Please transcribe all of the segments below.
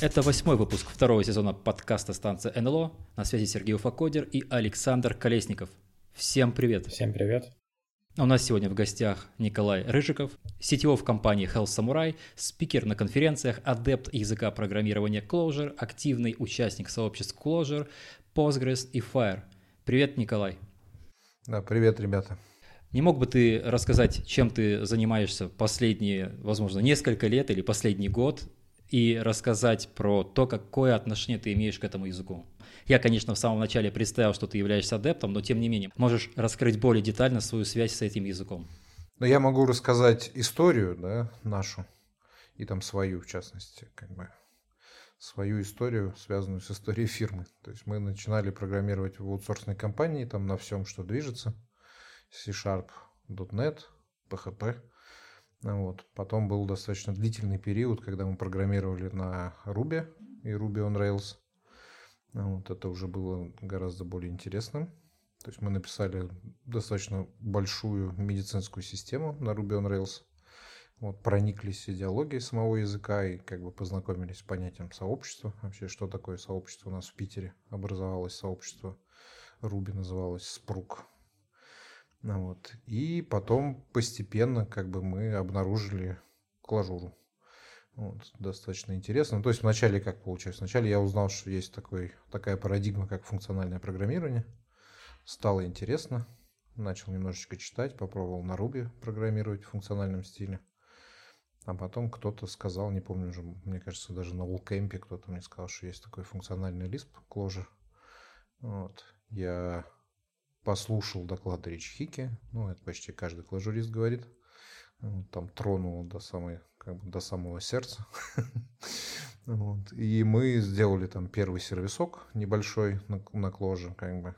Это восьмой выпуск второго сезона подкаста «Станция НЛО». На связи Сергей Уфакодер и Александр Колесников. Всем привет. Всем привет. У нас сегодня в гостях Николай Рыжиков, CTO в компании Health Samurai, спикер на конференциях, адепт языка программирования Clojure, активный участник сообществ Clojure, Postgres и Fire. Привет, Николай. Да, привет, ребята. Не мог бы ты рассказать, чем ты занимаешься последние, возможно, несколько лет или последний год, и рассказать про то, какое отношение ты имеешь к этому языку. Я, конечно, в самом начале представил, что ты являешься адептом, но тем не менее, можешь раскрыть более детально свою связь с этим языком. Но я могу рассказать историю, да, нашу, и там свою, в частности, как бы свою историю, связанную с историей фирмы. То есть мы начинали программировать в аутсорсной компании, там на всем, что движется, C-Sharp, .NET, PHP – вот. Потом был достаточно длительный период, когда мы программировали на Ruby и Ruby on Rails. Вот. Это уже было гораздо более интересным. То есть мы написали достаточно большую медицинскую систему на Ruby on Rails. Вот, прониклись идеологией самого языка и как бы познакомились с понятием сообщества. Вообще, что такое сообщество у нас в Питере? Образовалось сообщество Руби, называлось Спрук. Ну вот. И потом постепенно как бы мы обнаружили клажуру. Вот, достаточно интересно. Ну, то есть вначале как получилось? Вначале я узнал, что есть такой, такая парадигма, как функциональное программирование. Стало интересно. Начал немножечко читать, попробовал на Ruby программировать в функциональном стиле. А потом кто-то сказал, не помню уже, мне кажется, даже на Wallcamp кто-то мне сказал, что есть такой функциональный Lisp, Clojure. Вот. Я послушал доклад Рич Хики, ну, это почти каждый клажурист говорит, там тронул до, самой, как бы, до самого сердца. вот. И мы сделали там первый сервисок небольшой на, на кложе, как бы.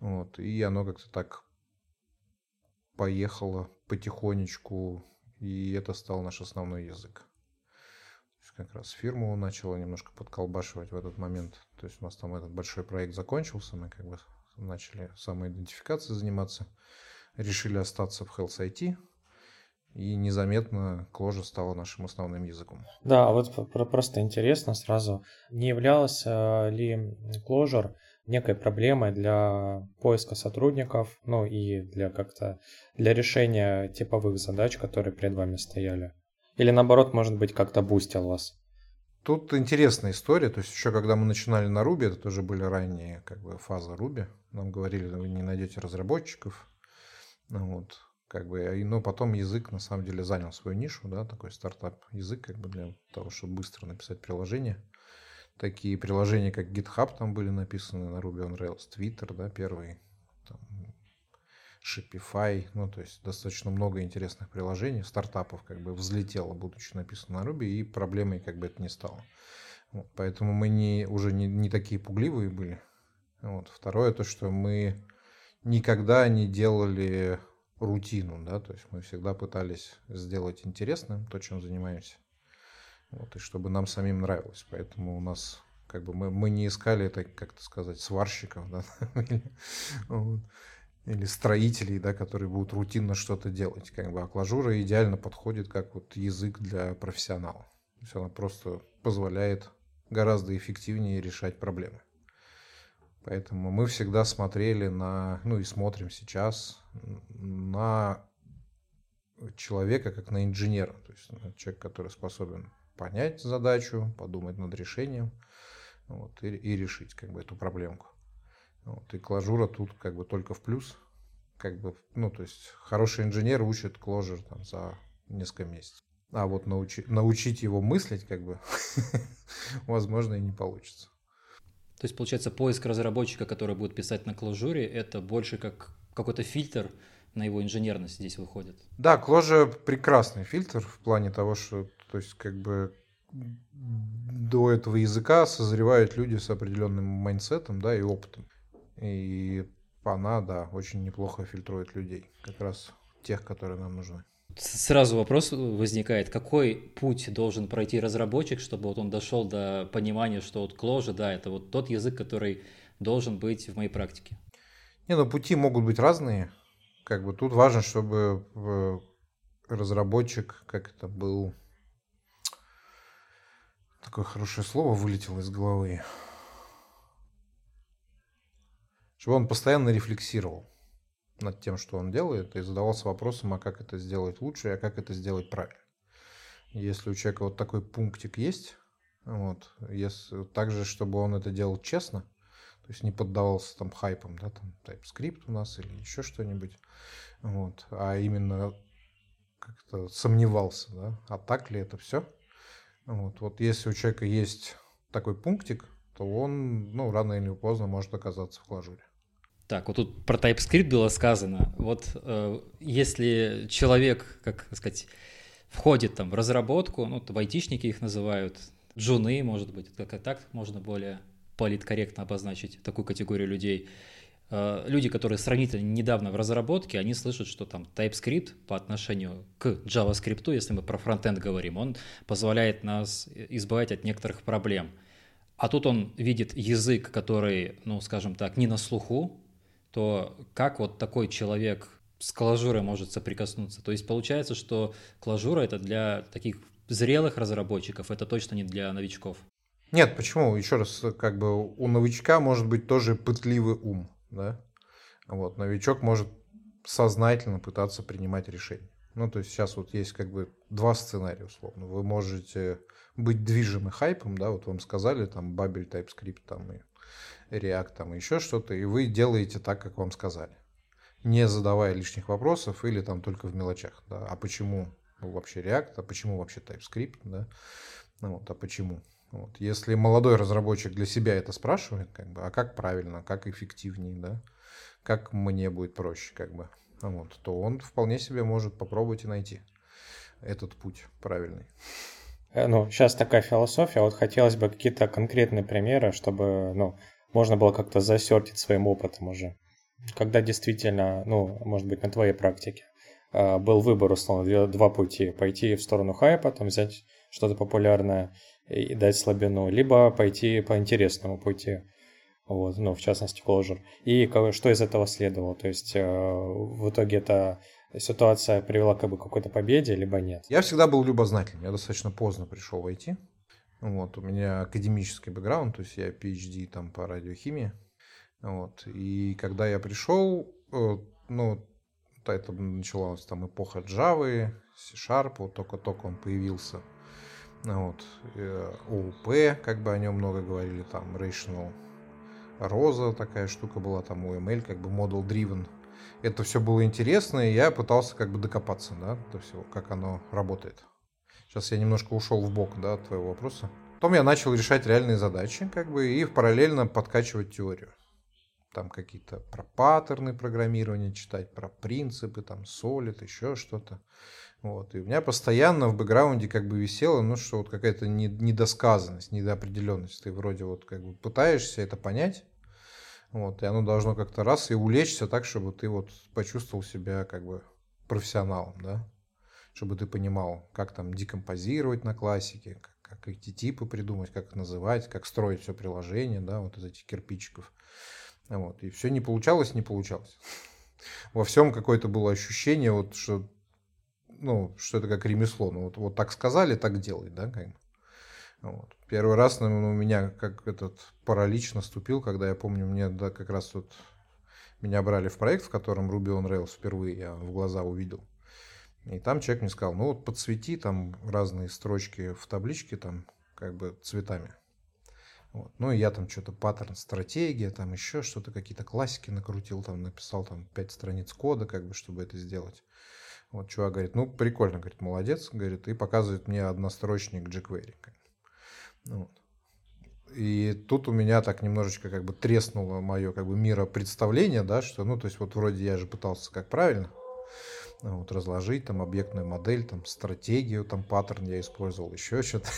Вот. И оно как-то так поехало потихонечку, и это стал наш основной язык. То есть как раз фирму начала немножко подколбашивать в этот момент. То есть у нас там этот большой проект закончился, мы как бы начали самоидентификацией заниматься, решили остаться в Health IT, и незаметно Clojure стала нашим основным языком. Да, а вот просто интересно сразу, не являлся ли Clojure некой проблемой для поиска сотрудников, ну и для как-то для решения типовых задач, которые перед вами стояли? Или наоборот, может быть, как-то бустил вас? Тут интересная история. То есть еще когда мы начинали на Ruby, это тоже были ранние как бы, фазы Ruby. Нам говорили, вы не найдете разработчиков. Ну вот, как бы, но потом язык на самом деле занял свою нишу, да, такой стартап язык как бы для того, чтобы быстро написать приложение. Такие приложения, как GitHub там были написаны на Ruby on Rails, Twitter, да, первый, там, Shopify, ну, то есть достаточно много интересных приложений, стартапов как бы взлетело, будучи написано на Ruby, и проблемой как бы это не стало. Вот, поэтому мы не, уже не, не такие пугливые были. Вот. Второе, то, что мы никогда не делали рутину, да, то есть мы всегда пытались сделать интересным то, чем занимаемся. Вот, и чтобы нам самим нравилось. Поэтому у нас как бы мы, мы не искали это, как-то сказать, сварщиков, да, вот или строителей, да, которые будут рутинно что-то делать. Как бы акважура идеально подходит как вот язык для профессионала. То есть она просто позволяет гораздо эффективнее решать проблемы. Поэтому мы всегда смотрели на, ну и смотрим сейчас на человека как на инженера. То есть на человек, который способен понять задачу, подумать над решением вот, и, и решить как бы эту проблемку. Вот, и клажура тут как бы только в плюс. Как бы, ну, то есть хороший инженер учит кложер там за несколько месяцев. А вот научи, научить его мыслить, как бы, возможно, и не получится. То есть, получается, поиск разработчика, который будет писать на клажуре, это больше как какой-то фильтр на его инженерность здесь выходит. Да, Clojure прекрасный фильтр в плане того, что, то есть, как бы до этого языка созревают люди с определенным майнсетом, да, и опытом. И она, да, очень неплохо фильтрует людей. Как раз тех, которые нам нужны. Сразу вопрос возникает, какой путь должен пройти разработчик, чтобы вот он дошел до понимания, что вот Clojure, да, это вот тот язык, который должен быть в моей практике? Не, ну пути могут быть разные. Как бы тут важно, чтобы разработчик, как это был, такое хорошее слово вылетело из головы, чтобы он постоянно рефлексировал над тем, что он делает, и задавался вопросом, а как это сделать лучше, а как это сделать правильно. Если у человека вот такой пунктик есть, вот, если, также, чтобы он это делал честно, то есть не поддавался там хайпам, да, там TypeScript у нас или еще что-нибудь, вот, а именно как-то сомневался, да, а так ли это все. Вот, вот если у человека есть такой пунктик, то он, ну, рано или поздно может оказаться в клажуре. Так, вот тут про TypeScript было сказано. Вот э, если человек, как сказать, входит там в разработку, ну, в айтишники их называют, джуны, может быть, как так можно более политкорректно обозначить такую категорию людей. Э, люди, которые сравнительно недавно в разработке, они слышат, что там TypeScript по отношению к JavaScript, если мы про фронтенд говорим, он позволяет нас избавить от некоторых проблем. А тут он видит язык, который, ну, скажем так, не на слуху, то как вот такой человек с клажурой может соприкоснуться? То есть получается, что клажура это для таких зрелых разработчиков, это точно не для новичков. Нет, почему? Еще раз, как бы у новичка может быть тоже пытливый ум, да? Вот, новичок может сознательно пытаться принимать решения. Ну, то есть сейчас вот есть как бы два сценария, условно. Вы можете быть движимы хайпом, да, вот вам сказали там Babel, TypeScript там и React, там еще что-то, и вы делаете так, как вам сказали. Не задавая лишних вопросов или там только в мелочах. Да? А почему вообще React, а почему вообще TypeScript, да? ну, вот, а почему? Вот. Если молодой разработчик для себя это спрашивает, как бы, а как правильно, как эффективнее, да, как мне будет проще, как бы, вот, то он вполне себе может попробовать и найти этот путь правильный. Э, ну, сейчас такая философия, вот хотелось бы какие-то конкретные примеры, чтобы, ну, можно было как-то засертить своим опытом уже. Когда действительно, ну, может быть, на твоей практике э, был выбор, условно, два пути. Пойти в сторону хайпа, там взять что-то популярное и дать слабину, либо пойти по интересному пути. Вот, ну, в частности, Clojure. И что из этого следовало? То есть э, в итоге это ситуация привела как бы к какой-то победе, либо нет? Я всегда был любознательным. Я достаточно поздно пришел в IT. Вот, у меня академический бэкграунд, то есть я PhD там по радиохимии. Вот, и когда я пришел, э, ну, это началась там эпоха Java, C-Sharp, вот только-только он появился. Вот, ОУП, э, как бы о нем много говорили, там Rational Роза такая штука была, там UML, как бы Model Driven. Это все было интересно, и я пытался как бы докопаться, да, до всего, как оно работает. Сейчас я немножко ушел в бок, да, от твоего вопроса. Потом я начал решать реальные задачи, как бы, и параллельно подкачивать теорию. Там какие-то про паттерны программирования читать, про принципы, там, солид, еще что-то. Вот. И у меня постоянно в бэкграунде как бы висело, ну, что вот какая-то недосказанность, недоопределенность. Ты вроде вот как бы пытаешься это понять, вот, и оно должно как-то раз и улечься так, чтобы ты вот почувствовал себя как бы профессионалом, да чтобы ты понимал, как там декомпозировать на классике, как, эти типы придумать, как их называть, как строить все приложение, да, вот из этих кирпичиков. Вот. И все не получалось, не получалось. Во всем какое-то было ощущение, вот, что, ну, что это как ремесло. Ну, вот, вот так сказали, так делай, да, как бы. Вот. Первый раз ну, у меня как этот паралич наступил, когда я помню, мне да, как раз вот меня брали в проект, в котором Ruby on Rails впервые я в глаза увидел. И там человек мне сказал, ну вот подсвети там разные строчки в табличке там как бы цветами. Вот. Ну и я там что-то паттерн, стратегия, там еще что-то, какие-то классики накрутил, там написал там пять страниц кода, как бы, чтобы это сделать. Вот чувак говорит, ну прикольно, говорит, молодец, говорит, и показывает мне однострочник jQuery. Ну, вот. И тут у меня так немножечко как бы треснуло мое как бы миропредставление, да, что, ну, то есть вот вроде я же пытался как правильно, вот, разложить там объектную модель, там стратегию, там паттерн я использовал, еще что-то.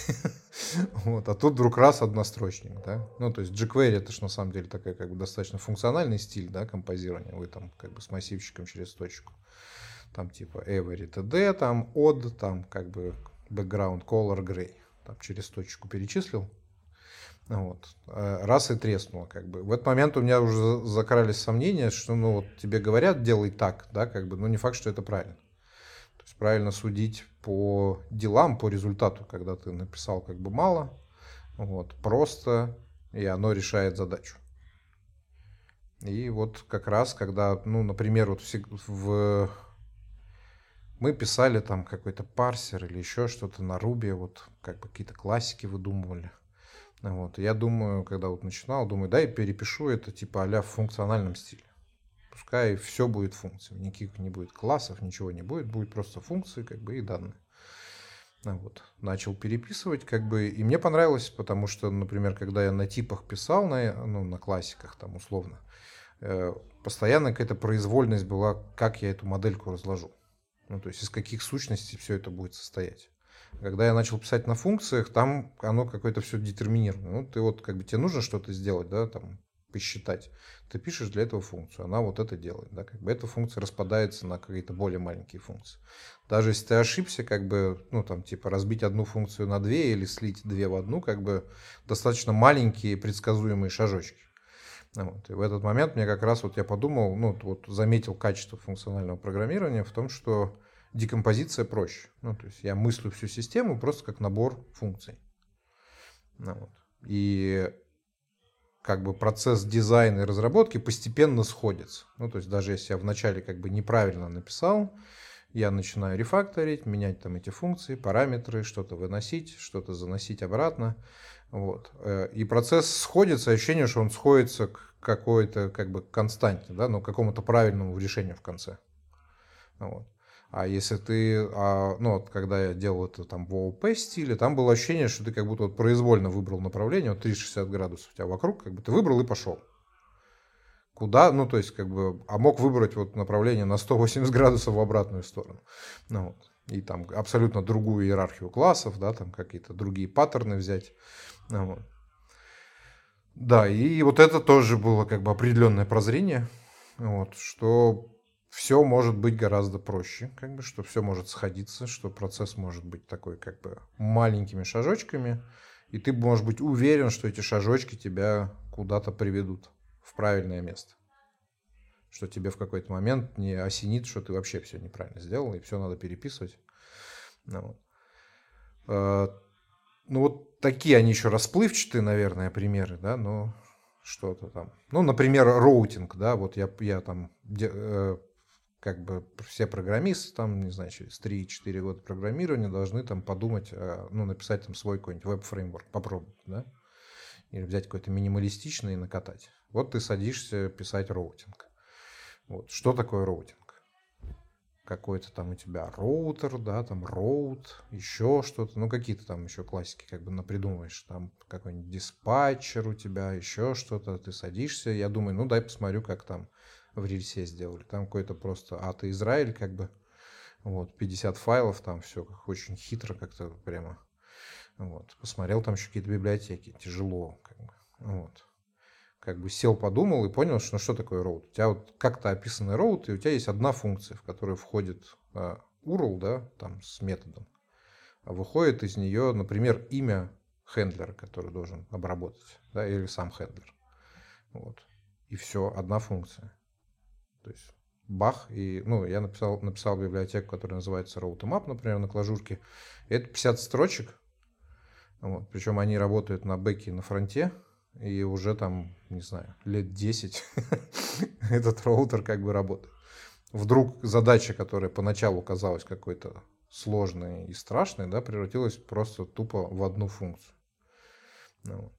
вот, а тут вдруг раз однострочник, да. Ну, то есть jQuery это же на самом деле такая как бы достаточно функциональный стиль, да, композирования. Вы там как бы с массивчиком через точку. там типа every td, там odd, там как бы background color gray. Там через точку перечислил. Вот. Э, раз и треснуло, как бы. В этот момент у меня уже закрались сомнения, что, ну, вот тебе говорят, делай так, да, как бы, но не факт, что это правильно. То есть правильно судить по делам, по результату, когда ты написал как бы мало, вот, просто, и оно решает задачу. И вот как раз, когда, ну, например, вот в, в мы писали там какой-то парсер или еще что-то на Ruby, вот как бы какие-то классики выдумывали. Вот. Я думаю, когда вот начинал, думаю, да, я перепишу это типа а в функциональном стиле. Пускай все будет функциями, никаких не будет классов, ничего не будет, будет просто функции как бы и данные. Вот. Начал переписывать, как бы, и мне понравилось, потому что, например, когда я на типах писал, на, ну, на классиках там условно, э, постоянно какая-то произвольность была, как я эту модельку разложу. Ну, то есть из каких сущностей все это будет состоять. Когда я начал писать на функциях, там оно какое-то все детерминировано. Ну, ты вот как бы тебе нужно что-то сделать, да, там посчитать. Ты пишешь для этого функцию, она вот это делает, да, как бы эта функция распадается на какие-то более маленькие функции. Даже если ты ошибся, как бы, ну, там, типа, разбить одну функцию на две или слить две в одну, как бы, достаточно маленькие предсказуемые шажочки. Вот. И в этот момент мне как раз вот я подумал, ну, вот заметил качество функционального программирования в том, что декомпозиция проще. Ну, то есть я мыслю всю систему просто как набор функций. Ну, вот. И как бы процесс дизайна и разработки постепенно сходится. Ну, то есть даже если я вначале как бы неправильно написал, я начинаю рефакторить, менять там эти функции, параметры, что-то выносить, что-то заносить обратно. Вот. Э, и процесс сходится, ощущение, что он сходится к какой-то как бы константе, да, но к какому-то правильному решению в конце. Вот. А если ты, а, ну вот когда я делал это там в ООП стиле, там было ощущение, что ты как будто вот произвольно выбрал направление, вот 360 градусов у тебя вокруг, как бы ты выбрал и пошел. Куда, ну то есть как бы, а мог выбрать вот направление на 180 градусов в обратную сторону. Ну, вот. И там абсолютно другую иерархию классов, да, там какие-то другие паттерны взять. Ну, вот. Да, и вот это тоже было как бы определенное прозрение, вот, что все может быть гораздо проще, как бы, что все может сходиться, что процесс может быть такой как бы маленькими шажочками, и ты можешь быть уверен, что эти шажочки тебя куда-то приведут в правильное место. Что тебе в какой-то момент не осенит, что ты вообще все неправильно сделал, и все надо переписывать. Ну, вот. А, ну вот такие они еще расплывчатые, наверное, примеры, да, но что-то там. Ну, например, routing, да, вот я, я там э, как бы все программисты, там, не знаю, через 3-4 года программирования должны там подумать, ну, написать там свой какой-нибудь веб-фреймворк, попробовать, да? Или взять какой-то минималистичный и накатать. Вот ты садишься писать routing. Вот. Что такое routing? Какой-то там у тебя роутер, да, там route, еще что-то, ну, какие-то там еще классики как бы напридумываешь. Там какой-нибудь dispatcher у тебя, еще что-то, ты садишься, я думаю, ну, дай посмотрю, как там в Rails е сделали. Там какой-то просто ад и Израиль, как бы, вот, 50 файлов, там все как очень хитро как-то прямо. Вот. Посмотрел там еще какие-то библиотеки, тяжело, как бы, вот. Как бы сел, подумал и понял, что ну, что такое роут. У тебя вот как-то описанный роут, и у тебя есть одна функция, в которую входит uh, URL, да, там с методом. А выходит из нее, например, имя хендлера, который должен обработать, да, или сам хендлер. Вот. И все, одна функция. То есть бах, и, ну, я написал, написал библиотеку, которая называется RouteMap, например, на клажурке. Это 50 строчек, вот, причем они работают на бэке и на фронте, и уже там, не знаю, лет 10 этот роутер как бы работает. Вдруг задача, которая поначалу казалась какой-то сложной и страшной, да, превратилась просто тупо в одну функцию. Ну,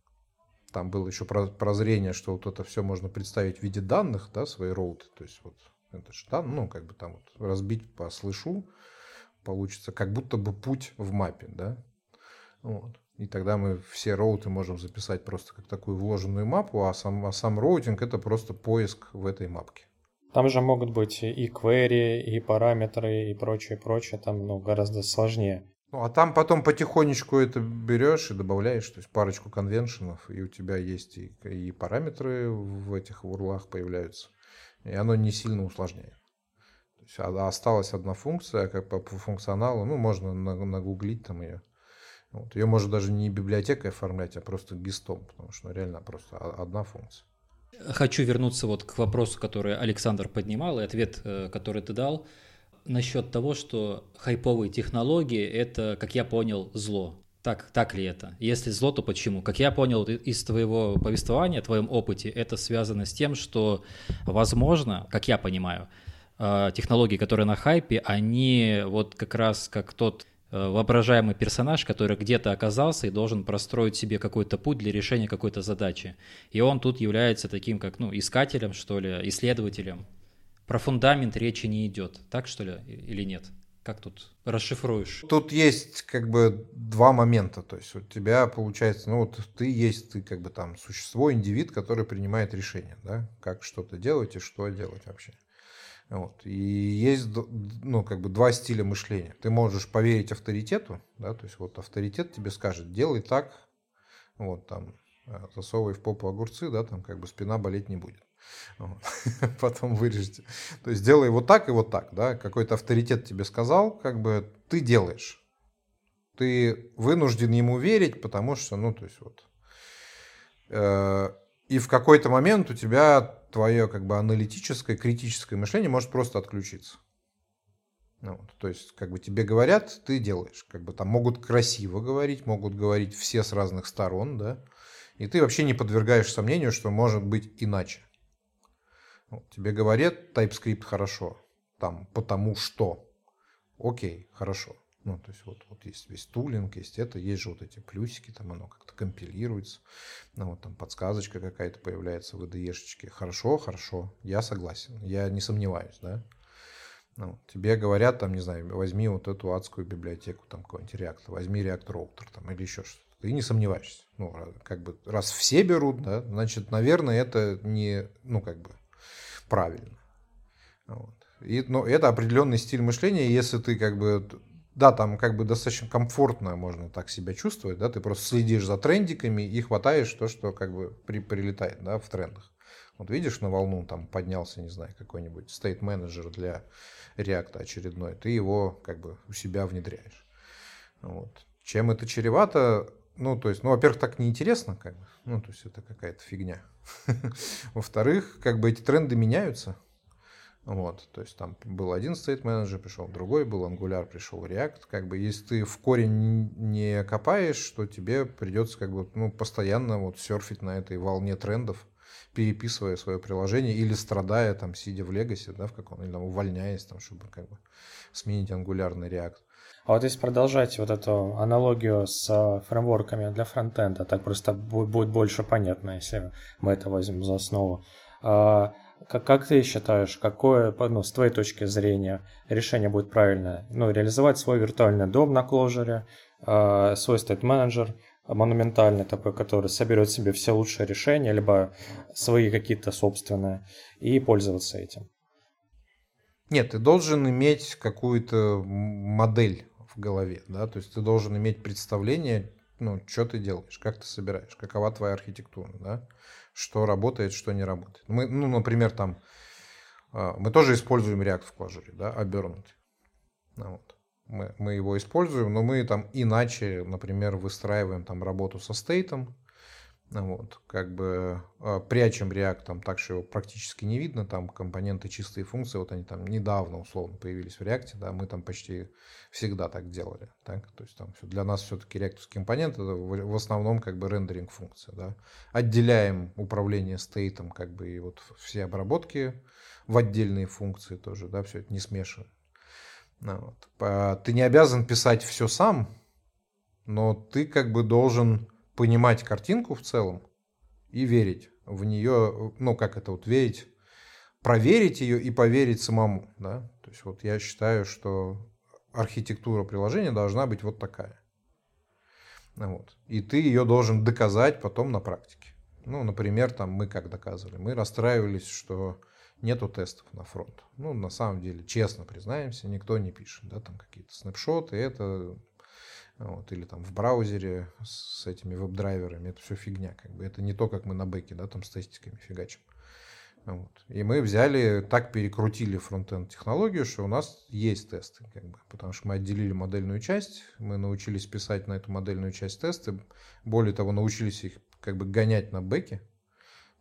там было еще прозрение, что вот это все можно представить в виде данных, да, свои роуты. То есть вот это же да, ну, как бы там вот разбить по слышу, получится как будто бы путь в мапе, да. Вот. И тогда мы все роуты можем записать просто как такую вложенную мапу, а сам, а сам роутинг это просто поиск в этой мапке. Там же могут быть и query, и параметры, и прочее, прочее. Там ну, гораздо сложнее. Ну, а там потом потихонечку это берешь и добавляешь, то есть парочку конвеншенов, и у тебя есть и, и параметры в этих урлах появляются, и оно не сильно усложняет. То есть а, осталась одна функция, как по, по функционалу, ну, можно нагуглить там ее. Вот. Ее можно даже не библиотекой оформлять, а просто гистом, потому что ну, реально просто одна функция. Хочу вернуться вот к вопросу, который Александр поднимал, и ответ, э, который ты дал, насчет того, что хайповые технологии – это, как я понял, зло. Так, так ли это? Если зло, то почему? Как я понял из твоего повествования, твоем опыте, это связано с тем, что, возможно, как я понимаю, э, технологии, которые на хайпе, они вот как раз как тот Э, воображаемый персонаж, который где-то оказался и должен простроить себе какой-то путь для решения какой-то задачи. И он тут является таким, как, ну, искателем, что ли, исследователем. Про фундамент речи не идет, так что ли, или нет? Как тут расшифруешь? Тут есть как бы два момента. То есть у тебя получается, ну вот ты есть, ты как бы там существо, индивид, который принимает решение, да, как что-то делать и что делать вообще. Вот. И есть ну, как бы два стиля мышления. Ты можешь поверить авторитету, да, то есть вот авторитет тебе скажет, делай так, вот там, э, засовывай в попу огурцы, да, там как бы спина болеть не будет. Потом вырежете. То есть делай вот так и вот так, да, какой-то авторитет тебе сказал, как бы ты делаешь. Ты вынужден ему верить, потому что, ну, то есть вот. Э, и в какой-то момент у тебя твое как бы аналитическое, критическое мышление может просто отключиться. Ну, вот, то есть, как бы тебе говорят, ты делаешь. Как бы там могут красиво говорить, могут говорить все с разных сторон, да. И ты вообще не подвергаешь сомнению, что может быть иначе. Тебе говорят, TypeScript хорошо, там, потому что. Окей, хорошо. Ну, то есть вот, вот есть весь тулинг, есть это, есть же вот эти плюсики, там оно как-то компилируется, ну, вот там подсказочка какая-то появляется в IDE-шечке. Хорошо, хорошо, я согласен, я не сомневаюсь, да. Ну, тебе говорят, там, не знаю, возьми вот эту адскую библиотеку, там, какой-нибудь React, возьми React Router, там, или еще что-то. Ты не сомневаешься. Ну, как бы, раз все берут, да, значит, наверное, это не, ну, как бы, правильно. Вот. И, но это определенный стиль мышления, если ты, как бы, да, там как бы достаточно комфортно можно так себя чувствовать, да, ты просто следишь за трендиками и хватаешь то, что как бы при, прилетает, да, в трендах. Вот видишь, на волну там поднялся, не знаю, какой-нибудь стейт менеджер для React очередной, ты его как бы у себя внедряешь. Вот. Чем это чревато? Ну, то есть, ну, во-первых, так неинтересно, как бы, ну, то есть, это какая-то фигня. Во-вторых, как бы эти тренды меняются, вот, то есть там был один state менеджер, пришел другой, был Angular, пришел React. Как бы если ты в корень не копаешь, то тебе придется как бы ну, постоянно вот серфить на этой волне трендов, переписывая свое приложение или страдая там, сидя в Legacy, да, в каком или там увольняясь, там, чтобы как бы сменить Angular на React. А вот если продолжать вот эту аналогию с э, фреймворками для фронтенда, так просто будет больше понятно, если мы это возьмем за основу. А, как, как ты считаешь, какое, ну, с твоей точки зрения, решение будет правильное? Ну, реализовать свой виртуальный дом на кложере, э, свой стейт-менеджер монументальный такой, который соберет себе все лучшие решения, либо свои какие-то собственные, и пользоваться этим. Нет, ты должен иметь какую-то модель в голове, да, то есть ты должен иметь представление, ну, что ты делаешь, как ты собираешь, какова твоя архитектура, да что работает, что не работает. Мы, ну, например, там а, мы тоже используем React в Clojure, да, обернутый. Ну, вот. Мы, мы его используем, но мы там иначе, например, выстраиваем там работу со стейтом, вот, как бы э, прячем React там так, что его практически не видно, там компоненты чистые функции, вот они там недавно условно появились в React, да, мы там почти всегда так делали, так, то есть там для нас все-таки React компонент это в основном как бы рендеринг функция, да, отделяем управление стейтом как бы и вот все обработки в отдельные функции тоже, да, все это не смешиваем. Ну, вот. Ты не обязан писать все сам, но ты как бы должен понимать картинку в целом и верить в нее, ну, как это вот верить, проверить ее и поверить самому, да. То есть вот я считаю, что архитектура приложения должна быть вот такая. Вот. И ты ее должен доказать потом на практике. Ну, например, там мы как доказывали? Мы расстраивались, что нету тестов на фронт. Ну, на самом деле, честно признаемся, никто не пишет, да, там какие-то снапшоты, это вот, или там в браузере с этими веб-драйверами, это все фигня, как бы, это не то, как мы на бэке, да, там с тестиками фигачим. Вот. И мы взяли, так перекрутили фронтенд технологию, что у нас есть тесты, как бы, потому что мы отделили модельную часть, мы научились писать на эту модельную часть тесты, более того, научились их как бы гонять на бэке,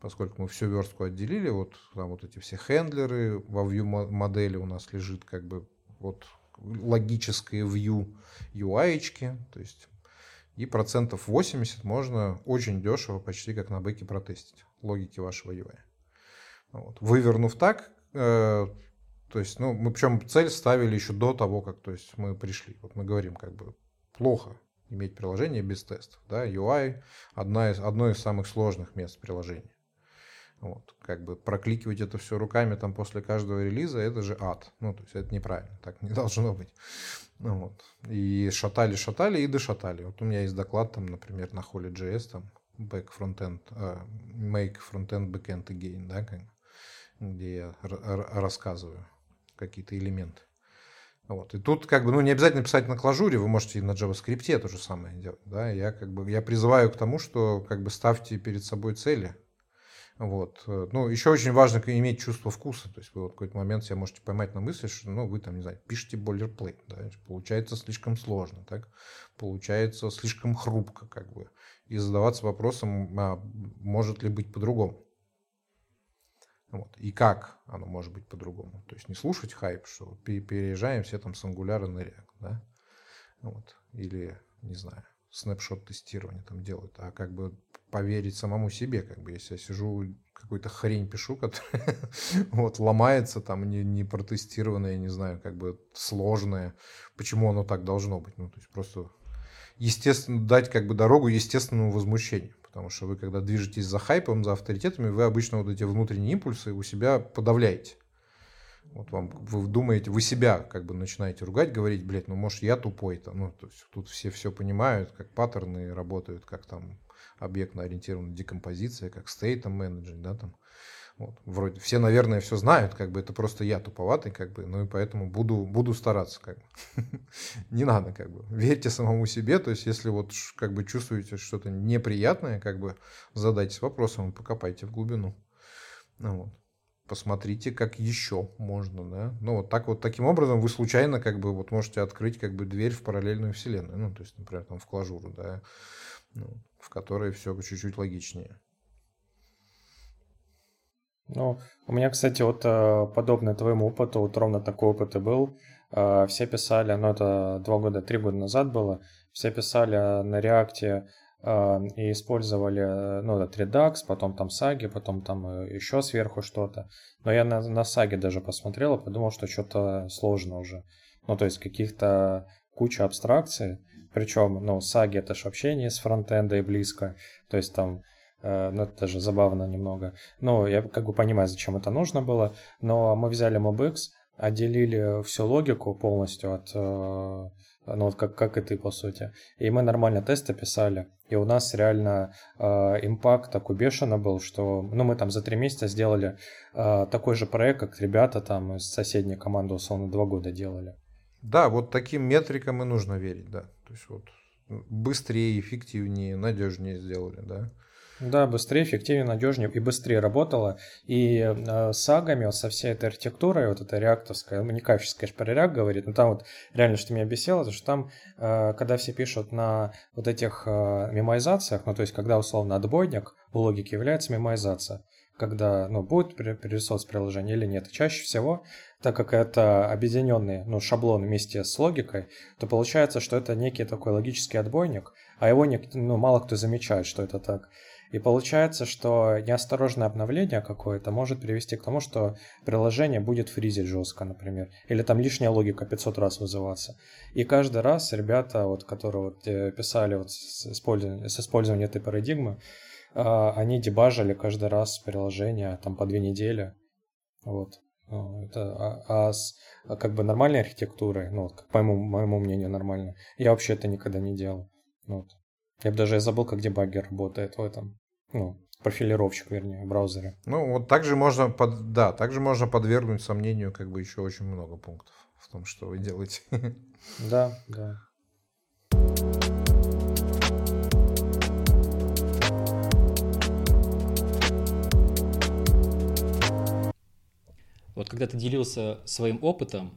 поскольку мы всю верстку отделили, вот там вот эти все хендлеры во view модели у нас лежит как бы вот логическое view UI, то есть и процентов 80 можно очень дешево, почти как на бэке протестить логики вашего UI. Вот. Вывернув так, э, то есть, ну, мы причем цель ставили еще до того, как то есть, мы пришли. Вот мы говорим, как бы плохо иметь приложение без тестов. Да? UI одна из, одно из самых сложных мест приложения. Вот, как бы прокликивать это все руками там после каждого релиза, это же ад. Ну, то есть это неправильно, так не должно быть. Ну, вот. И шатали, шатали и дошатали. Вот у меня есть доклад там, например, на Holy.js, там, back frontend, uh, make frontend backend again, да, как, где я рассказываю какие-то элементы. Вот. И тут как бы, ну, не обязательно писать на клажуре, вы можете и на JavaScript то же самое делать. Да? Я как бы, я призываю к тому, что как бы ставьте перед собой цели. Вот. Ну, еще очень важно иметь чувство вкуса. То есть вы вот в какой-то момент себя можете поймать на мысли, что ну, вы там, не знаю, пишете бойлерплейт. Да? Получается слишком сложно, так? получается слишком хрупко. Как бы. И задаваться вопросом, а может ли быть по-другому. Вот. И как оно может быть по-другому. То есть не слушать хайп, что переезжаем все там с Angular на React, да? Вот. Или, не знаю, снапшот тестирования там делают, а как бы поверить самому себе, как бы, если я сижу, какую-то хрень пишу, которая вот, ломается, там, не, не протестированная, не знаю, как бы сложная, почему оно так должно быть, ну, то есть просто естественно, дать как бы дорогу естественному возмущению. Потому что вы, когда движетесь за хайпом, за авторитетами, вы обычно вот эти внутренние импульсы у себя подавляете. Вот вам, вы думаете, вы себя как бы начинаете ругать, говорить, блядь, ну, может, я тупой-то. Ну, то есть тут все все понимают, как паттерны работают, как там объектно-ориентированная декомпозиция, как стейтом менеджер, да, там. Вот. Вроде все, наверное, все знают, как бы это просто я туповатый, как бы, ну и поэтому буду, буду стараться, как бы. Не надо, как бы. Верьте самому себе, то есть если вот как бы чувствуете что-то неприятное, как бы задайтесь вопросом, покопайте в глубину. Ну, вот. Посмотрите, как еще можно, да. Ну вот так вот, таким образом вы случайно как бы вот можете открыть как бы дверь в параллельную вселенную, ну то есть, например, там в клажуру, да, ну, в которой все чуть-чуть логичнее. Ну, у меня, кстати, вот э, подобное твоему опыту, вот ровно такой опыт и был. Э, все писали, ну это два года, три года назад было, все писали на реакте и использовали, ну, это Redux, потом там саги, потом там еще сверху что-то. Но я на, на саге даже посмотрел и подумал, что что-то сложно уже. Ну, то есть каких-то куча абстракций. Причем, ну, саги это же вообще не с фронтенда и близко. То есть там Э, ну, это даже забавно немного. Ну, я как бы понимаю, зачем это нужно было, но мы взяли MobX, отделили всю логику полностью от, э, ну, вот как, как и ты, по сути. И мы нормально тесты писали. И у нас реально э, импакт такой бешеный был, что, ну, мы там за три месяца сделали э, такой же проект, как ребята там из соседней команды, условно, два года делали. Да, вот таким метрикам и нужно верить, да. То есть вот быстрее, эффективнее, надежнее сделали, да. Да, быстрее, эффективнее, надежнее и быстрее работала. И э, с сагами, вот со всей этой архитектурой, вот эта реактовская, ну, не кайф сейчас, конечно, про реакт говорит, но там вот реально, что меня бесило, то что там, э, когда все пишут на вот этих э, мемоизациях, ну, то есть, когда, условно, отбойник у логики является мемоизация, когда, ну, будет перерисовываться приложение или нет. Чаще всего, так как это объединенный, ну, шаблон вместе с логикой, то получается, что это некий такой логический отбойник, а его, ну, мало кто замечает, что это так. И получается, что неосторожное обновление какое-то может привести к тому, что приложение будет фризить жестко, например. Или там лишняя логика 500 раз вызываться. И каждый раз ребята, вот, которые вот э, писали вот с, использованием, с использованием этой парадигмы, а, они дебажили каждый раз приложение там по две недели. Вот. Ну, это, а, а с а как бы нормальной архитектурой, ну, по моему, моему мнению, нормально, я вообще это никогда не делал. Вот. Я бы даже забыл, как дебаггер работает в этом. Ну, профилировщик, вернее, в браузере. Ну, вот также можно, под, да, также можно подвергнуть сомнению как бы еще очень много пунктов в том, что вы делаете. Да, да. you когда ты делился своим опытом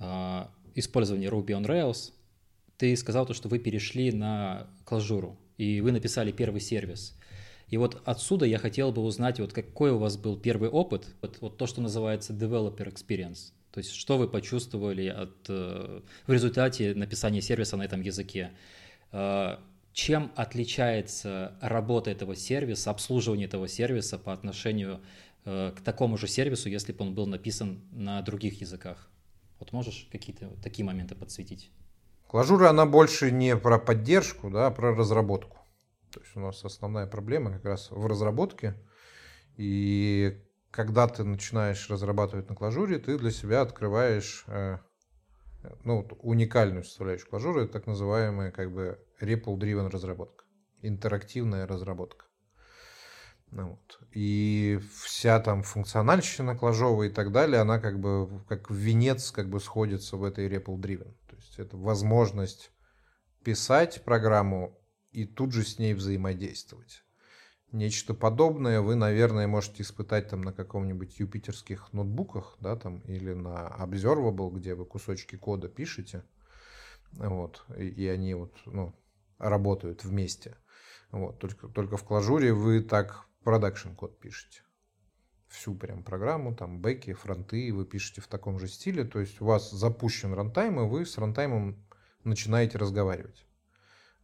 э, использования Ruby on Rails, ты сказал то, что вы перешли на клажуру, и вы написали первый сервис. И вот отсюда я хотел бы узнать, вот какой у вас был первый опыт, вот, вот то, что называется developer experience. То есть что вы почувствовали от, э, в результате написания сервиса на этом языке? Э, чем отличается работа этого сервиса, обслуживание этого сервиса по отношению э, к такому же сервису, если бы он был написан на других языках? Вот можешь какие-то такие моменты подсветить? Клажура, она больше не про поддержку, да, а про разработку. То есть у нас основная проблема как раз в разработке. И когда ты начинаешь разрабатывать на клажуре, ты для себя открываешь э, ну, уникальную составляющую клажуры, так называемая как бы REPL-driven разработка, интерактивная разработка. Ну, вот. И вся там функциональщина клажовая и так далее, она как бы как венец как бы сходится в этой REPL-driven есть это возможность писать программу и тут же с ней взаимодействовать. Нечто подобное вы, наверное, можете испытать там на каком-нибудь Jupyter ских ноутбуках, да, там, или на Observable, где вы кусочки кода пишете, вот, и, и они вот, ну, работают вместе. Вот, только, только в Clojure вы так production код пишете всю прям программу, там бэки, фронты вы пишете в таком же стиле, то есть у вас запущен runtime, и вы с runtime ом начинаете разговаривать.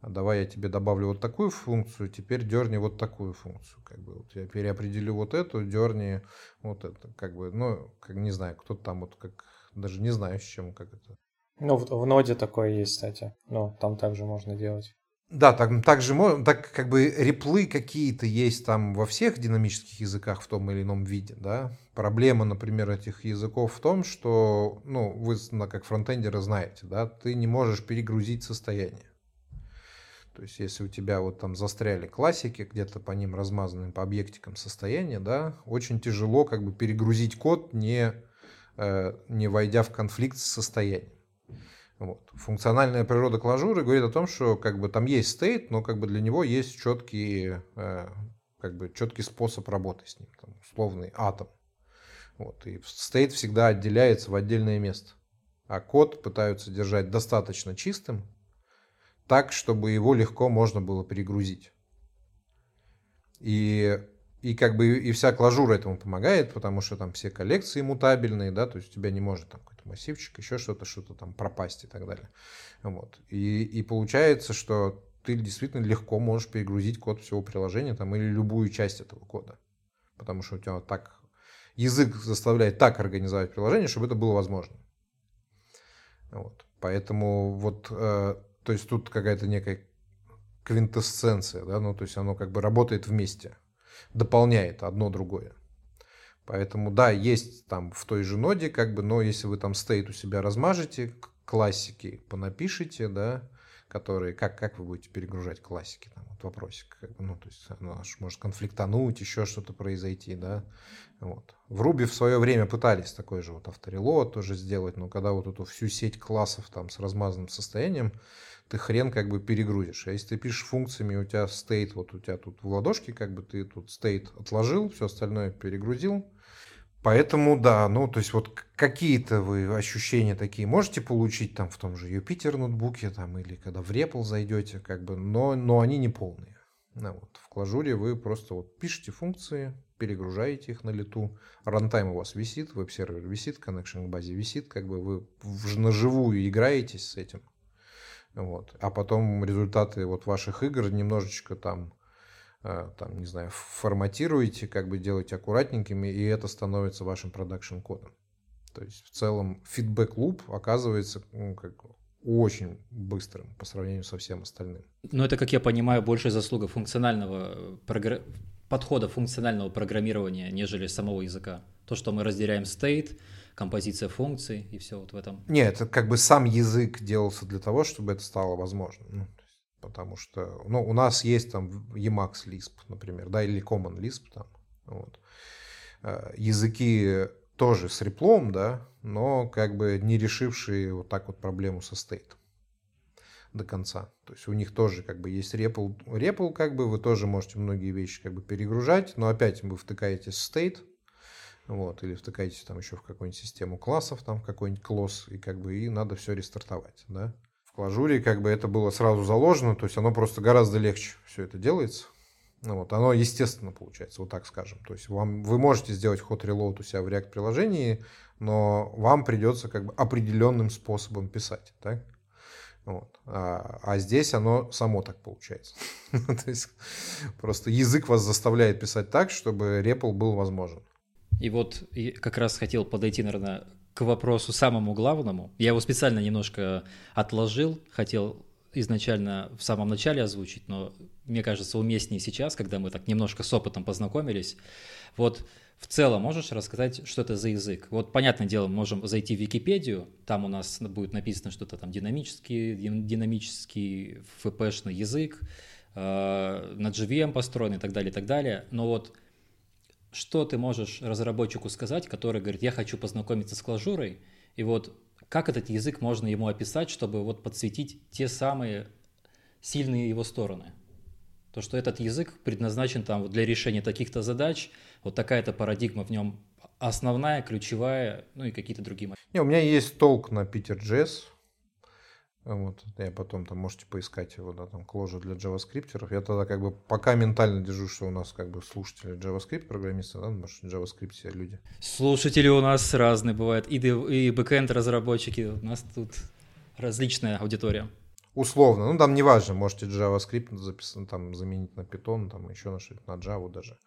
Давай я тебе добавлю вот такую функцию, теперь дерни вот такую функцию. Как бы вот я переопределю вот эту, дерни вот это. Как бы, ну, как не знаю, кто там вот как, даже не знаю, с чем, как это. Ну, в, в ноде такое есть, кстати. Ну, там также можно делать. Да, так, так же можно, так как бы реплы какие-то есть там во всех динамических языках в том или ином виде, да. Проблема, например, этих языков в том, что, ну, вы как фронтендеры знаете, да, ты не можешь перегрузить состояние. То есть, если у тебя вот там застряли классики, где-то по ним размазаны по объектикам состояния, да, очень тяжело как бы перегрузить код, не, э, не войдя в конфликт с состоянием. Вот. Функциональная природа клажуры говорит о том, что как бы там есть стейт, но как бы для него есть четкий, э, как бы четкий способ работы с ним, там, условный атом. Вот. И стейт всегда отделяется в отдельное место. А код пытаются держать достаточно чистым, так, чтобы его легко можно было перегрузить. И, и как бы и вся клажура этому помогает, потому что там все коллекции мутабельные, да, то есть у тебя не может там массивчик, еще что-то, что-то там пропасть и так далее. Вот. И, и получается, что ты действительно легко можешь перегрузить код всего приложения там, или любую часть этого кода. Потому что у тебя так язык заставляет так организовать приложение, чтобы это было возможно. Вот. Поэтому вот, э, то есть тут какая-то некая квинтэссенция, да, ну то есть оно как бы работает вместе, дополняет одно другое. Поэтому, да, есть там в той же ноде, как бы, но если вы там стейт у себя размажете, классики понапишите, да, которые, как, как вы будете перегружать классики, там, вот вопросик, ну, то есть, оно может конфликтануть, еще что-то произойти, да, вот. В Ruby в свое время пытались такой же вот авторелот тоже сделать, но когда вот эту всю сеть классов там с размазанным состоянием, ты хрен как бы перегрузишь. А если ты пишешь функциями, у тебя стейт, вот у тебя тут в ладошке, как бы ты тут стейт отложил, все остальное перегрузил, Поэтому, да, ну, то есть вот какие-то вы ощущения такие можете получить там в том же Юпитер ноутбуке там или когда в REPL зайдете, как бы, но, но они не полные. Ну, вот. В Clojure вы просто вот пишете функции, перегружаете их на лету, runtime у вас висит, веб-сервер висит, connection к базе висит, как бы вы наживую играетесь с этим. Вот. А потом результаты вот ваших игр немножечко там Э, там, не знаю, форматируете, как бы делаете аккуратненькими, и это становится вашим production-кодом. То есть в целом feedback loop оказывается ну, как очень быстрым по сравнению со всем остальным. Ну, это, как я понимаю, больше заслуга функционального э, прогр... подхода функционального программирования, нежели самого языка. То, что мы разделяем state, композиция функций и все вот в этом. Нет, это как бы сам язык делался для того, чтобы это стало возможным. Ну, потому что, ну, у нас есть там Emacs Lisp, например, да, или Common Lisp там, вот. Э, языки тоже с реплом, да, но как бы не решившие вот так вот проблему со стейт до конца. То есть у них тоже как бы есть REPL, REPL как бы вы тоже можете многие вещи как бы перегружать, но опять вы втыкаете стейт, вот, или втыкаетесь там еще в какую-нибудь систему классов, там в какой-нибудь класс, и как бы и надо все рестартовать, да. В клажуре как бы это было сразу заложено, то есть оно просто гораздо легче все это делается. Ну, вот, оно естественно получается, вот так скажем. То есть вам, вы можете сделать ход reload у себя в React приложении, но вам придется как бы определенным способом писать. Так? Вот. А, а здесь оно само так получается. То есть просто язык вас заставляет писать так, чтобы REPL был возможен. И вот как раз хотел подойти, наверное, к вопросу самому главному. Я его специально немножко отложил, хотел изначально в самом начале озвучить, но мне кажется уместнее сейчас, когда мы так немножко с опытом познакомились. Вот в целом можешь рассказать, что это за язык? Вот, понятное дело, можем зайти в Википедию, там у нас будет написано что-то там динамический, динамический FP-шный язык, э, на JVM построен и так далее, и так далее. Но вот что ты можешь разработчику сказать, который говорит, я хочу познакомиться с клажурой, и вот как этот язык можно ему описать, чтобы вот подсветить те самые сильные его стороны? То, что этот язык предназначен там для решения таких-то задач, вот такая-то парадигма в нем основная, ключевая, ну и какие-то другие. Не, у меня есть толк на Peter.js, вот, я потом там можете поискать его, да, там, кложу для JavaScript. Я тогда как бы пока ментально держу, что у нас как бы слушатели JavaScript программисты, да, может, JavaScript все люди. Слушатели у нас разные бывают, и, и бэкэнд разработчики, у нас тут различная аудитория. Условно, ну там неважно, можете JavaScript записан, там заменить на Python, там еще на что-то, на Java даже.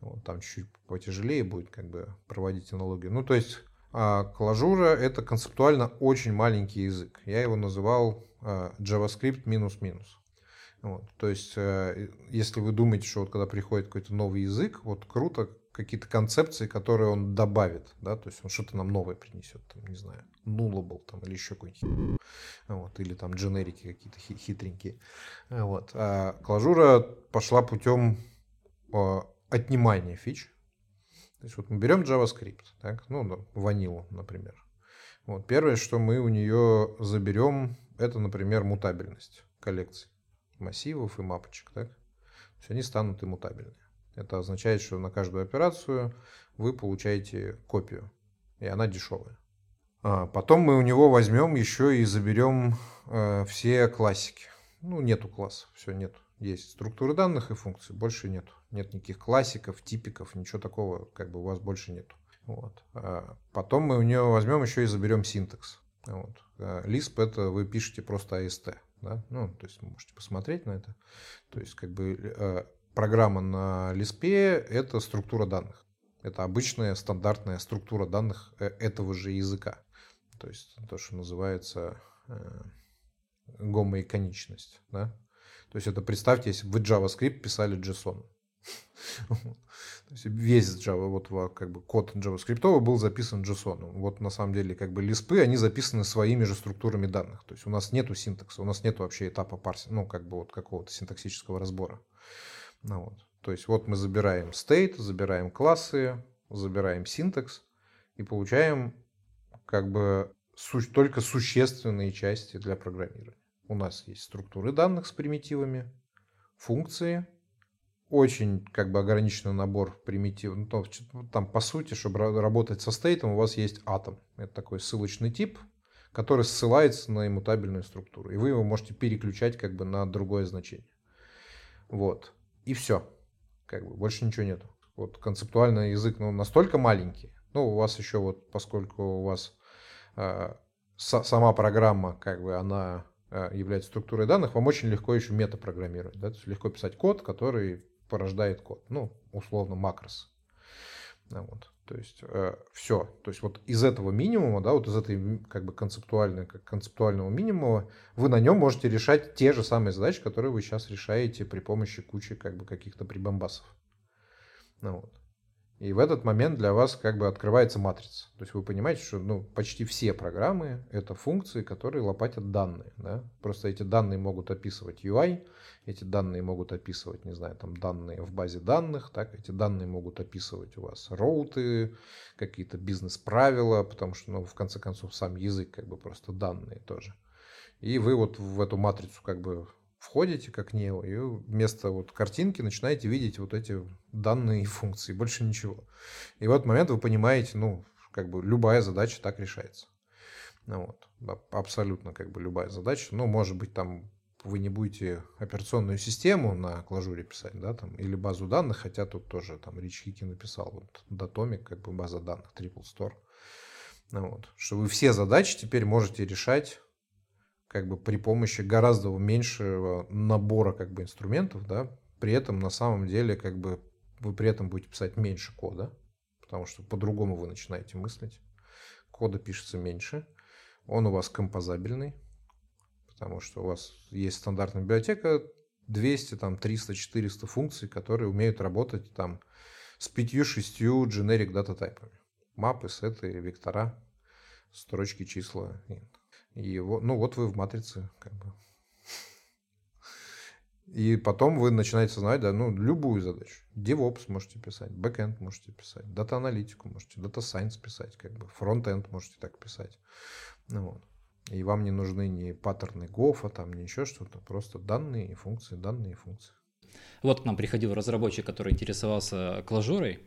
Вот, там чуть-чуть потяжелее будет как бы проводить аналогию. Ну, то есть а Клажура — это концептуально очень маленький язык. Я его называл а, JavaScript минус-минус. Вот. То есть, э, если вы думаете, что вот когда приходит какой-то новый язык, вот круто какие-то концепции, которые он добавит, да, то есть он что-то нам новое принесет, там, не знаю, nullable там или еще какой-нибудь, вот, или там дженерики какие-то хитренькие, вот. А Клажура пошла путем а, отнимания фич, то есть вот мы берем JavaScript, так, ну, ванилу, например. Вот, первое, что мы у нее заберем, это, например, мутабельность коллекций массивов и мапочек. Так? То есть они станут иммутабельны. Это означает, что на каждую операцию вы получаете копию, и она дешевая. А потом мы у него возьмем еще и заберем э, все классики. Ну, нету классов, все, нету. Есть структуры данных и функции, больше нету. Нет никаких классиков, типиков, ничего такого как бы у вас больше нету. Вот. А потом мы у нее возьмем еще и заберем синтекс. Вот. А Lisp это вы пишете просто AST. Да? Ну, то есть вы можете посмотреть на это. То есть как бы программа на Lisp это структура данных. Это обычная стандартная структура данных э, этого же языка. То есть то, что называется э, гомоиконичность. Да? То есть это представьте, если бы вы JavaScript писали JSON. Весь Java, вот как бы код JavaScript был записан JSON. Вот на самом деле как бы лиспы, они записаны своими же структурами данных. То есть у нас нету синтакса, у нас нету вообще этапа парси, ну как бы вот какого-то синтаксического разбора. Ну, вот. То есть вот мы забираем state, забираем классы, забираем синтакс и получаем как бы су- только существенные части для программирования. У нас есть структуры данных с примитивами, функции, очень как бы ограниченный набор примитивов. Ну, там, там по сути, чтобы работать со стейтом, у вас есть атом. Это такой ссылочный тип, который ссылается на иммутабельную структуру. И вы его можете переключать как бы на другое значение. Вот. И все. Как бы больше ничего нету. Вот концептуальный язык ну, настолько маленький. Ну, у вас еще вот, поскольку у вас э, сама программа, как бы она Э, является структурой данных, вам очень легко еще метапрограммировать. Да? То есть легко писать код, который порождает код. Ну, условно, макрос. Вот. То есть э, все. То есть вот из этого минимума, да, вот из этой как бы концептуальной, как концептуального минимума, вы на нем можете решать те же самые задачи, которые вы сейчас решаете при помощи кучи как бы каких-то прибамбасов. Ну, вот. И в этот момент для вас как бы открывается матрица. То есть вы понимаете, что ну, почти все программы — это функции, которые лопатят данные. Да? Просто эти данные могут описывать UI, эти данные могут описывать, не знаю, там данные в базе данных, так? эти данные могут описывать у вас роуты, какие-то бизнес-правила, потому что, ну, в конце концов, сам язык как бы просто данные тоже. И вы вот в эту матрицу как бы входите как Нео, и вместо вот картинки начинаете видеть вот эти данные и функции, больше ничего. И в этот момент вы понимаете, ну, как бы любая задача так решается. Ну, вот, абсолютно как бы любая задача. Ну, может быть, там вы не будете операционную систему на клажуре писать, да, там, или базу данных, хотя тут тоже там Рич Хики написал, вот, Datomic, как бы база данных, Triple Store. Ну, вот, что вы все задачи теперь можете решать как бы при помощи гораздо меньшего набора как бы инструментов, да, при этом на самом деле как бы вы при этом будете писать меньше кода, потому что по-другому вы начинаете мыслить. Кода пишется меньше, он у вас композабельный, потому что у вас есть стандартная библиотека, 200, там, 300, 400 функций, которые умеют работать там с 5-6 generic data type ами. Мапы, сеты, вектора, строчки, числа. И его, ну вот вы в матрице, как бы. И потом вы начинаете знать, да, ну, любую задачу. DevOps можете писать, backend можете писать, дата-аналитику можете, data science писать, как бы, frontend можете так писать. Ну, вот. И вам не нужны ни паттерны GoF а, там, ни еще что-то, просто данные и функции, данные и функции. Вот к нам приходил разработчик, который интересовался клажурой,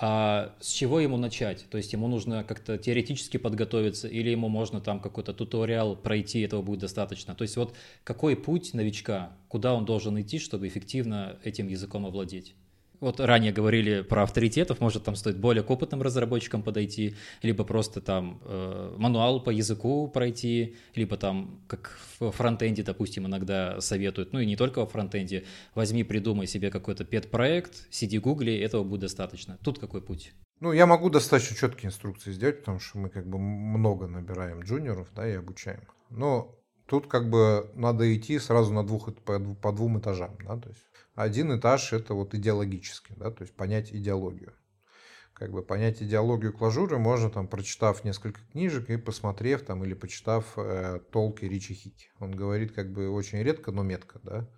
а с чего ему начать? То есть ему нужно как-то теоретически подготовиться или ему можно там какой-то туториал пройти, этого будет достаточно? То есть вот какой путь новичка, куда он должен идти, чтобы эффективно этим языком овладеть? Вот ранее говорили про авторитетов, может там стоит более к опытным разработчикам подойти, либо просто там э, мануал по языку пройти, либо там как в фронтенде, допустим, иногда советуют, ну и не только во фронтенде, возьми, придумай себе какой-то пет-проект, сиди гугли, этого будет достаточно. Тут какой путь? Ну, я могу достаточно четкие инструкции сделать, потому что мы как бы много набираем джуниоров, да, и обучаем. Но тут как бы надо идти сразу на двух, по, по двум этажам, да, то есть один этаж это вот идеологический, да, то есть понять идеологию. Как бы понять идеологию клажуры можно там, прочитав несколько книжек и посмотрев там или почитав э, толки Ричи Хики. Он говорит как бы очень редко, но метко, да.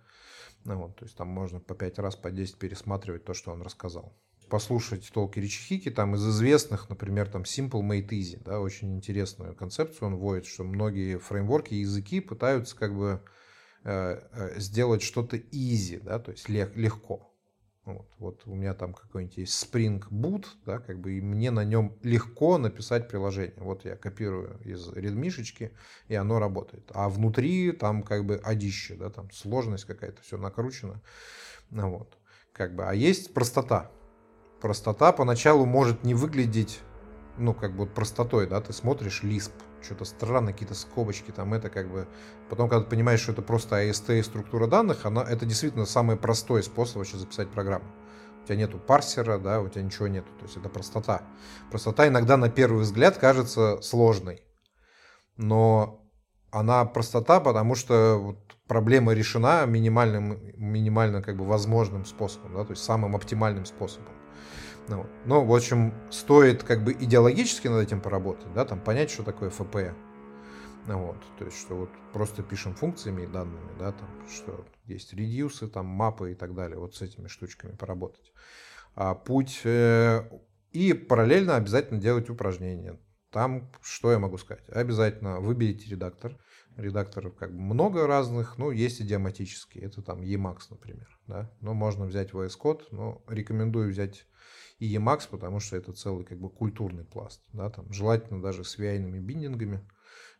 Ну, вот, то есть там можно по пять раз, по десять пересматривать то, что он рассказал. Послушать толки Ричи там из известных, например, там Simple Made Easy, да, очень интересную концепцию он вводит, что многие фреймворки, языки пытаются как бы Э, э, сделать что-то easy, да, то есть легко. Вот, вот у меня там какой-нибудь есть Spring Boot, да, как бы, и мне на нем легко написать приложение. Вот я копирую из редмишечки, и оно работает. А внутри там как бы одище, да, там сложность какая-то, все накручено. Вот, как бы, а есть простота. Простота поначалу может не выглядеть, ну, как бы простотой, да, ты смотришь Lisp, что-то странно, какие-то скобочки, там это как бы... Потом, когда ты понимаешь, что это просто AST и структура данных, она, это действительно самый простой способ вообще записать программу. У тебя нету парсера, да, у тебя ничего нету, то есть это простота. Простота иногда на первый взгляд кажется сложной, но она простота, потому что вот проблема решена минимальным, минимально как бы возможным способом, да, то есть самым оптимальным способом. Ну, ну, в общем, стоит как бы идеологически над этим поработать, да, там понять, что такое ФП. Ну, вот, то есть, что вот просто пишем функциями и данными, да, там, что есть редюсы, там, мапы и так далее, вот с этими штучками поработать. А путь... Э, и параллельно обязательно делать упражнения. Там, что я могу сказать? Обязательно выберите редактор. Редакторов как бы много разных, ну, есть идиоматические. Это там Emacs, например, да. Но можно взять VS Code, но рекомендую взять и Emacs, потому что это целый как бы культурный пласт, да, там желательно даже с vi биндингами,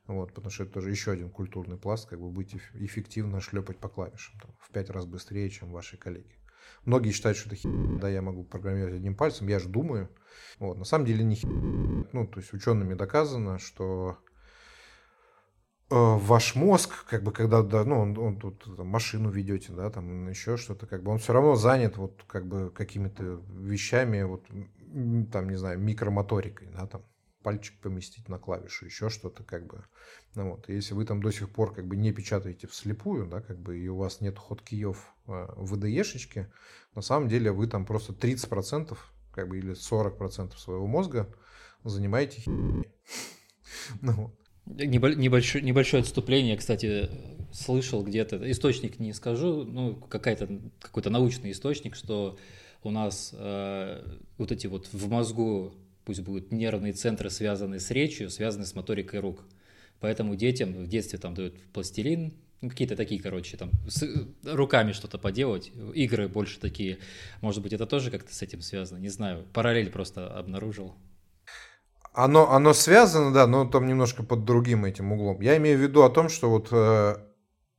вот, потому что это тоже еще один культурный пласт, как бы быть эффективно шлепать по клавишам, там, в пять раз быстрее, чем ваши коллеги. Многие считают, что это хи... да, я могу программировать одним пальцем, я же думаю. Вот, на самом деле не хи... Ну, то есть учеными доказано, что ваш мозг, как бы, когда, да, ну, он, он тут там, машину ведете, да, там еще что-то, как бы, он все равно занят вот, как бы, какими-то вещами, вот, там, не знаю, микромоторикой, да, там, пальчик поместить на клавишу, еще что-то, как бы, ну, вот, если вы там до сих пор, как бы, не печатаете вслепую, да, как бы, и у вас нет ходкиев э, в IDE-шечке, на самом деле вы там просто 30%, как бы, или 40% своего мозга занимаете ну, Небольшое, небольшое отступление, кстати, слышал где-то, источник не скажу, ну, какая-то, какой-то научный источник, что у нас э, вот эти вот в мозгу, пусть будут нервные центры, связанные с речью, связаны с моторикой рук. Поэтому детям в детстве там дают пластилин, Ну, какие-то такие, короче, там, с руками что-то поделать. Игры больше такие. Может быть, это тоже как-то с этим связано, не знаю. Параллель просто обнаружил. Оно, оно связано, да, но там немножко под другим этим углом. Я имею в виду о том, что вот э,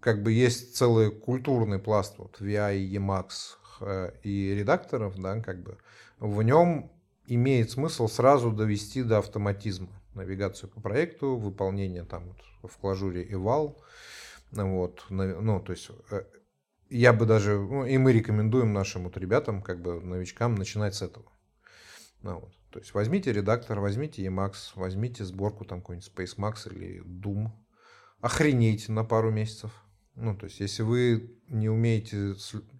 как бы есть целый культурный пласт вот VI, Emacs э, и редакторов, да, как бы в нем имеет смысл сразу довести до автоматизма навигацию по проекту, выполнение там вот в клажуре eval, вот, ну, то есть э, я бы даже, ну, и мы рекомендуем нашим вот ребятам, как бы новичкам, начинать с этого. Ну, вот. То есть возьмите редактор, возьмите Emacs, возьмите сборку там какой-нибудь SpaceMax или Doom, охренейте на пару месяцев. Ну, то есть, если вы не умеете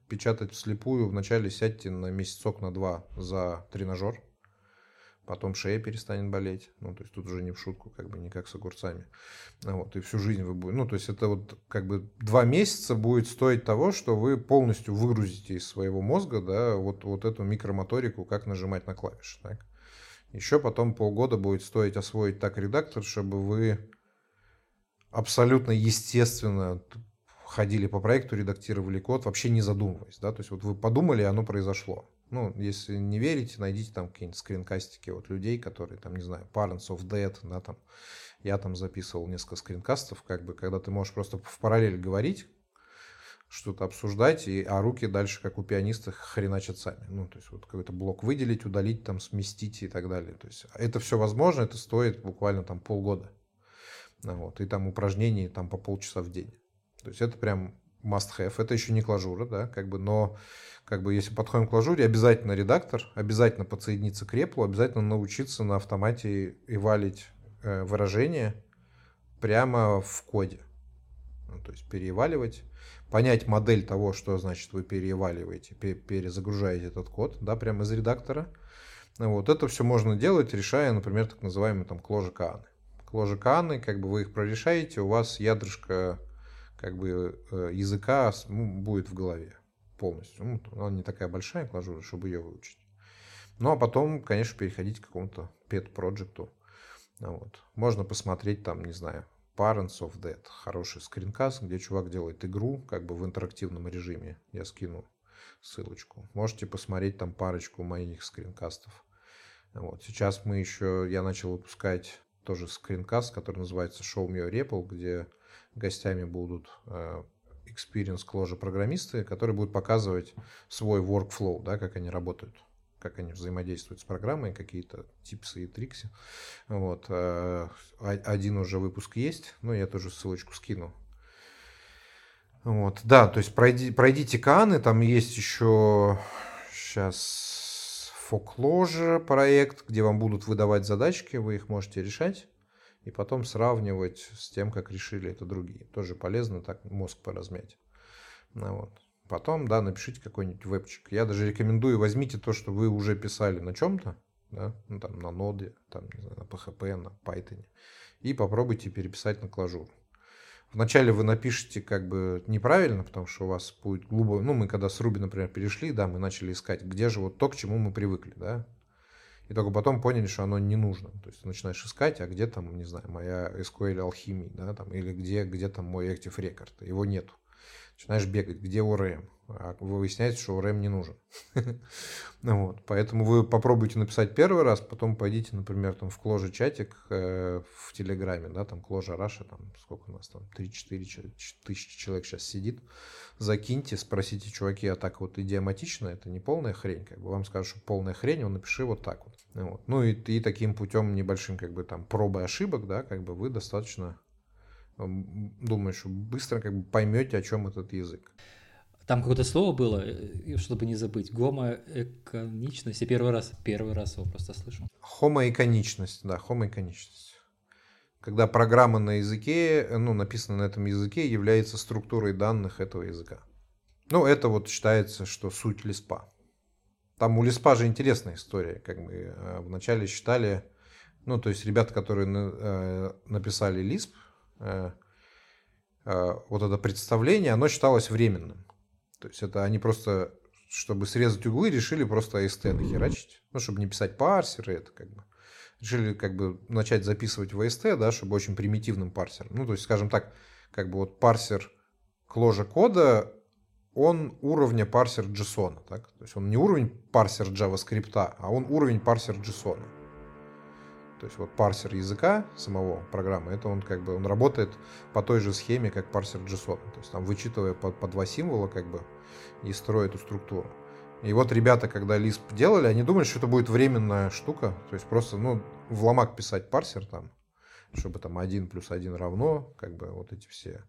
печатать вслепую, вначале сядьте на месяцок, на два за тренажер, потом шея перестанет болеть. Ну, то есть тут уже не в шутку, как бы не как с огурцами. Вот, и всю жизнь вы будете. Ну, то есть это вот как бы два месяца будет стоить того, что вы полностью выгрузите из своего мозга, да, вот, вот эту микромоторику, как нажимать на клавиши. Так? Еще потом полгода будет стоить освоить так редактор, чтобы вы абсолютно естественно ходили по проекту, редактировали код, вообще не задумываясь. Да? То есть вот вы подумали, оно произошло. Ну, если не верите, найдите там какие-нибудь скринкастики от людей, которые, там, не знаю, Parents of Dead, да, там, я там записывал несколько скринкастов, как бы, когда ты можешь просто в параллель говорить, что-то обсуждать, и, а руки дальше, как у пианиста, хреначат сами. Ну, то есть вот какой-то блок выделить, удалить, там, сместить и так далее. То есть это все возможно, это стоит буквально там полгода. Ну, вот, и там упражнений там по полчаса в день. То есть это прям must have. Это еще не клажура, да, как бы, но как бы если подходим к лажуре, обязательно редактор, обязательно подсоединиться к реплу, обязательно научиться на автомате и валить э, выражение прямо в коде. Ну, то есть перееваливать, понять модель того, что значит вы перееваливаете, перезагружаете этот код, да, прямо из редактора. Вот это все можно делать, решая, например, так называемые там кложи-кааны. Кложи-кааны, как бы вы их прорешаете, у вас ядрышко как бы э, языка ну, будет в голове полностью. Ну, она не такая большая клажура, чтобы ее выучить. Ну, а потом, конечно, переходить к какому-то pet-проекту. Вот. Можно посмотреть там, не знаю, Parents of Dead. Хороший скринкаст, где чувак делает игру как бы в интерактивном режиме. Я скину ссылочку. Можете посмотреть там парочку моих скринкастов. Вот. Сейчас мы еще, я начал выпускать тоже скринкаст, который называется Show Me Your REPL, где гостями будут э, experience closure программисты, которые будут показывать свой workflow, да, как они работают, как они взаимодействуют с программой, какие-то типсы и триксы. Вот. Э, один уже выпуск есть, но я тоже ссылочку скину. Вот, да, то есть пройди, пройдите Каны, там есть еще сейчас Foreclosure проект, где вам будут выдавать задачки, вы их можете решать и потом сравнивать с тем, как решили это другие. Тоже полезно так мозг поразмять. Ну, вот. Потом, да, напишите какой-нибудь вебчик. Я даже рекомендую, возьмите то, что вы уже писали на чем-то, да, ну, там, на ноде, там, не знаю, на PHP, на Python, и попробуйте переписать на клажур. Вначале вы напишите как бы неправильно, потому что у вас будет глубоко... Ну, мы когда с Ruby, например, перешли, да, мы начали искать, где же вот то, к чему мы привыкли, да, и только потом поняли, что оно не нужно. То есть начинаешь искать, а где там, не знаю, моя SQL алхимия, да, там, или где, где там мой Active Record. Его нету. Начинаешь бегать, где ORM. А выясняется, что ORM не нужен. ну, вот. Поэтому вы попробуйте написать первый раз, потом пойдите, например, там, в Кложи чатик э, в Телеграме, да, там Кложа Раша, там сколько у нас там, 3-4 тысячи человек сейчас сидит. Закиньте, спросите, чуваки, а так вот идиоматично, это не полная хрень, как бы вам скажут, что полная хрень, он напиши вот так вот. Вот. Ну и, и таким путем небольшим как бы там пробой ошибок, да, как бы вы достаточно думаю, что быстро как бы поймете, о чем этот язык. Там какое-то слово было, э, чтобы не забыть. Гомоэконичность. Я первый раз, первый раз его просто слышу. Хомоэконичность, да, хомоэконичность. Когда программа на языке, ну, написана на этом языке, является структурой данных этого языка. Ну, это вот считается, что суть Лиспа. Там у Лиспа же интересная история. Как бы э, вначале считали, ну, то есть ребята, которые э, написали Лисп, э, вот это представление, оно считалось временным. То есть это они просто, чтобы срезать углы, решили просто AST нахерачить. Ну, чтобы не писать парсеры, это как бы. Решили как бы начать записывать в AST, да, чтобы очень примитивным парсером. Ну, то есть, скажем так, как бы вот парсер к ложе кода, он уровня парсер JSON. Так? То есть он не уровень парсер JavaScript, а он уровень парсер JSON. То есть вот парсер языка самого программы, это он как бы, он работает по той же схеме, как парсер JSON. То есть там вычитывая по, по два символа как бы и строя эту структуру. И вот ребята, когда Lisp делали, они думали, что это будет временная штука. То есть просто, ну, в ломак писать парсер там, чтобы там 1 плюс 1 равно, как бы вот эти все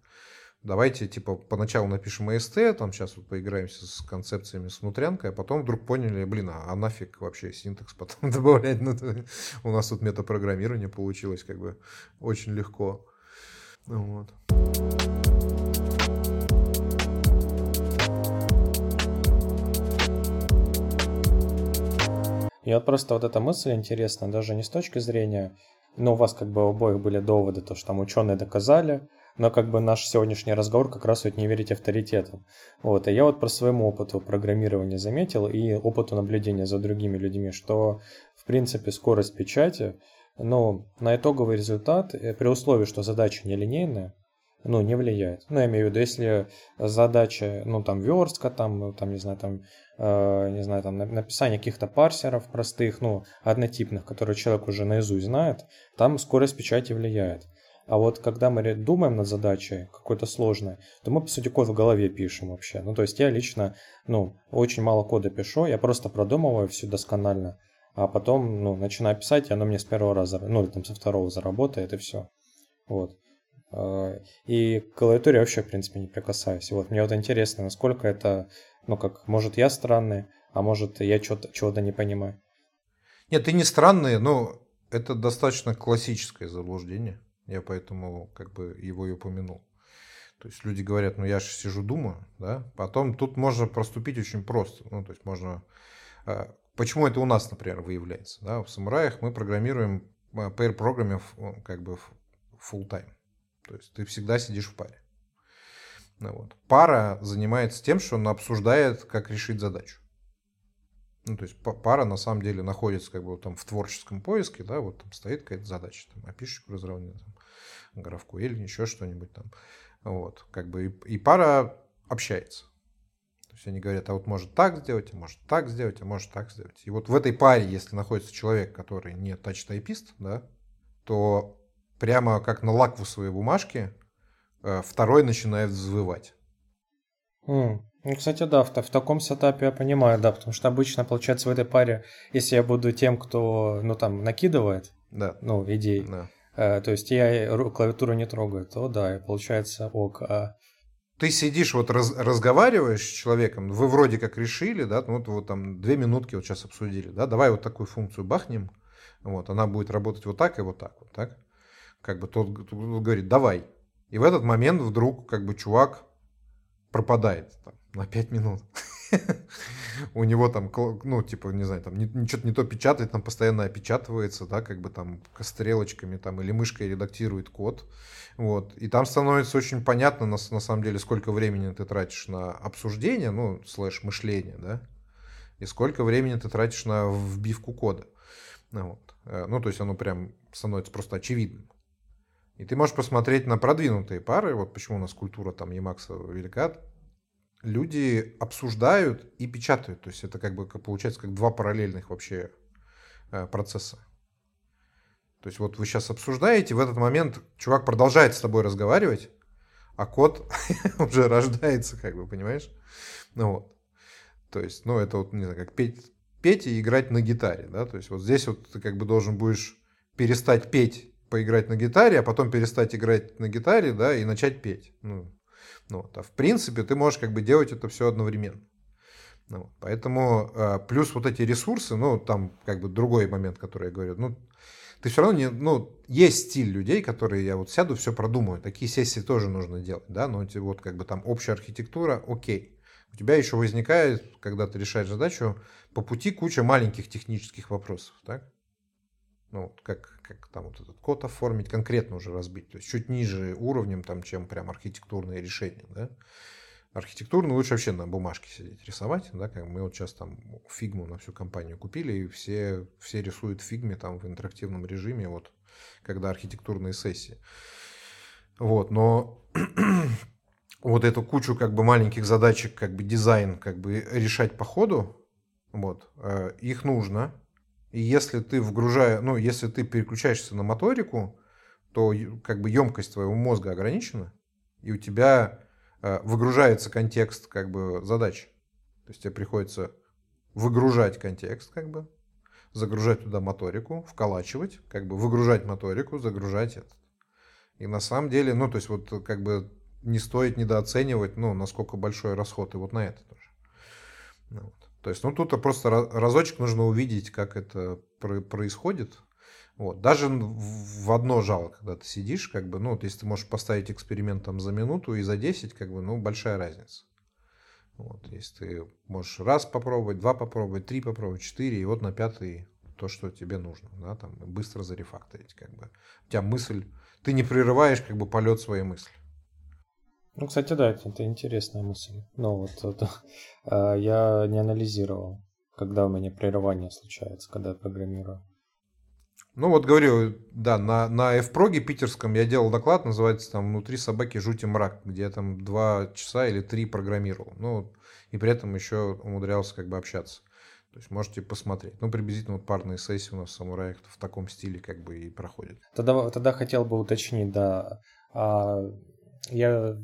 давайте, типа, поначалу напишем AST, там сейчас вот поиграемся с концепциями с внутрянкой, а потом вдруг поняли, блин, а, а нафиг вообще синтекс потом добавлять? Ну, у нас тут метапрограммирование получилось как бы очень легко. Вот. И вот просто вот эта мысль интересна, даже не с точки зрения, ну, у вас как бы у обоих были доводы, то, что там ученые доказали, но как бы наш сегодняшний разговор как раз вот не верить авторитетам. Вот, и я вот про своему опыту программирования заметил и опыту наблюдения за другими людьми, что в принципе скорость печати, ну, на итоговый результат, э, при условии, что задача нелинейная, ну, не влияет. Ну, я имею в виду, если задача, ну, там, верстка, там, там, не знаю, там, э, не знаю, там, написание каких-то парсеров простых, ну, однотипных, которые человек уже наизусть знает, там скорость печати влияет. А вот когда мы думаем над задачей какой-то сложной, то мы, по сути, код в голове пишем вообще. Ну, то есть я лично, ну, очень мало кода пишу, я просто продумываю все досконально, а потом, ну, начинаю писать, и оно мне с первого раза, ну, там, со второго заработает, и все. Вот. А, и к клавиатуре вообще, в принципе, не прикасаюсь. Вот мне вот интересно, насколько это, ну, как, может, я странный, а может, я чего-то не понимаю. Нет, ты не странный, но это достаточно классическое заблуждение. Я поэтому как бы его и упомянул. То есть люди говорят, ну я же сижу, думаю, да. Потом тут можно проступить очень просто. Ну, то есть можно... А, почему это у нас, например, выявляется? Да? В самураях мы программируем а, pair программе как бы full time. То есть ты всегда сидишь в паре. Ну, вот. Пара занимается тем, что она обсуждает, как решить задачу. Ну, то есть пара на самом деле находится как бы там в творческом поиске, да, вот там стоит какая-то задача, там, опишешь разравнение, графку или еще что-нибудь там. Вот, как бы и, и пара общается. То есть они говорят, а вот может так сделать, а может так сделать, а может так сделать. И вот в этой паре, если находится человек, который не тач-тайпист, да, то прямо как на лакмусовой бумажке э, второй начинает взвывать. Mm. Ну, кстати, да, в, в таком сетапе я понимаю, да, потому что обычно, получается, в этой паре, если я буду тем, кто, ну, там, накидывает, да. ну, идеи, да. Э, то есть я клавиатуру не трогаю, то да, и получается ок. А... Ты сидишь, вот раз, разговариваешь с человеком, вы вроде как решили, да, ну вот, вот там две минутки вот сейчас обсудили, да, давай вот такую функцию бахнем, вот, она будет работать вот так и вот так, вот так. Как бы тот, тот говорит, давай. И в этот момент вдруг как бы чувак пропадает там, на 5 минут. у него там, ну, типа, не знаю, там ничего не то печатает, там постоянно опечатывается, да, как бы там стрелочками там или мышкой редактирует код. Вот. И там становится очень понятно, на, на самом деле, сколько времени ты тратишь на обсуждение, ну, слэш мышление, да, и сколько времени ты тратишь на вбивку кода. Вот. Э, ну, то есть оно прям становится просто очевидным. И ты можешь посмотреть на продвинутые пары, вот почему у нас культура там Emacs велика, люди обсуждают и печатают. То есть это как бы получается как два параллельных вообще э, процесса. То есть вот вы сейчас обсуждаете, в этот момент чувак продолжает с тобой разговаривать, а код уже рождается, как бы, понимаешь? Ну вот. То есть, ну, это вот, не знаю, как петь, петь и играть на гитаре, да? То есть вот здесь вот ты как бы должен будешь перестать петь, поиграть на гитаре, а потом перестать играть на гитаре, да, и начать петь. Ну, вот. А в принципе ты можешь как бы делать это все одновременно. Ну. Поэтому э, плюс вот эти ресурсы, ну, там как бы другой момент, который я говорю, ну, ты все равно не, ну, есть стиль людей, которые я вот сяду, все продумаю. Такие сессии тоже нужно делать, да, но ну, вот как бы там общая архитектура, окей. У тебя еще возникает, когда ты решаешь задачу, по пути куча маленьких технических вопросов, так? Ну, вот как, как там вот этот код оформить, конкретно уже разбить. То есть чуть ниже уровнем, там, чем прям архитектурные решения. Да? Архитектурно лучше вообще на бумажке сидеть рисовать. Да? Как мы вот сейчас там фигму на всю компанию купили, и все, все рисуют фигме там в интерактивном режиме, вот, когда архитектурные сессии. Вот, но вот эту кучу как бы маленьких задачек, как бы дизайн, как бы решать по ходу, вот, э, их нужно. И если ты вгружаешь, ну, если ты переключаешься на моторику, то как бы емкость твоего мозга ограничена, и у тебя э, выгружается контекст как бы задач. То есть тебе приходится выгружать контекст, как бы, загружать туда моторику, вколачивать, как бы выгружать моторику, загружать это. И на самом деле, ну, то есть вот как бы не стоит недооценивать, ну, насколько большой расход и вот на это тоже. Ну, вот. То есть, ну, тут просто разочек нужно увидеть, как это происходит. Вот. Даже в одно жало, когда ты сидишь, как бы, ну, вот если ты можешь поставить эксперимент там за минуту и за 10, как бы, ну, большая разница. Вот. Если ты можешь раз попробовать, два попробовать, три попробовать, четыре, и вот на пятый то, что тебе нужно, да, там, быстро зарефакторить, как бы. У тебя мысль, ты не прерываешь, как бы, полет своей мысли. Ну, кстати, да, это, это интересная мысль. Ну, вот это, э, я не анализировал, когда у меня прерывание случается, когда я программирую. Ну, вот говорю, да, на, на FPROG питерском я делал доклад, называется там «Внутри собаки жути мрак», где я там два часа или три программировал. Ну, и при этом еще умудрялся как бы общаться. То есть можете посмотреть. Ну, приблизительно вот парные сессии у нас в самураях в таком стиле как бы и проходят. Тогда, тогда хотел бы уточнить, да, а, я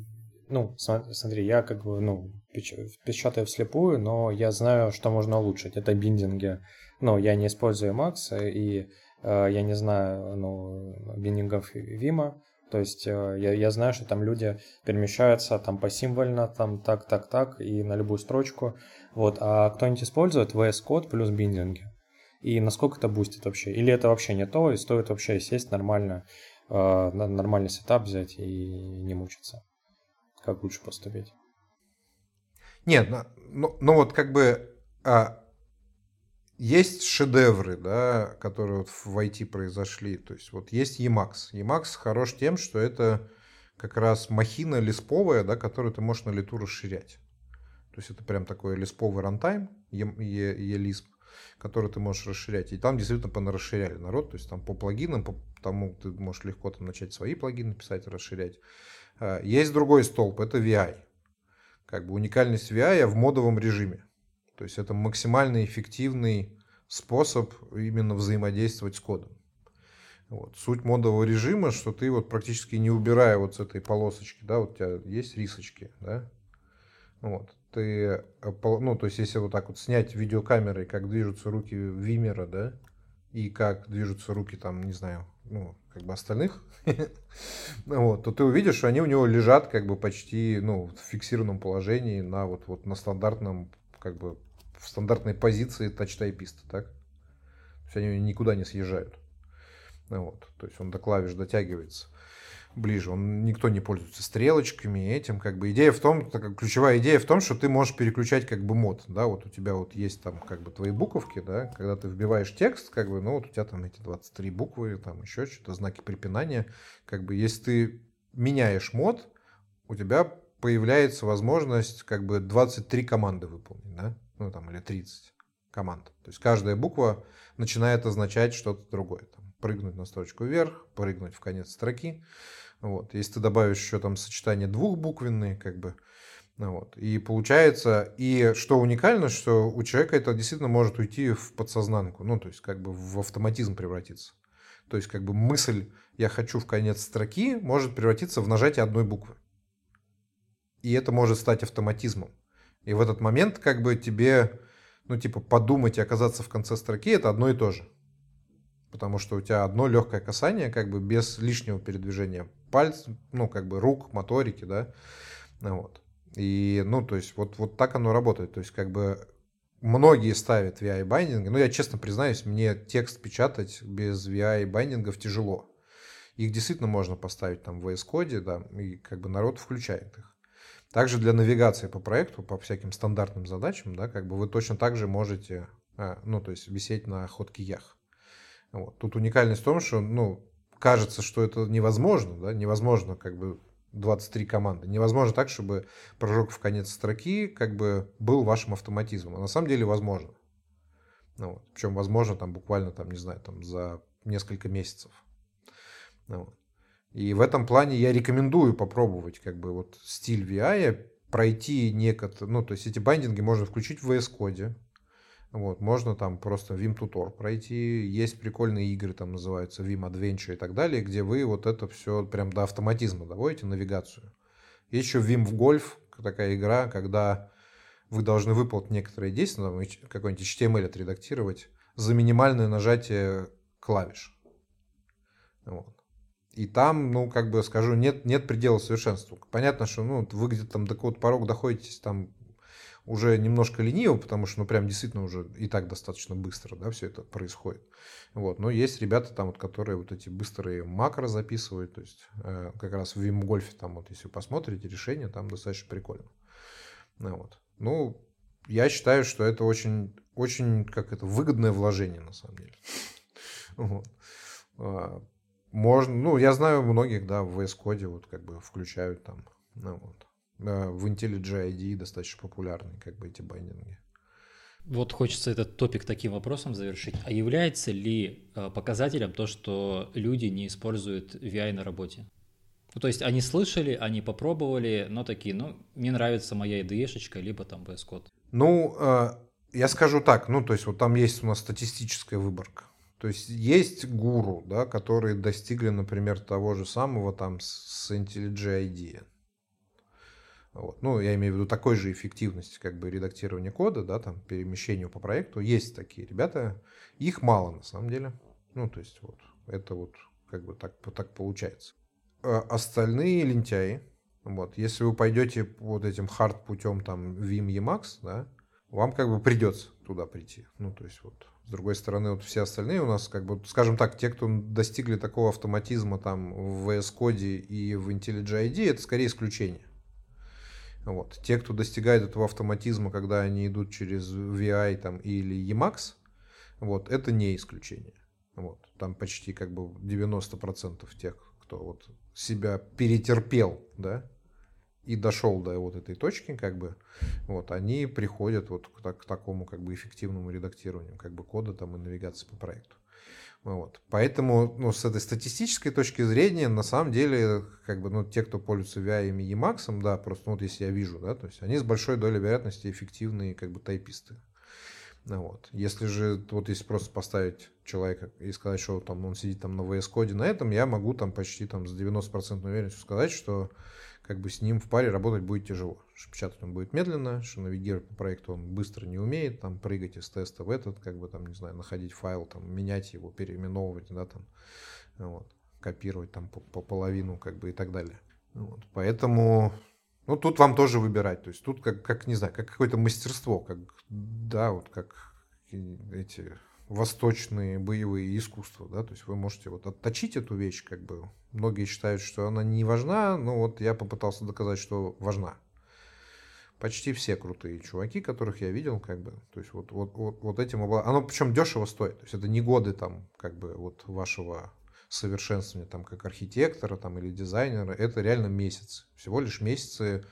ну, смотри, я как бы, ну, печатаю вслепую, но я знаю, что можно улучшить. Это биндинги. Но я не использую Max, и э, я не знаю, ну, биндингов Vima. То есть э, я, я знаю, что там люди перемещаются там посимвольно, там так, так, так, и на любую строчку. Вот. А кто-нибудь использует VS Code плюс биндинги? И насколько это бустит вообще? Или это вообще не то, и стоит вообще сесть нормально, э, нормальный сетап взять и не мучиться? Как лучше поступить? Нет, ну, ну, вот как бы а, есть шедевры, да, которые вот в IT произошли. То есть вот есть Emacs. Emacs хорош тем, что это как раз махина лисповая, да, которую ты можешь на лету расширять. То есть это прям такой лисповый рантайм, E-Lisp, который ты можешь расширять. И там действительно понарасширяли народ, то есть там по плагинам, по тому ты можешь легко там начать свои плагины писать, расширять. А, есть другой столб, это VI. Как бы уникальность VI в модовом режиме. То есть это максимально эффективный способ именно взаимодействовать с кодом. Вот. Суть модового режима, что ты вот практически не убирая вот с этой полосочки, да, вот у тебя есть рисочки, да, вот, ты, э, ну, то есть если вот так вот снять видеокамерой, как движутся руки Вимера, да, и как движутся руки там, не знаю, ну, как бы остальных, вот, то ты увидишь, что они у него лежат как бы почти ну, в фиксированном положении на вот, вот на стандартном, как бы в стандартной позиции тач-тайписта, так? То есть они никуда не съезжают. Вот, то есть он до клавиш дотягивается ближе. Он никто не пользуется стрелочками этим. Как бы идея в том, так, ключевая идея в том, что ты можешь переключать как бы мод. Да, вот у тебя вот есть там как бы твои буковки, да, когда ты вбиваешь текст, как бы, ну вот у тебя там эти 23 буквы, там еще что-то, знаки препинания. Как бы если ты меняешь мод, у тебя появляется возможность как бы 23 команды выполнить, да, ну там или 30 команд. То есть каждая буква начинает означать что-то другое. Там, прыгнуть на строчку вверх, прыгнуть в конец строки. Вот. Если ты добавишь еще там сочетание двухбуквенные, как бы, ну вот. И получается, и что уникально, что у человека это действительно может уйти в подсознанку, ну, то есть как бы в автоматизм превратиться. То есть как бы мысль «я хочу в конец строки» может превратиться в нажатие одной буквы. И это может стать автоматизмом. И в этот момент как бы тебе, ну, типа, подумать и оказаться в конце строки – это одно и то же. Потому что у тебя одно легкое касание, как бы без лишнего передвижения пальцев, ну, как бы рук, моторики, да, вот. И, ну, то есть, вот, вот так оно работает. То есть, как бы, многие ставят VI байдинги. Ну, я честно признаюсь, мне текст печатать без VI байдингов тяжело. Их действительно можно поставить там в VS Code, да, и как бы народ включает их. Также для навигации по проекту, по всяким стандартным задачам, да, как бы вы точно так же можете, а, ну, то есть висеть на хоткиях. Вот. Тут уникальность в том, что, ну, кажется, что это невозможно, да, невозможно как бы 23 команды. Невозможно так, чтобы прыжок в конец строки как бы был вашим автоматизмом. А на самом деле возможно. Ну, вот. Причем возможно там буквально там, не знаю, там за несколько месяцев. Ну, вот. И в этом плане я рекомендую попробовать как бы вот стиль VI, пройти некоторые, ну, то есть эти байдинги можно включить в VS Code, вот, можно там просто Vim Tutor пройти. Есть прикольные игры, там называются Vim Adventure и так далее, где вы вот это все прям до автоматизма доводите, навигацию. Есть еще Vim в гольф, такая игра, когда вы должны выполнить некоторые действия, какой-нибудь HTML отредактировать за минимальное нажатие клавиш. Вот. И там, ну, как бы скажу, нет, нет предела совершенству. Понятно, что ну, вы где-то там до какого-то порога доходите там уже немножко лениво, потому что, ну, прям действительно уже и так достаточно быстро, да, все это происходит. Вот, но есть ребята там, вот, которые вот эти быстрые макро записывают, то есть э, как раз в Golf там вот, если посмотрите решение, там достаточно прикольно. Ну, вот. Ну, я считаю, что это очень, очень, как это, выгодное вложение, на самом деле. Вот. А, можно, ну, я знаю многих, да, в VS Code вот как бы включают там, ну, вот. Э, в IntelliJ IDE достаточно популярны как бы эти байдинги. Вот хочется этот топик таким вопросом завершить. А является ли э, показателем то, что люди не используют VI на работе? Ну, то есть они слышали, они попробовали, но такие, ну, мне нравится моя IDE-шечка, либо там VS Code. Ну, э, я скажу так, ну, то есть вот там есть у нас статистическая выборка. То есть есть гуру, да, которые достигли, например, того же самого там с IntelliJ IDEA. Вот. Ну, я имею в виду такой же эффективности, как бы редактирования кода, да, там, перемещению по проекту. Есть такие ребята. Их мало, на самом деле. Ну, то есть, вот, это вот как бы так, так получается. А остальные лентяи, вот, если вы пойдете вот этим хард путем, там, Vim Emacs, да, вам как бы придется туда прийти. Ну, то есть, вот, с другой стороны, вот все остальные у нас, как бы, скажем так, те, кто достигли такого автоматизма там в VS Code и в IntelliJ IDEA, это скорее исключение. Вот. Те, кто достигает этого автоматизма, когда они идут через VI там, или Emacs, вот, это не исключение. Вот. Там почти как бы 90% тех, кто вот себя перетерпел, да, и дошел до вот этой точки, как бы, вот, они приходят вот к, к такому как бы эффективному редактированию, как бы кода там и навигации по проекту. Вот. Поэтому, ну, с этой статистической точки зрения, на самом деле, как бы, ну, те, кто пользуется VI и Emacs, да, просто, ну, вот если я вижу, да, то есть они с большой долей вероятности эффективные, как бы, тайписты. Ну, вот. Если же, вот если просто поставить человека и сказать, что там он сидит там на VS Code на этом, я могу там почти там с 90% уверенностью сказать, что как бы с ним в паре работать будет тяжело. Что печатать он будет медленно, что навигировать по проекту он быстро не умеет, там прыгать из теста в этот, как бы там, не знаю, находить файл, там, менять его, переименовывать, да, там, вот, копировать там по, по половину, как бы и так далее. Вот, поэтому, ну, тут вам тоже выбирать, то есть тут как, как не знаю, как какое-то мастерство, как, да, вот как эти восточные боевые искусства, да, то есть вы можете вот отточить эту вещь, как бы, многие считают, что она не важна, но вот я попытался доказать, что важна. Почти все крутые чуваки, которых я видел, как бы, то есть вот, вот, вот, вот этим, оно причем дешево стоит, то есть это не годы там, как бы, вот вашего совершенствования там как архитектора там или дизайнера, это реально месяц, всего лишь месяцы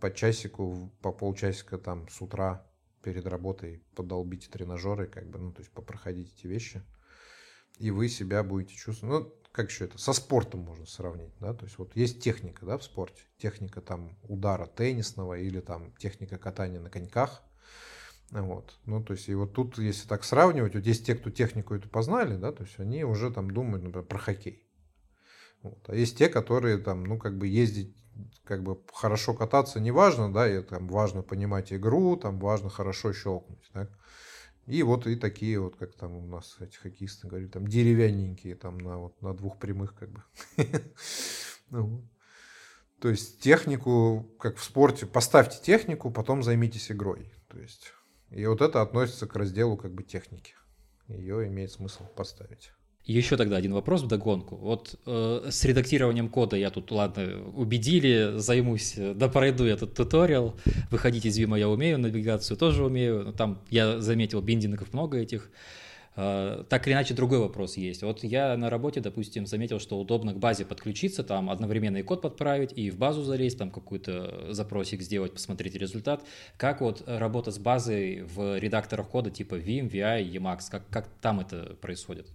по часику, по полчасика там с утра перед работой подолбите тренажеры, как бы, ну, то есть попроходите эти вещи, и вы себя будете чувствовать, ну, как еще это, со спортом можно сравнить, да, то есть вот есть техника, да, в спорте, техника там удара теннисного или там техника катания на коньках, вот, ну, то есть, и вот тут, если так сравнивать, вот есть те, кто технику эту познали, да, то есть они уже там думают, например, про хоккей. Вот. А есть те, которые там, ну, как бы ездить как бы хорошо кататься не важно, да, и там важно понимать игру, там важно хорошо щелкнуть, так. И вот и такие вот, как там у нас эти хоккеисты говорят, там деревянненькие, там на, вот, на двух прямых как бы. Ну То есть технику, как в спорте, поставьте технику, потом займитесь игрой. То есть, и вот это относится к разделу как бы техники. Ее имеет смысл поставить. Еще тогда один вопрос в догонку. Вот э, с редактированием кода я тут, ладно, убедили, займусь, да пройду этот туториал. Выходить из Vim я умею, навигацию тоже умею. Но там я заметил биндингов много этих. Э, так или иначе, другой вопрос есть. Вот я на работе, допустим, заметил, что удобно к базе подключиться, там одновременно и код подправить, и в базу залезть, там какой-то запросик сделать, посмотреть результат. Как вот работа с базой в редакторах кода типа Vim, VI, Emacs, как, как там это происходит?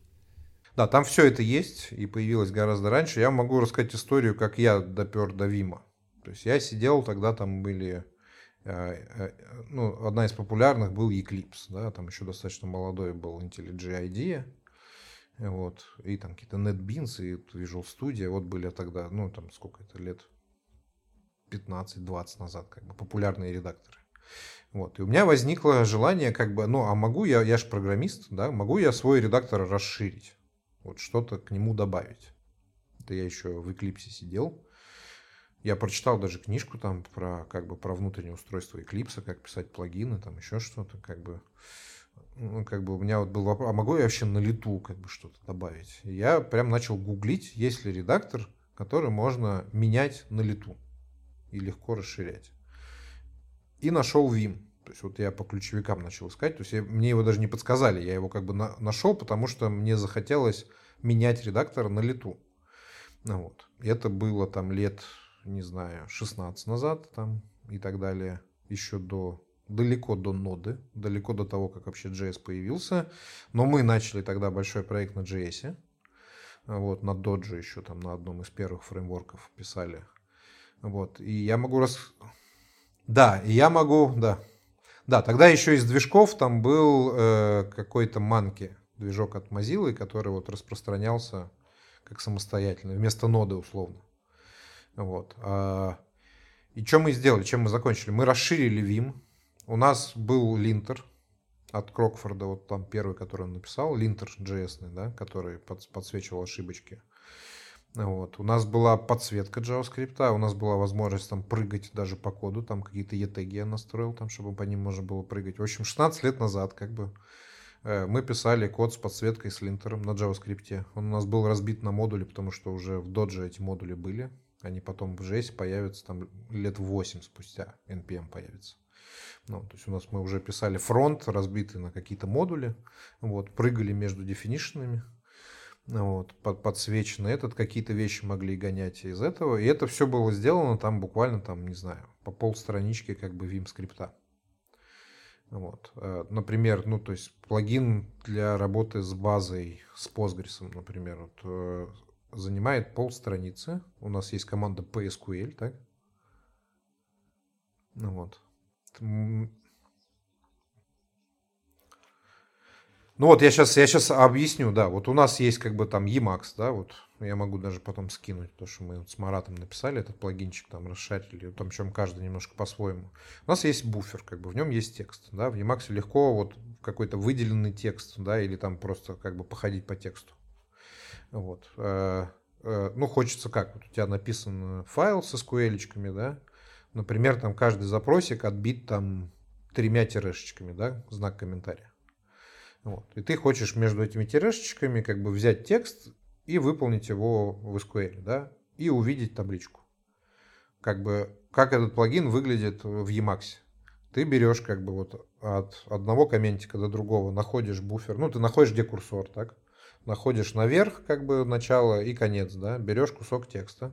Да, там все это есть и появилось гораздо раньше. Я могу рассказать историю, как я допер до Вима. То есть я сидел, тогда там были... Э, э, ну, одна из популярных был Eclipse, да, там еще достаточно молодой был IntelliJ IDEA, вот, и там какие-то NetBeans и Visual Studio, вот были тогда, ну, там сколько это лет, 15-20 назад, как бы, популярные редакторы. Вот. И у меня возникло желание, как бы, ну, а могу я, я же программист, да, могу я свой редактор расширить, вот что-то к нему добавить. Это я еще в Eclipse сидел. Я прочитал даже книжку там про, как бы, про внутреннее устройство Eclipse, как писать плагины, там еще что-то, как бы, ну, как бы у меня вот был вопрос, а могу я вообще на лету как бы что-то добавить? Я прям начал гуглить, есть ли редактор, который можно менять на лету и легко расширять. И нашел Vim. То есть вот я по ключевикам начал искать. То есть я, мне его даже не подсказали. Я его как бы на, нашел, потому что мне захотелось менять редактор на лету. Ну, вот. Это было там лет, не знаю, 16 назад там и так далее. Еще до далеко до ноды, далеко до того, как вообще JS появился. Но мы начали тогда большой проект на JS. Вот, на Dodge еще там на одном из первых фреймворков писали. Вот, и я могу раз... Да, и я могу, да. Да, тогда еще из движков там был э, какой-то манки, движок от Mozilla, который вот распространялся как самостоятельный, вместо ноды условно. Вот. А, и что мы сделали, чем мы закончили? Мы расширили Vim, у нас был линтер от Крокфорда, вот там первый, который он написал, линтер JS, да, который под, подсвечивал ошибочки. Вот. У нас была подсветка JavaScript, у нас была возможность там прыгать даже по коду, там какие-то ETG я настроил, там, чтобы по ним можно было прыгать. В общем, 16 лет назад как бы э, мы писали код с подсветкой, с линтером на JavaScript. Он у нас был разбит на модули, потому что уже в Dodge эти модули были. Они потом в JS появятся там лет 8 спустя, NPM появится. Ну, то есть у нас мы уже писали фронт, разбитый на какие-то модули, вот, прыгали между дефинишенами, вот, под, подсвечено этот, какие-то вещи могли гонять из этого. И это все было сделано там буквально, там, не знаю, по полстранички как бы Vim скрипта. Вот. Э, например, ну, то есть плагин для работы с базой, с Postgres, например, вот, э, занимает полстраницы. У нас есть команда PSQL, так? Ну вот. Ну вот я сейчас, я сейчас объясню, да, вот у нас есть как бы там Emacs, да, вот я могу даже потом скинуть то, что мы вот с Маратом написали, этот плагинчик там расшарили, там чем каждый немножко по-своему. У нас есть буфер, как бы в нем есть текст, да, в Emacs легко вот какой-то выделенный текст, да, или там просто как бы походить по тексту. Вот. Э, э, ну, хочется как, вот у тебя написан файл со SQL, да, Например, там каждый запросик отбит там тремя тирешечками, да, знак комментария. Вот. И ты хочешь между этими тирешечками как бы взять текст и выполнить его в SQL, да, и увидеть табличку. Как бы, как этот плагин выглядит в Emacs. Ты берешь как бы вот от одного комментика до другого, находишь буфер, ну, ты находишь где курсор, так? Находишь наверх как бы начало и конец, да, берешь кусок текста,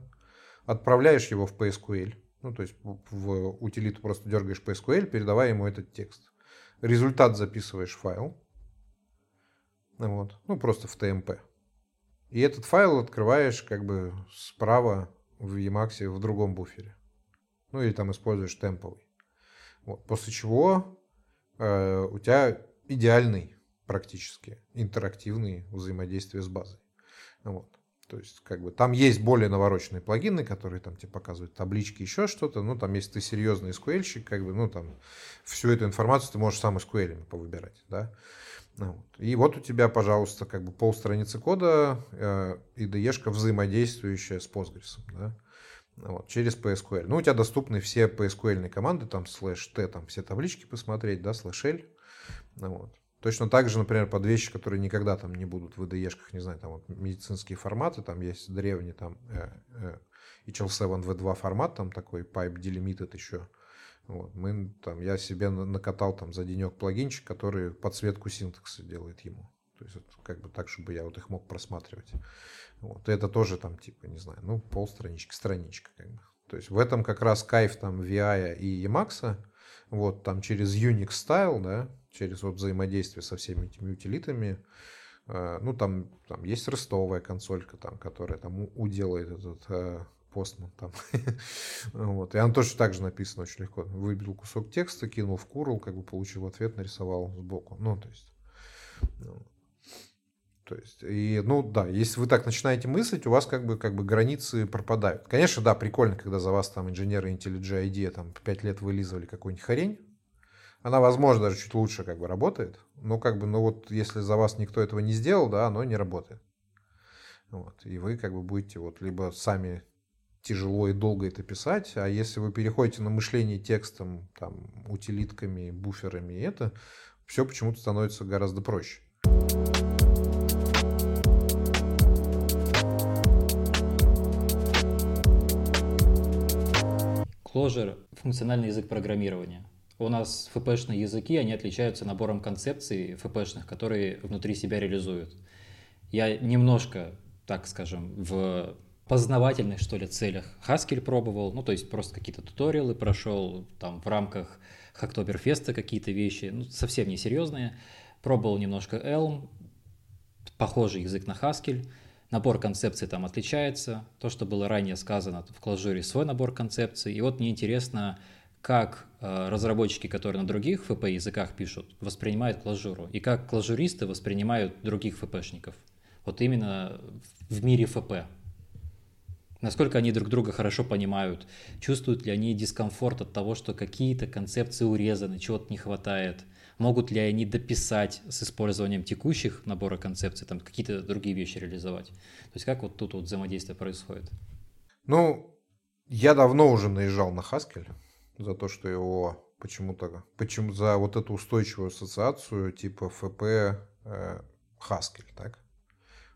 отправляешь его в PSQL, ну, то есть в утилиту просто дергаешь PSQL, передавая ему этот текст. Результат записываешь в файл. Вот. Ну, просто в TMP. И этот файл открываешь как бы справа в Emacs в другом буфере. Ну, или там используешь темповый. Вот. После чего э, у тебя идеальный практически интерактивный взаимодействие с базой. Вот. То есть, как бы, там есть более навороченные плагины, которые там тебе показывают таблички, еще что-то. Ну, там, если ты серьезный SQL-щик, как бы, ну, там, всю эту информацию ты можешь сам SQL повыбирать, да. Ну. И вот у тебя, пожалуйста, как бы полстраницы кода э, IDE-шка взаимодействующая с Postgres, да, вот, через PSQL. Ну, у тебя доступны все PSQL команды, там, слэш T, там, все таблички посмотреть, да, слэш L, ну, вот. Точно так же, например, под вещи, которые никогда там не будут в IDE-шках, не знаю, там вот медицинские форматы, там есть древний там э, э, HL7V2 формат, там такой Pipe Delimited еще. Вот, мы, там, я себе накатал там за денек плагинчик, который подсветку синтакса делает ему. То есть, вот, как бы так, чтобы я вот их мог просматривать. Вот, и это тоже там, типа, не знаю, ну, полстранички, страничка, как бы. То есть в этом как раз кайф там VI и Emacs, вот там через Unix Style, да, через вот взаимодействие со всеми этими утилитами, Э, ну, там, там есть рестовая консолька, там, которая там уделает этот э, постман там. вот. И она тоже так же написана очень легко. Выбил кусок текста, кинул в курл, как бы получил ответ, нарисовал сбоку. Ну, то есть... Ну, то есть, и, ну да, если вы так начинаете мыслить, у вас как бы, как бы границы пропадают. Конечно, да, прикольно, когда за вас там инженеры IntelliJ IDEA там 5 лет вылизывали какую-нибудь хрень. Она, возможно, даже чуть лучше как бы работает. Но как бы, ну вот, если за вас никто этого не сделал, да, оно не работает. Вот. И вы как бы будете вот либо сами тяжело и долго это писать, а если вы переходите на мышление текстом, там, утилитками, буферами, это все почему-то становится гораздо проще. Clojure – функциональный язык программирования. У нас ФПшные языки, они отличаются набором концепций ФПшных, которые внутри себя реализуют. Я немножко, так скажем, в познавательных, что ли, целях Haskell пробовал, ну, то есть просто какие-то туториалы прошел, там, в рамках Хактоберфеста какие-то вещи, ну, совсем несерьезные. Пробовал немножко Elm, похожий язык на Haskell – Набор концепций там отличается. То, что было ранее сказано, в Clojure свой набор концепций. И вот мне интересно, как э, разработчики, которые на других ФП языках пишут, воспринимают Clojure, и как клажуристы воспринимают других ФПшников. Вот именно в мире ФП. Насколько они друг друга хорошо понимают, чувствуют ли они дискомфорт от того, что какие-то концепции урезаны, чего-то не хватает – Могут ли они дописать с использованием текущих набора концепций, там какие-то другие вещи реализовать? То есть как вот тут вот взаимодействие происходит? Ну, я давно уже наезжал на Haskell за то, что его почему-то, почему за вот эту устойчивую ассоциацию типа ФП э, Haskell, так?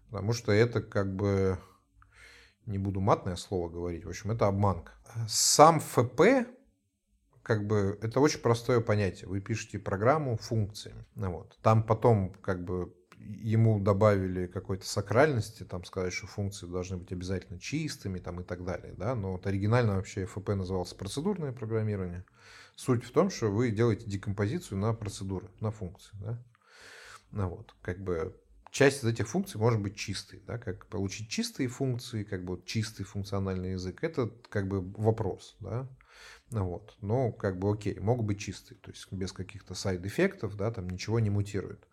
Потому что это как бы, не буду матное слово говорить, в общем, это обманка. Сам ФП как бы это очень простое понятие. Вы пишете программу функциями. Ну, вот. Там потом как бы ему добавили какой-то сакральности, там сказать, что функции должны быть обязательно чистыми там, и так далее. Да? Но вот оригинально вообще FP назывался процедурное программирование. Суть в том, что вы делаете декомпозицию на процедуры, на функции. Да? Ну, вот, как бы часть из этих функций может быть чистой. Да? Как получить чистые функции, как бы чистый функциональный язык, это как бы вопрос. Да? Вот. Но как бы окей, могут быть чистые, то есть без каких-то сайд-эффектов, да, там ничего не мутирует.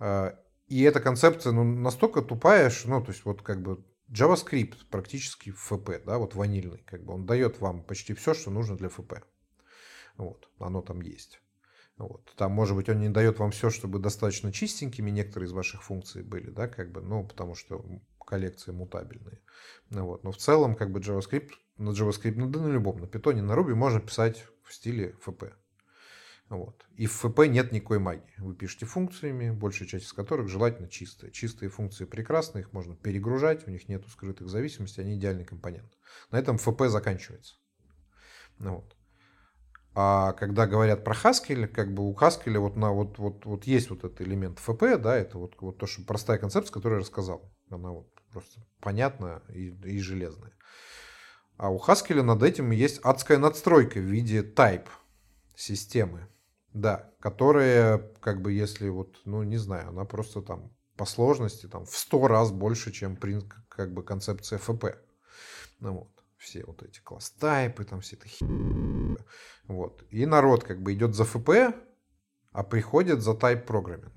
А, и эта концепция ну, настолько тупая, что, ну, то есть вот как бы JavaScript практически FP, да, вот ванильный, как бы он дает вам почти все, что нужно для FP. Вот, оно там есть. Вот. Там, может быть, он не дает вам все, чтобы достаточно чистенькими некоторые из ваших функций были, да, как бы, ну, потому что коллекции мутабельные. Ну, вот. Но в целом, как бы JavaScript на JavaScript, ну да на любом, на Python, на Ruby можно писать в стиле FP. Вот. И в FP нет никакой магии. Вы пишете функциями, большая часть из которых желательно чистая. Чистые функции прекрасны, их можно перегружать, у них нет скрытых зависимостей, они идеальный компонент. На этом FP заканчивается. Ну, вот. А когда говорят про Haskell, как бы у Haskell вот, на, вот, вот, вот есть вот этот элемент FP, да, это вот, вот то, что простая концепция, которую я рассказал. Она вот просто понятная и, и железная. А у Haskell над этим есть адская надстройка в виде type системы. Да, которая, как бы, если вот, ну, не знаю, она просто там по сложности там в сто раз больше, чем как бы концепция FP. Ну вот, все вот эти класс-тайпы, там все это хи... Вот. И народ как бы идет за FP, а приходит за type программинг.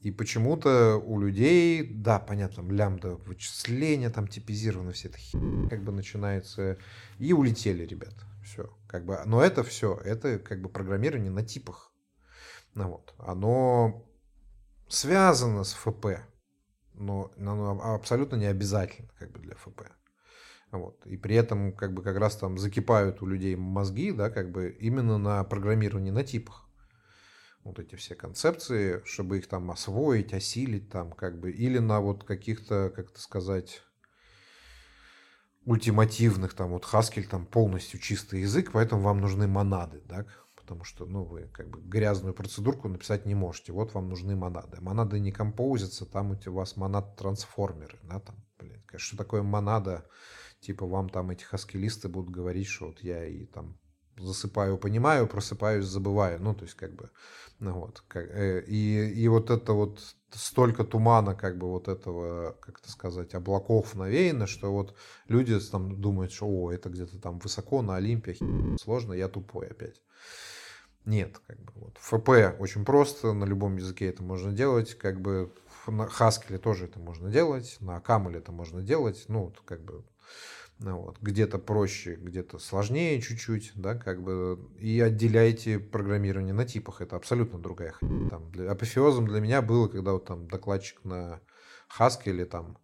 И почему-то у людей, да, понятно, лямбда вычисления, там типизировано все это как бы начинается. И улетели ребята. Все. Как бы, но это все, это как бы программирование на типах. Ну, вот. Оно связано с ФП, но оно абсолютно не обязательно как бы для ФП. Вот. И при этом как бы как раз там закипают у людей мозги, да, как бы именно на программировании на типах вот эти все концепции, чтобы их там освоить, осилить там как бы, или на вот каких-то, как это сказать, ультимативных, там вот Haskell там полностью чистый язык, поэтому вам нужны монады, так? Потому что, ну, вы как бы грязную процедурку написать не можете. Вот вам нужны монады. Монады не композятся, там у вас монад-трансформеры, да, там, блин, что такое монада? Типа вам там эти хаскелисты будут говорить, что вот я и там засыпаю, понимаю, просыпаюсь, забываю. Ну, то есть, как бы, ну, вот. Как, э, и, и вот это вот столько тумана, как бы вот этого, как это сказать, облаков навеяно, что вот люди там думают, что о, это где-то там высоко на Олимпе, сложно, я тупой опять. Нет, как бы вот. ФП очень просто, на любом языке это можно делать, как бы на Haskell тоже это можно делать, на Camel это можно делать, ну, вот, как бы вот, где-то проще, где-то сложнее чуть-чуть, да, как бы, и отделяйте программирование на типах, это абсолютно другая хрень. Там, для, апофеозом для меня было, когда вот там докладчик на Haskell или там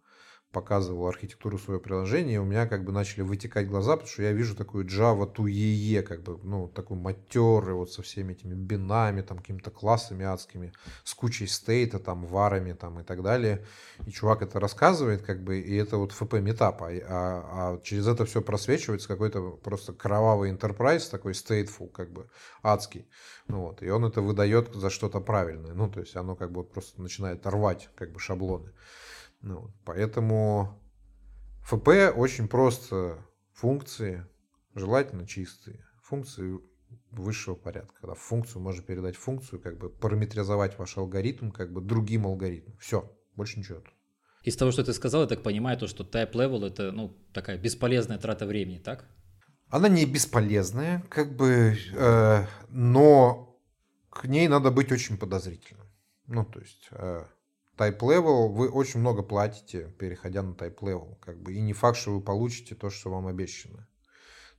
показывал архитектуру своего приложения, у меня как бы начали вытекать глаза, потому что я вижу такую Java туее, как бы, ну, такой матерый, вот со всеми этими бинами, там, какими-то классами адскими, с кучей стейта, там, варами, там, и так далее. И чувак это рассказывает, как бы, и это вот FP метап, а, а, а через это все просвечивается какой-то просто кровавый enterprise, такой stateful, как бы, адский. Ну, вот, и он это выдает за что-то правильное. Ну, то есть оно как бы вот просто начинает рвать, как бы, шаблоны. Ну, поэтому ФП очень просто функции, желательно чистые, функции высшего порядка. Когда функцию можно передать функцию, как бы параметризовать ваш алгоритм как бы другим алгоритмом. Все, больше ничего. Из того, что ты сказал, я так понимаю, то, что type level это ну, такая бесполезная трата времени, так? Она не бесполезная, как бы, э, но к ней надо быть очень подозрительным. Ну, то есть, э, type level, вы очень много платите, переходя на type level. Как бы, и не факт, что вы получите то, что вам обещано.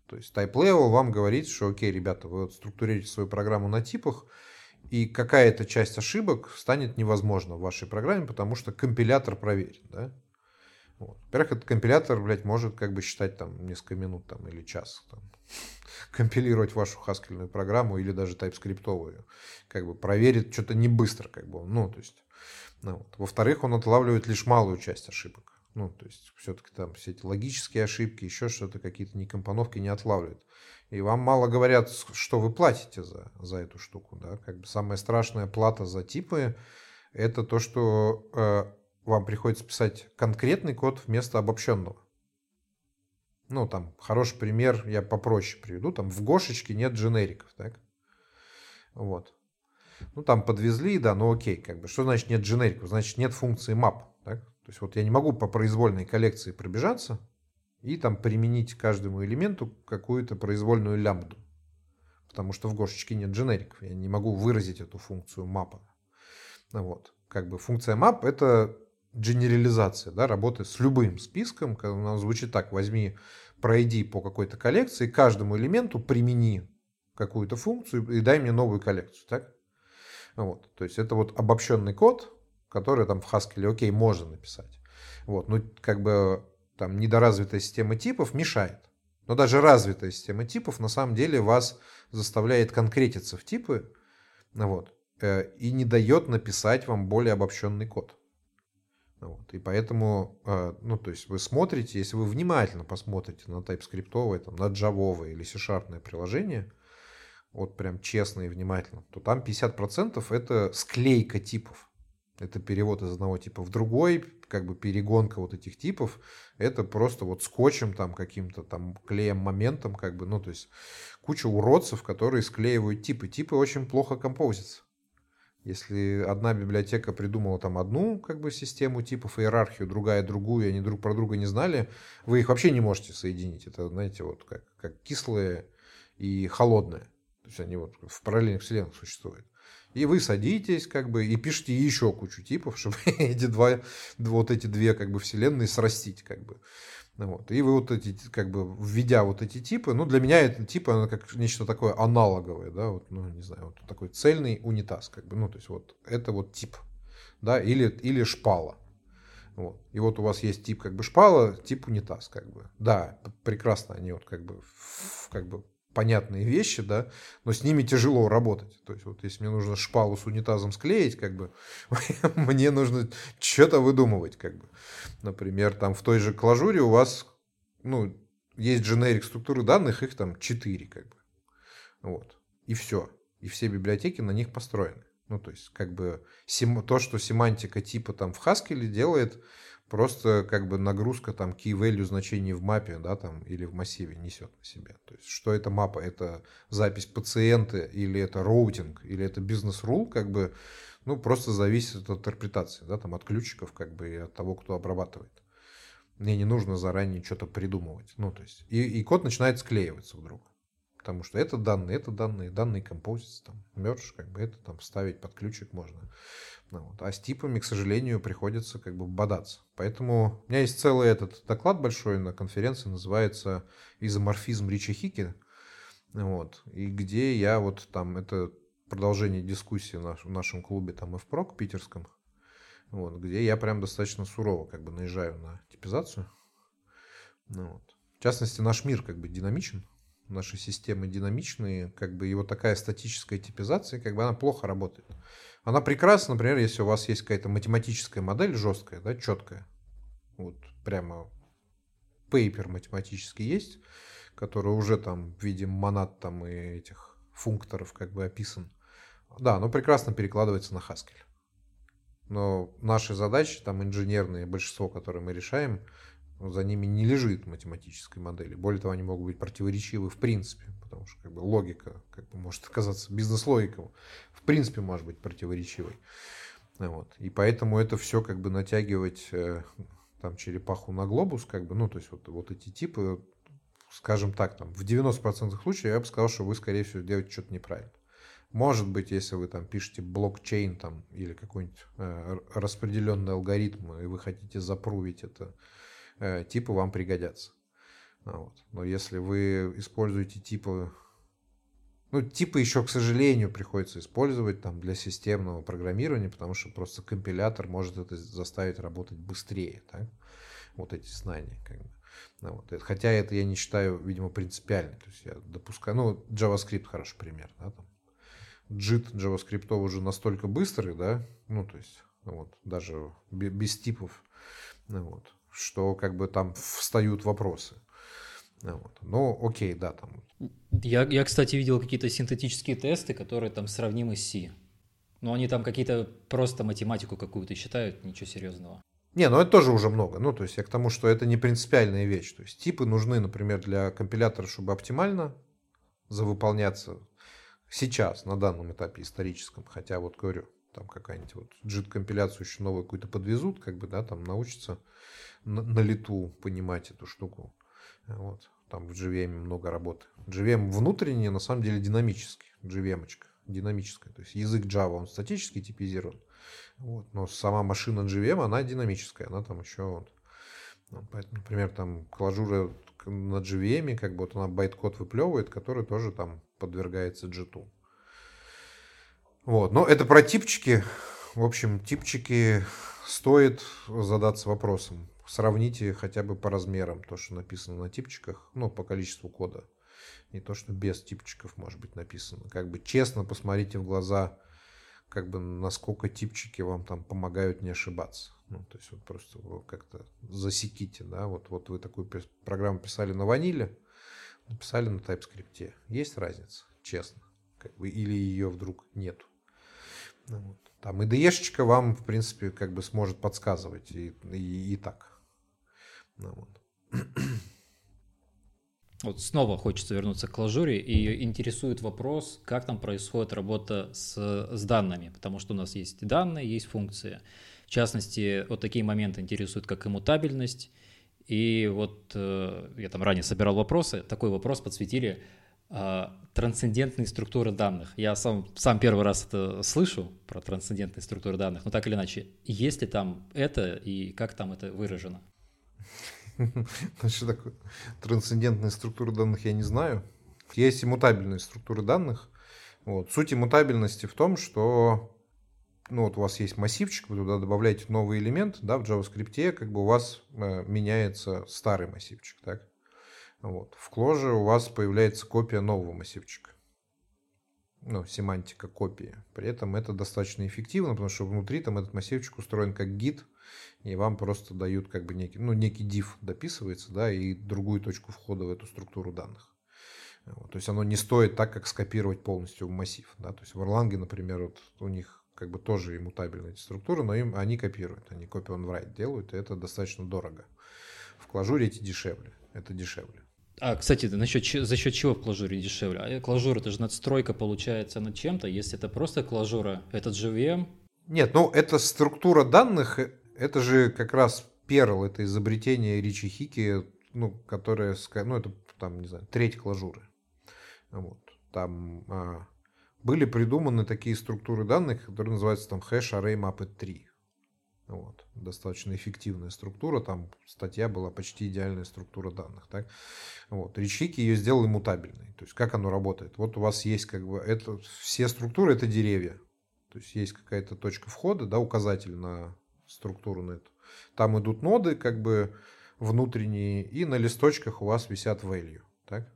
То есть type level вам говорит, что окей, ребята, вы вот структурируете свою программу на типах, и какая-то часть ошибок станет невозможна в вашей программе, потому что компилятор проверит. Да? Вот. Во-первых, этот компилятор, блядь, может как бы считать там несколько минут там, или час. Там, компилировать вашу хаскельную программу или даже тайпскриптовую. Как бы проверит что-то не быстро. Как бы. Ну, то есть вот. Во-вторых, он отлавливает лишь малую часть ошибок. Ну, то есть, все-таки там все эти логические ошибки, еще что-то, какие-то некомпоновки не отлавливает. И вам мало говорят, что вы платите за, за эту штуку. Да? Как бы самая страшная плата за типы – это то, что э, вам приходится писать конкретный код вместо обобщенного. Ну, там, хороший пример, я попроще приведу. Там в Гошечке нет дженериков, так? Вот. Ну, там подвезли, да, ну окей, как бы. Что значит нет дженериков? Значит, нет функции map. Так? То есть вот я не могу по произвольной коллекции пробежаться и там применить каждому элементу какую-то произвольную лямбду. Потому что в Гошечке нет дженериков. Я не могу выразить эту функцию мапа. Вот. Как бы функция map это генерализация, да, работы с любым списком. Она звучит так, возьми, пройди по какой-то коллекции, каждому элементу примени какую-то функцию и дай мне новую коллекцию. Так? Вот. То есть это вот обобщенный код, который там в Haskell, окей, можно написать. Вот. Ну, как бы там недоразвитая система типов мешает. Но даже развитая система типов на самом деле вас заставляет конкретиться в типы вот, э, и не дает написать вам более обобщенный код. Вот. И поэтому, э, ну, то есть вы смотрите, если вы внимательно посмотрите на TypeScript, там, на Java или C-Sharp приложение, вот прям честно и внимательно, то там 50% это склейка типов. Это перевод из одного типа в другой, как бы перегонка вот этих типов. Это просто вот скотчем там каким-то там клеем моментом, как бы, ну то есть куча уродцев, которые склеивают типы. Типы очень плохо композятся. Если одна библиотека придумала там одну как бы систему типов, иерархию, другая другую, и они друг про друга не знали, вы их вообще не можете соединить. Это, знаете, вот как, как кислые и холодные. То есть они вот в параллельных вселенных существуют. И вы садитесь, как бы, и пишите еще кучу типов, чтобы эти два, вот эти две, как бы, вселенные срастить, как бы. Вот. И вы вот эти, как бы, введя вот эти типы, ну, для меня это типы, оно как нечто такое аналоговое, да, вот, ну, не знаю, вот такой цельный унитаз, как бы, ну, то есть, вот, это вот тип, да, или, или шпала. Вот. И вот у вас есть тип как бы шпала, тип унитаз, как бы. Да, прекрасно они вот как бы, как бы понятные вещи, да, но с ними тяжело работать. То есть вот если мне нужно шпалу с унитазом склеить, как бы, мне нужно что-то выдумывать, как бы. Например, там в той же клажуре у вас, ну, есть дженерик структуры данных, их там 4, как бы. Вот. И все. И все библиотеки на них построены. Ну, то есть, как бы, то, что семантика типа там в Haskell делает, просто как бы нагрузка там key value значений в мапе, да, там, или в массиве несет на себе. То есть, что это мапа? Это запись пациента, или это routing, или это business rule, как бы, ну, просто зависит от интерпретации, да, там, от ключиков, как бы, и от того, кто обрабатывает. Мне не нужно заранее что-то придумывать. Ну, то есть, и, и код начинает склеиваться вдруг. Потому что это данные, это данные, данные композиции, там, merge, как бы это там ставить под ключик можно. Ну, вот. А с типами, к сожалению, приходится как бы бодаться. Поэтому у меня есть целый этот доклад большой на конференции, называется «Изоморфизм Ричи Хики». Вот. И где я вот там, это продолжение дискуссии в нашем клубе там и питерском, вот, где я прям достаточно сурово как бы наезжаю на типизацию. Ну, вот. В частности, наш мир как бы динамичен, наши системы динамичные, как бы его такая статическая типизация, как бы она плохо работает. Она прекрасна, например, если у вас есть какая-то математическая модель жесткая, да, четкая. Вот прямо пейпер математический есть, который уже там в виде монад там и этих функторов как бы описан. Да, оно прекрасно перекладывается на Haskell. Но наши задачи, там инженерные, большинство, которые мы решаем, за ними не лежит математической модели. Более того, они могут быть противоречивы в принципе, потому что как бы, логика как бы, может оказаться бизнес-логикой, в принципе может быть противоречивой. Вот. И поэтому это все как бы натягивать э, там черепаху на глобус, как бы, ну, то есть вот, вот эти типы, скажем так, там, в 90% случаев я бы сказал, что вы, скорее всего, делаете что-то неправильно. Может быть, если вы там пишете блокчейн там, или какой-нибудь э, распределенный алгоритм, и вы хотите запрувить это, типы вам пригодятся. А вот. Но если вы используете типы, ну, типы еще, к сожалению, приходится использовать там для системного программирования, потому что просто компилятор может это заставить работать быстрее, так? вот эти знания. Как бы. Ну, вот. Хотя это я не считаю, видимо, принципиальным. То есть я допускаю, ну, JavaScript хороший пример, да, там JIT JavaScript уже настолько быстрый, да, ну, то есть, вот, даже без типов, ну, вот, что как бы там встают вопросы. Ну, вот. Ну, окей, да, там. Я, я, кстати, видел какие-то синтетические тесты, которые там сравнимы с C. Но они там какие-то просто математику какую-то считают, ничего серьезного. Не, ну это тоже уже много. Ну, то есть я к тому, что это не принципиальная вещь. То есть типы нужны, например, для компилятора, чтобы оптимально завыполняться сейчас, на данном этапе историческом, хотя вот говорю, там какая-нибудь вот JIT-компиляцию еще новую какую-то подвезут, как бы, да, там научатся на, на лету понимать эту штуку. Вот. Там в JVM много работы. JVM внутренний, на самом деле, динамический. -очка, динамическая. То есть язык Java, он статически типизирован. Вот. Но сама машина JVM, она динамическая. Она там еще вот. Ну, поэтому, например, там Clojure на JVM, как бы вот она байт-код выплевывает, который тоже там подвергается JIT у. Вот. Но это про типчики. В общем, типчики стоит задаться вопросом. Сравните хотя бы по размерам то, что написано на типчиках, ну, по количеству кода. Не то, что без типчиков может быть написано. Как бы честно посмотрите в глаза, как бы насколько типчики вам там помогают не ошибаться. Ну, то есть вот просто как-то засеките, да, вот, вот вы такую программу писали на ваниле, написали на TypeScript. Есть разница, честно. Как бы, или ее вдруг нету. Ну, вот. Там IDE-шечка вам, в принципе, как бы сможет подсказывать и, и, и так. Ну, вот. Вот снова хочется вернуться к клажуре, и интересует вопрос, как там происходит работа с, с данными, потому что у нас есть данные, есть функции. В частности, вот такие моменты интересуют, как иммутабельность, и вот э, я там ранее собирал вопросы, такой вопрос подсветили э, трансцендентные структуры данных. Я сам, сам первый раз это слышу про трансцендентные структуры данных, но так или иначе, есть ли там это и как там это выражено? Что такое трансцендентные структуры данных, я не знаю. Есть иммутабельные структуры данных. Вот. Суть иммутабельности в том, что ну вот у вас есть массивчик, вы туда добавляете новый элемент, да, в JavaScript, как бы у вас э, меняется старый массивчик, так? Вот. В Clojure у вас появляется копия нового массивчика. Ну, семантика копии. При этом это достаточно эффективно, потому что внутри там этот массивчик устроен как git, и вам просто дают как бы некий, ну, некий div дописывается, да, и другую точку входа в эту структуру данных. Вот. То есть оно не стоит так, как скопировать полностью в массив. Да? То есть в Erlang, например, вот у них как бы тоже иммутабельные эти структуры, но им они копируют, они copy on write делают, и это достаточно дорого. В клажуре эти дешевле, это дешевле. А, кстати, насчет, за счет чего в клажуре дешевле? А клажур это же надстройка получается над чем-то. Если это просто клажура, этот JVM. Нет, ну это структура данных, э, это же как раз Perl, это изобретение Ричи Хики, ну, которое, ну, это там, не знаю, треть клажуры. Вот. Там а, были придуманы такие структуры данных, которые называются там hash array mapped 3. Вот. Достаточно эффективная структура, там статья была почти идеальная структура данных. Так? Вот. Речики ее сделал иммутабельной. То есть как оно работает? Вот у вас есть как бы это, все структуры это деревья. То есть есть какая-то точка входа, да, указатель на структуру на эту. Там идут ноды, как бы внутренние, и на листочках у вас висят value. Так?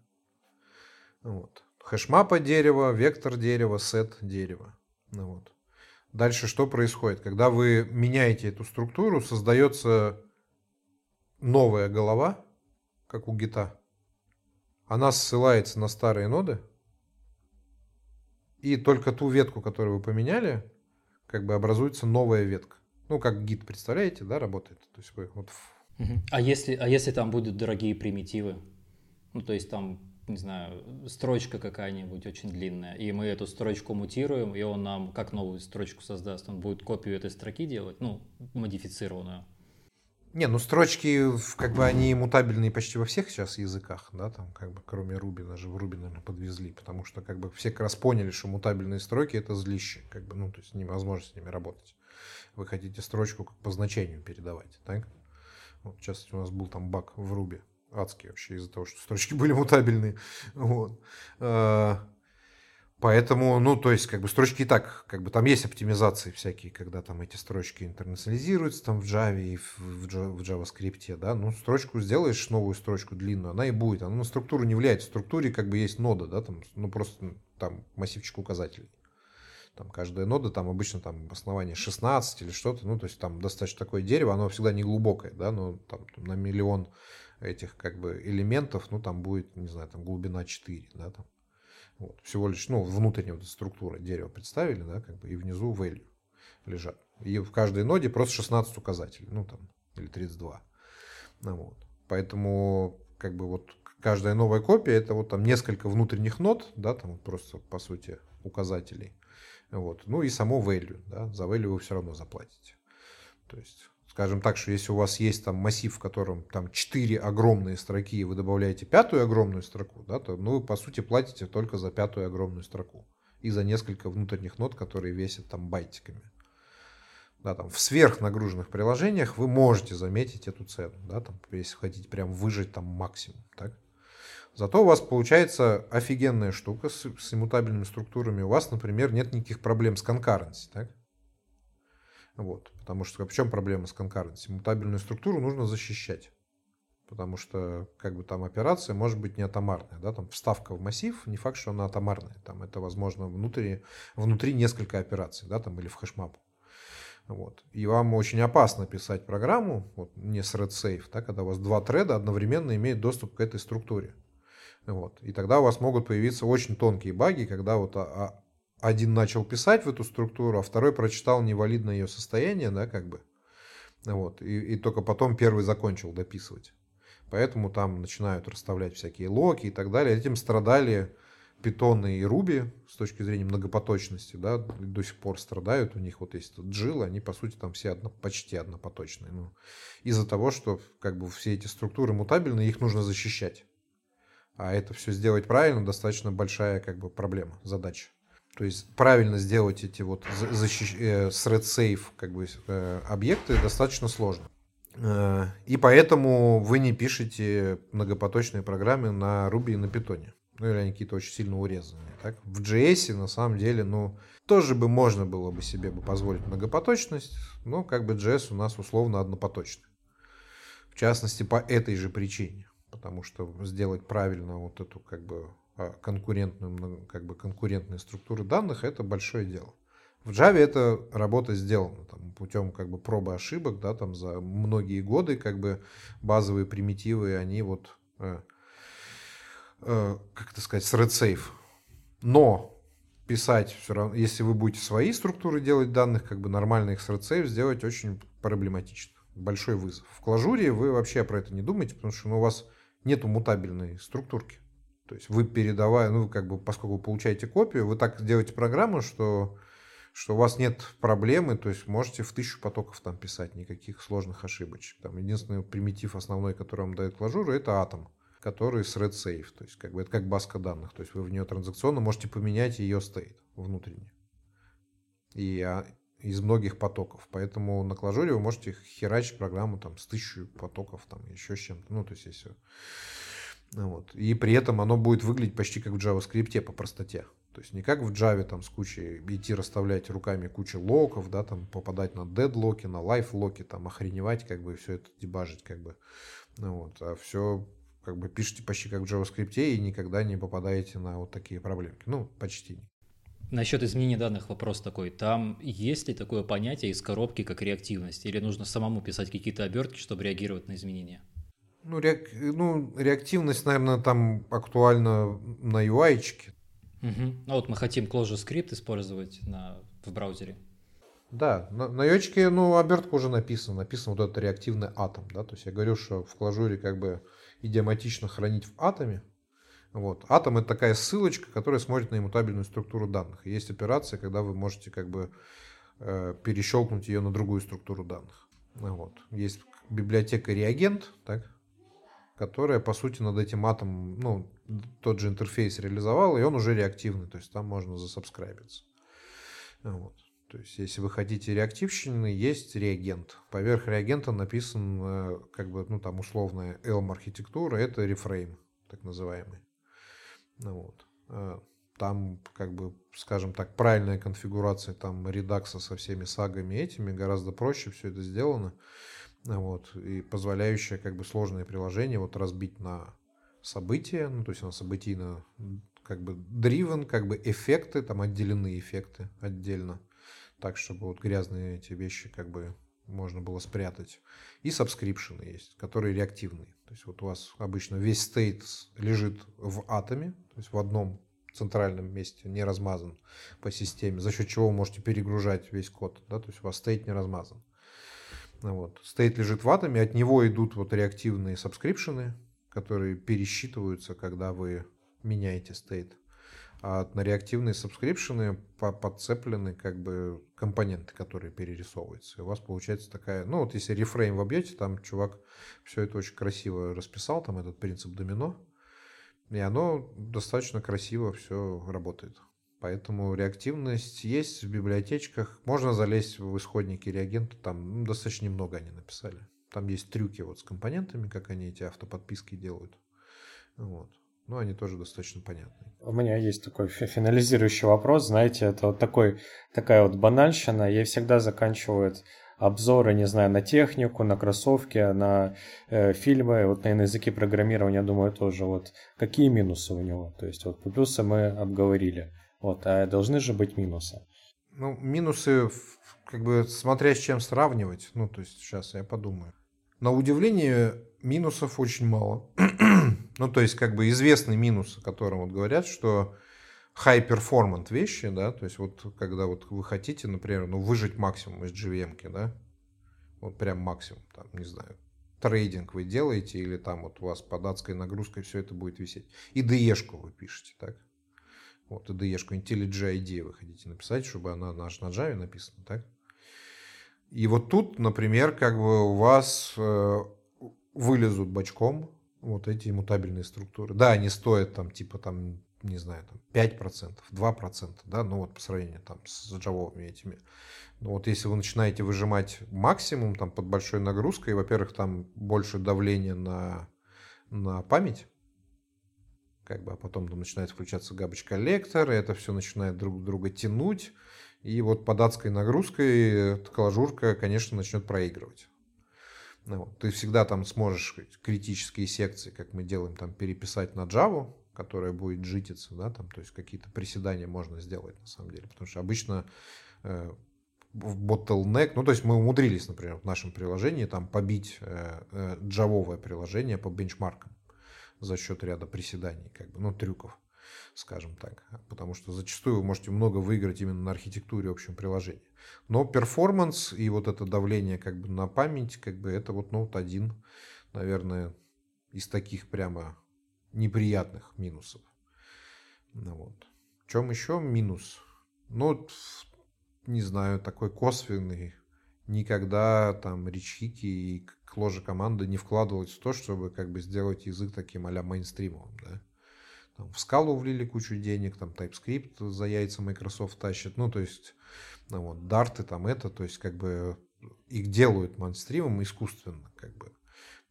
Вот. Хэшмапа дерева, вектор дерева, сет дерева. Ну, вот. Дальше что происходит? Когда вы меняете эту структуру, создается новая голова, как у гита. Она ссылается на старые ноды. И только ту ветку, которую вы поменяли, как бы образуется новая ветка. Ну, как гид, представляете, да, работает. То есть вы вот... А если, а если там будут дорогие примитивы? Ну, то есть там не знаю, строчка какая-нибудь очень длинная, и мы эту строчку мутируем, и он нам как новую строчку создаст, он будет копию этой строки делать, ну, модифицированную. Не, ну строчки, как бы они мутабельные почти во всех сейчас языках, да, там, как бы, кроме Руби, даже в Руби, наверное, подвезли, потому что, как бы, все как раз поняли, что мутабельные строки это злище, как бы, ну, то есть невозможно с ними работать. Вы хотите строчку как по значению передавать, так? Вот, сейчас у нас был там баг в Руби, адский вообще из-за того, что строчки были мутабельные. Вот. А, поэтому, ну, то есть, как бы строчки и так, как бы там есть оптимизации всякие, когда там эти строчки интернационализируются там в Java и в, в JavaScript, да, ну, строчку сделаешь, новую строчку длинную, она и будет, она на структуру не влияет, в структуре как бы есть нода, да, там, ну, просто там массивчик указателей. Там каждая нода, там обычно там основание 16 или что-то, ну, то есть там достаточно такое дерево, оно всегда не глубокое, да, но там, там на миллион этих как бы элементов, ну, там будет, не знаю, там глубина 4, да, там. Вот. Всего лишь, ну, внутренняя вот структура дерева представили, да, как бы, и внизу value лежат. И в каждой ноде просто 16 указателей, ну, там, или 32. Ну, вот. Поэтому, как бы, вот каждая новая копия, это вот там несколько внутренних нод, да, там просто, по сути, указателей. Вот. Ну и само value, да, за value вы все равно заплатите. То есть скажем так, что если у вас есть там массив, в котором там 4 огромные строки, и вы добавляете пятую огромную строку, да, то ну, вы, по сути, платите только за пятую огромную строку и за несколько внутренних нот, которые весят там байтиками. Да, там, в сверхнагруженных приложениях вы можете заметить эту цену, да, там, если хотите прям выжать там максимум. Так? Зато у вас получается офигенная штука с, с иммутабельными структурами. У вас, например, нет никаких проблем с конкуренцией. Так? Вот. Потому что в чем проблема с конкуренцией? Мутабельную структуру нужно защищать. Потому что как бы там операция может быть не атомарная. Да? Там вставка в массив, не факт, что она атомарная. Там это возможно внутри, внутри несколько операций, да, там, или в hash map. Вот. И вам очень опасно писать программу, вот, не thread-safe, да, когда у вас два треда одновременно имеют доступ к этой структуре. Вот. И тогда у вас могут появиться очень тонкие баги, когда вот а, а один начал писать в эту структуру, а второй прочитал невалидное ее состояние, да, как бы. Вот, и, и только потом первый закончил дописывать. Поэтому там начинают расставлять всякие локи и так далее. Этим страдали питоны и руби с точки зрения многопоточности, да, до сих пор страдают. У них вот есть джил, они по сути там все одно, почти однопоточные. Ну, из-за того, что как бы все эти структуры мутабельные, их нужно защищать. А это все сделать правильно достаточно большая как бы проблема, задача. То есть правильно сделать эти вот защищ... э, thread safe как бы, э, объекты достаточно сложно. Э, и поэтому вы не пишете многопоточные программы на Ruby и на Python. Ну или они какие-то очень сильно урезанные. Так? В JS на самом деле, ну, тоже бы можно было бы себе бы позволить многопоточность, но как бы JS у нас условно однопоточный. В частности, по этой же причине. Потому что сделать правильно вот эту как бы а, конкурентную, как бы конкурентные структуры данных, это большое дело. В Java эта работа сделана там, путем как бы пробы ошибок, да, там за многие годы как бы базовые примитивы, они вот, э, э, как это сказать, thread safe. Но писать все равно, если вы будете свои структуры делать данных, как бы нормально их с RedSafe сделать очень проблематично. Большой вызов. В клажуре вы вообще про это не думаете, потому что ну, у вас нету мутабельной структурки. То есть вы передавая, ну, как бы, поскольку вы получаете копию, вы так делаете программу, что, что у вас нет проблемы, то есть можете в тысячу потоков там писать, никаких сложных ошибочек. Там единственный примитив основной, который вам дает клажура, это атом который с RedSafe. То есть, как бы это как базка данных. То есть, вы в нее транзакционно можете поменять ее стейт внутренний. И а, из многих потоков. Поэтому на клажуре вы можете херачить программу там с тысячу потоков, там еще с чем-то. Ну, то есть, если... Вот. И при этом оно будет выглядеть почти как в JavaScript по простоте. То есть не как в Java там с кучей идти расставлять руками кучу локов, да, там попадать на дедлоки, на лайфлоки, там охреневать, как бы все это дебажить, как бы. Ну, вот. А все как бы пишете почти как в JavaScript и никогда не попадаете на вот такие проблемки. Ну, почти. Насчет изменения данных вопрос такой. Там есть ли такое понятие из коробки, как реактивность? Или нужно самому писать какие-то обертки, чтобы реагировать на изменения? Ну, реак... ну реактивность, наверное, там актуальна на UI. -чике. Угу. Ну вот мы хотим ClojureScript использовать на... в браузере. Да, на, на UI, ну, обертка уже написана. Написан вот этот реактивный атом, да, то есть я говорю, что в клажуре как бы идиоматично хранить в атоме. Вот. Атом это такая ссылочка, которая смотрит на иммутабельную структуру данных. Есть операция, когда вы можете как бы э, перещелкнуть ее на другую структуру данных. Вот. Есть библиотека реагент, так, которая, по сути, над этим атомом, ну, тот же интерфейс реализовала, и он уже реактивный, то есть там можно засобскрайбиться. Вот. То есть, если вы хотите реактивщины, есть реагент. Поверх реагента написан, э, как бы, ну, там, условная Elm архитектура, это рефрейм, так называемый. Ну, вот. Э, там, как бы, скажем так, правильная конфигурация там редакса со всеми сагами этими, гораздо проще все это сделано. Вот, и позволяющая как бы сложное приложение вот разбить на события, ну, то есть на событийно как бы driven, как бы эффекты, там отделены эффекты отдельно так, чтобы вот грязные эти вещи как бы можно было спрятать. И subscription ы есть, которые реактивные. То есть вот у вас обычно весь state лежит в атоме, то есть в одном центральном месте, не размазан по системе, за счет чего вы можете перегружать весь код, да, то есть у вас state не размазан. Вот. State лежит в атоме, от него идут вот реактивные subscription ы, которые пересчитываются, когда вы меняете state а на реактивные subscription ы подцеплены как бы компоненты, которые перерисовываются. И у вас получается такая, ну вот если re-frame вобьете, там чувак все это очень красиво расписал, там этот принцип домино, и оно достаточно красиво все работает. Поэтому реактивность есть в библиотечках. Можно залезть в исходники Reagent а, там ну, достаточно немного они написали. Там есть трюки вот с компонентами, как они эти автоподписки делают. Вот но они тоже достаточно понятны. У меня есть такой финализирующий вопрос. Знаете, это вот такой, такая вот банальщина. Ей всегда заканчивают обзоры, не знаю, на технику, на кроссовки, на э, фильмы, вот на языке программирования, думаю, тоже вот какие минусы у него. То есть вот плюсы мы обговорили, вот, а должны же быть минусы. Ну, минусы, как бы, смотря с чем сравнивать, ну, то есть сейчас я подумаю. На удивление, минусов очень мало. ну, то есть, как бы известный минус, о котором вот говорят, что high performant вещи, да, то есть вот когда вот вы хотите, например, ну, выжить максимум из GVM, да, вот прям максимум, там, не знаю, трейдинг вы делаете или там вот у вас под адской нагрузкой все это будет висеть. И DE-шку вы пишете, так? Вот, IDE-шку, IntelliJ ID вы хотите написать, чтобы она наш на Java написана, так? И вот тут, например, как бы у вас э, вылезут бочком вот эти мутабельные структуры. Да, они стоят там типа там, не знаю, там 5%, 2%, да, ну вот по сравнению там с джавовыми этими. Но вот если вы начинаете выжимать максимум там под большой нагрузкой, во-первых, там больше давления на, на память, как бы, а потом там начинает включаться garbage коллектор, и это все начинает друг друга тянуть, и вот под адской нагрузкой клажурка, конечно, начнет проигрывать. Ну. Ты всегда там сможешь критические секции, как мы делаем, там переписать на Java, которая будет жититься, да, там, то есть какие-то приседания можно сделать на самом деле, потому что обычно э, в bottleneck, ну, то есть мы умудрились, например, в нашем приложении там побить э, э, джавовое приложение по бенчмаркам за счет ряда приседаний, как бы, ну, трюков. скажем так. Потому что зачастую вы можете много выиграть именно на архитектуре общем приложения. Но перформанс и вот это давление как бы на память, как бы это вот Note 1, наверное, из таких прямо неприятных минусов. Ну, вот. В чем еще минус? Ну, не знаю, такой косвенный. Никогда там речхики и кложа команда не вкладывалась в то, чтобы как бы сделать язык таким а-ля мейнстримовым, да. Там, в скалу влили кучу денег, там TypeScript за яйца Microsoft тащит, ну, то есть, ну, вот, дарты там это, то есть, как бы их делают мейнстримом искусственно, как бы.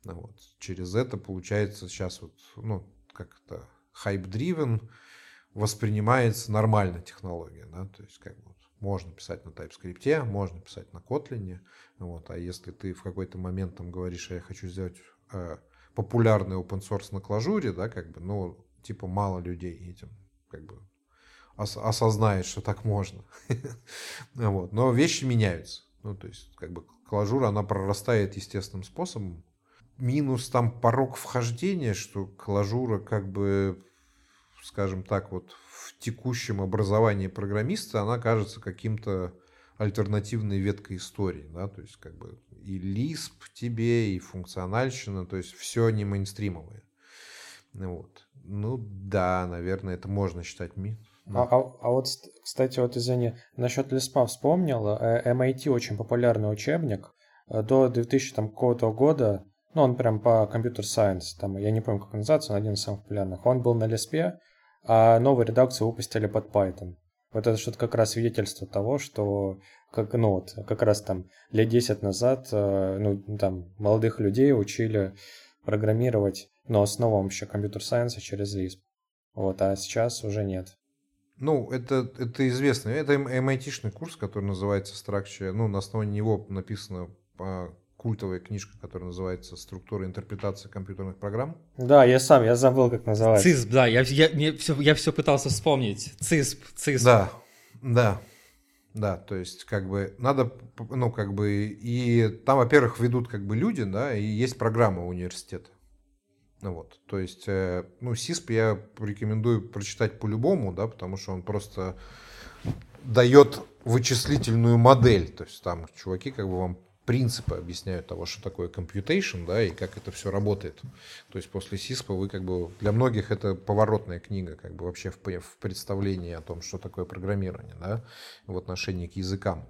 Ну, вот. Через это получается сейчас вот, ну, как-то hype-driven воспринимается нормальная технология, да, то есть как бы можно писать на TypeScript, можно писать на Kotlin, вот, а если ты в какой-то момент там говоришь, а я хочу сделать э, популярный open source на клажуре, да, как бы, ну, типа мало людей этим как бы ос- осознает, что так можно. вот. Но вещи меняются. Ну, то есть, как бы клажура, она прорастает естественным способом, минус там порог вхождения, что клажура как бы, скажем так, вот в текущем образовании программиста она кажется каким-то альтернативной веткой истории, да, то есть как бы и Lisp тебе, и функциональщина, то есть все не мейнстримовое. Вот. Ну да, наверное, это можно считать ми. А, а, а вот, кстати, вот извини, насчет Лиспа вспомнил, MIT э, очень популярный учебник. Э, до 2000 там, какого-то года ну, он прям по компьютер сайенс, там, я не помню, как он называется, он один из самых популярных. Он был на Лиспе, а новую редакцию выпустили под Python. Вот это что-то как раз свидетельство того, что как, ну, вот, как раз там лет 10 назад э, ну, там, молодых людей учили программировать, но основам еще компьютер-сайенса через Lisp. Вот, а сейчас уже нет. Ну, это, это известно. Это MIT-шный курс, который называется Structure. Ну, на основе него написано культовая книжка, которая называется «Структура интерпретации компьютерных программ». Да, я сам, я забыл, как называется. ЦИСП, да, я, я, мне все, я все пытался вспомнить. ЦИСП, ЦИСП. Да, да, да, то есть как бы надо, ну как бы, и там, во-первых, ведут как бы люди, да, и есть программа университета. Ну вот, то есть, э, ну, СИСП я рекомендую прочитать по-любому, да, потому что он просто дает вычислительную модель, то есть там чуваки как бы вам принципы объясняют того, что такое computation, да, и как это все работает. То есть после СИСПа вы как бы, для многих это поворотная книга, как бы вообще в, в представлении о том, что такое программирование, да, в отношении к языкам.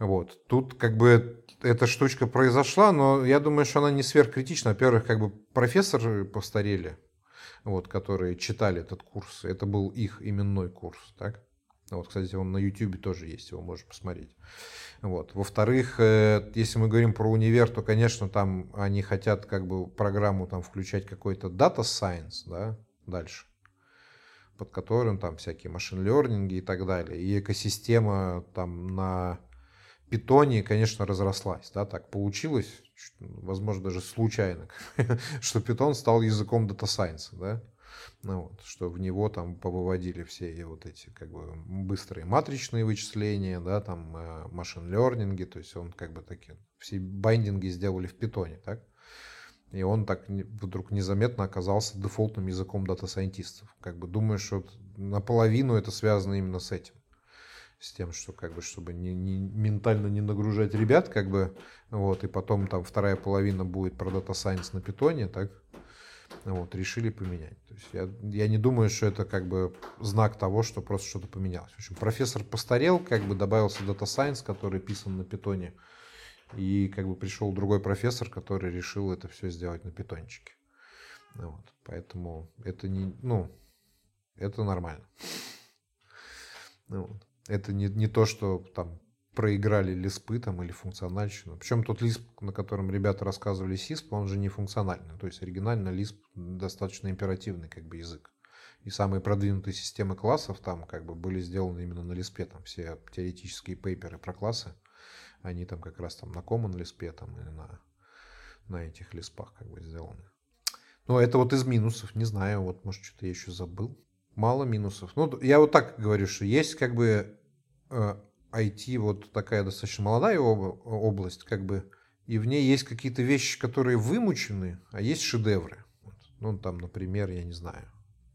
Вот. Тут как бы эта штучка произошла, но я думаю, что она не сверхкритична. Во-первых, как бы профессоры постарели, вот, которые читали этот курс. Это был их именной курс, так? Вот, кстати, он на YouTube тоже есть, его можно посмотреть. Вот. Во-вторых, э, если мы говорим про универ, то, конечно, там они хотят как бы программу там включать какой-то data science, да, дальше, под которым там всякие машин лернинги и так далее. И экосистема там на питоне, конечно, разрослась, да, так получилось, возможно, даже случайно, что питон стал языком science, да, ну, вот, что в него там повыводили все вот эти как бы быстрые матричные вычисления, да, там э, машин лернинги, то есть он как бы такие, все байдинги сделали в питоне, так? И он так вдруг незаметно оказался дефолтным языком data scientist ов. Как бы думаю, что наполовину это связано именно с этим. С тем, что как бы, чтобы не, не, ментально не нагружать ребят, как бы, вот, и потом там вторая половина будет про data science на питоне, так, вот, решили поменять. То есть я, я не думаю, что это как бы знак того, что просто что-то поменялось. В общем, профессор постарел, как бы добавился Data Science, который писан на питоне, и как бы пришел другой профессор, который решил это все сделать на питончике. Вот, поэтому это не, ну, это нормально. Вот. Это не, не то, что там проиграли лиспы там или функциональщину. Причем тот лисп, на котором ребята рассказывали сисп, он же не функциональный. То есть оригинально лисп достаточно императивный как бы язык. И самые продвинутые системы классов там как бы были сделаны именно на лиспе. Там все теоретические пейперы про классы, они там как раз там на Common лиспе там или на, на этих лиспах как бы сделаны. Ну, это вот из минусов, не знаю, вот может что-то я еще забыл. Мало минусов. Ну, я вот так говорю, что есть как бы э, IT вот такая достаточно молодая область, как бы, и в ней есть какие-то вещи, которые вымучены, а есть шедевры. Вот. Ну, там, например, я не знаю,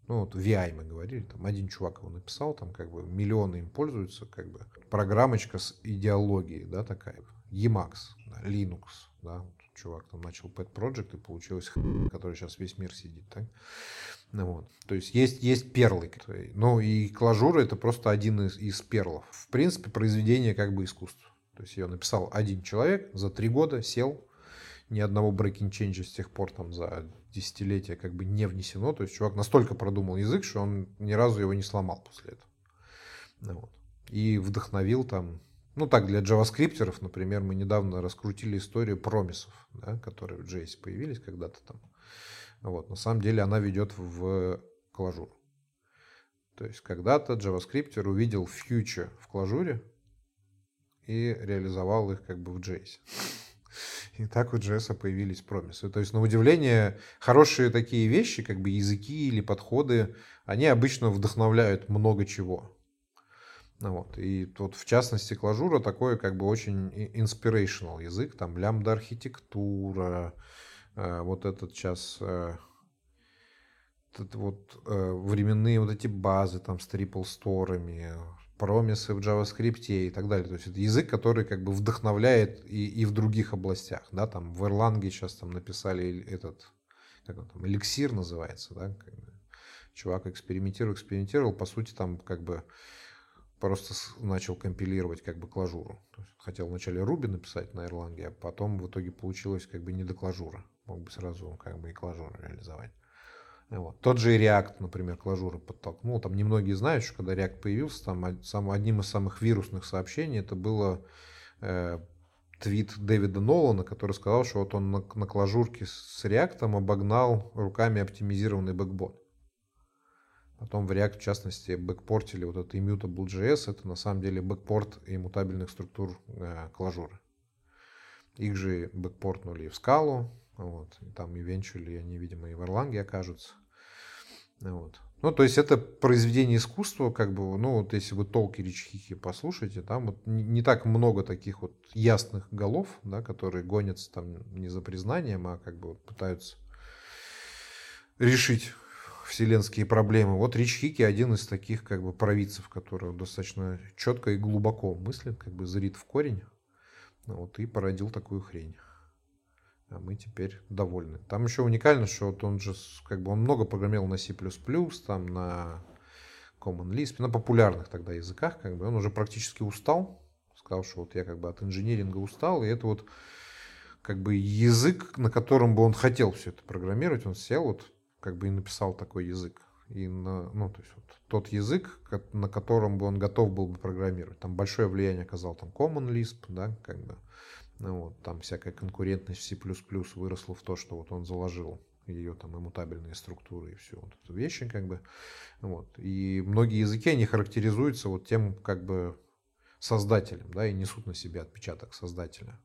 Ну, вот VI мы говорили, там один чувак его написал, там как бы миллионы им пользуются, как бы программочка с идеологией, да, такая. Emacs, да, Linux, да, вот чувак там начал Pet Project и получилось который сейчас весь мир сидит, так? Ну, вот. То есть есть, есть перлы. Ну и клажура это просто один из, из перлов. В принципе, произведение как бы искусства. То есть ее написал один человек, за три года сел, ни одного breaking change с тех пор там за десятилетия как бы не внесено. То есть чувак настолько продумал язык, что он ни разу его не сломал после этого. Ну, вот. И вдохновил там, ну так, для джаваскриптеров, например, мы недавно раскрутили историю промисов, да, которые в JS появились когда-то там. Вот. На самом деле она ведет в клажур. То есть когда-то JavaScript увидел future в клажуре и реализовал их как бы в JS. И так у JS появились промисы. То есть, на удивление, хорошие такие вещи, как бы языки или подходы, они обычно вдохновляют много чего. Ну вот. И вот в частности клажура такой как бы очень inspirational язык, там лямбда архитектура, Э, вот этот сейчас э, этот вот э, временные вот эти базы там с трипл сторами, промисы в JavaScript и так далее. То есть это язык, который как бы вдохновляет и, и в других областях, да, там в Erlang сейчас там написали этот, как он там, эликсир называется, да, чувак экспериментировал, экспериментировал, по сути там как бы просто начал компилировать как бы клажуру. хотел вначале Ruby написать на Erlang, а потом в итоге получилось как бы не до клажура мог бы сразу как бы и клажур реализовать. Вот. Тот же и React, например, клажура подтолкнул. Там немногие знают, что когда React появился, там сам, одним из самых вирусных сообщений это было э, твит Дэвида Нолана, который сказал, что вот он на, на клажурке с React обогнал руками оптимизированный бэкбон. Потом в React, в частности, бэкпортили вот это immutable.js, это на самом деле бэкпорт иммутабельных структур э, клажуры. Их же бэкпортнули в скалу, вот. И там eventually они, видимо, и в Erlang окажутся. Вот. Ну, то есть это произведение искусства, как бы, ну, вот если вы толки Ричхики послушаете, там вот не, не так много таких вот ясных голов, да, которые гонятся там не за признанием, а как бы вот пытаются решить вселенские проблемы. Вот Рич Хики один из таких как бы провидцев, который достаточно четко и глубоко мыслит, как бы зрит в корень, вот, и породил такую хрень а мы теперь довольны. Там еще уникально, что вот он же, как бы он много программировал на C++, там на Common Lisp, на популярных тогда языках, как бы он уже практически устал, сказал, что вот я как бы от инжиниринга устал, и это вот как бы язык, на котором бы он хотел все это программировать, он сел вот как бы и написал такой язык. И на, ну, то есть вот тот язык, на котором бы он готов был бы программировать. Там большое влияние оказал там Common Lisp, да, как бы ну, вот, там всякая конкурентность в C++ выросла в то, что вот он заложил ее там иммутабельные структуры и все вот эти вещи как бы. Вот. И многие языки они характеризуются вот тем как бы создателем да и несут на себе отпечаток создателя.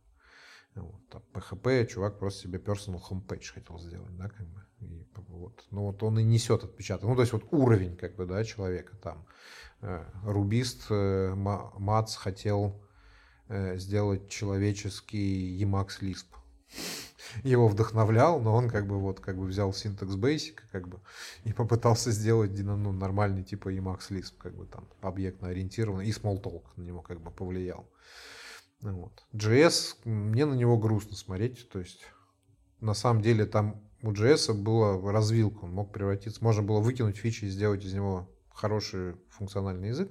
Вот, там, PHP чувак просто себе personal homepage хотел сделать да как бы. И, вот. Ну вот он и несет отпечаток. Ну то есть вот уровень как бы да человека там. Э, рубист э, Мац хотел сделать человеческий Emacs Lisp. Его вдохновлял, но он как бы вот как бы взял синтекс Basic как бы и попытался сделать ну, нормальный типа Emacs Lisp, как бы там объектно ориентированный, и Smalltalk на него как бы повлиял. Ну вот. JS, мне на него грустно смотреть, то есть на самом деле там у JS была развилка, он мог превратиться, можно было выкинуть фичи и сделать из него хороший функциональный язык,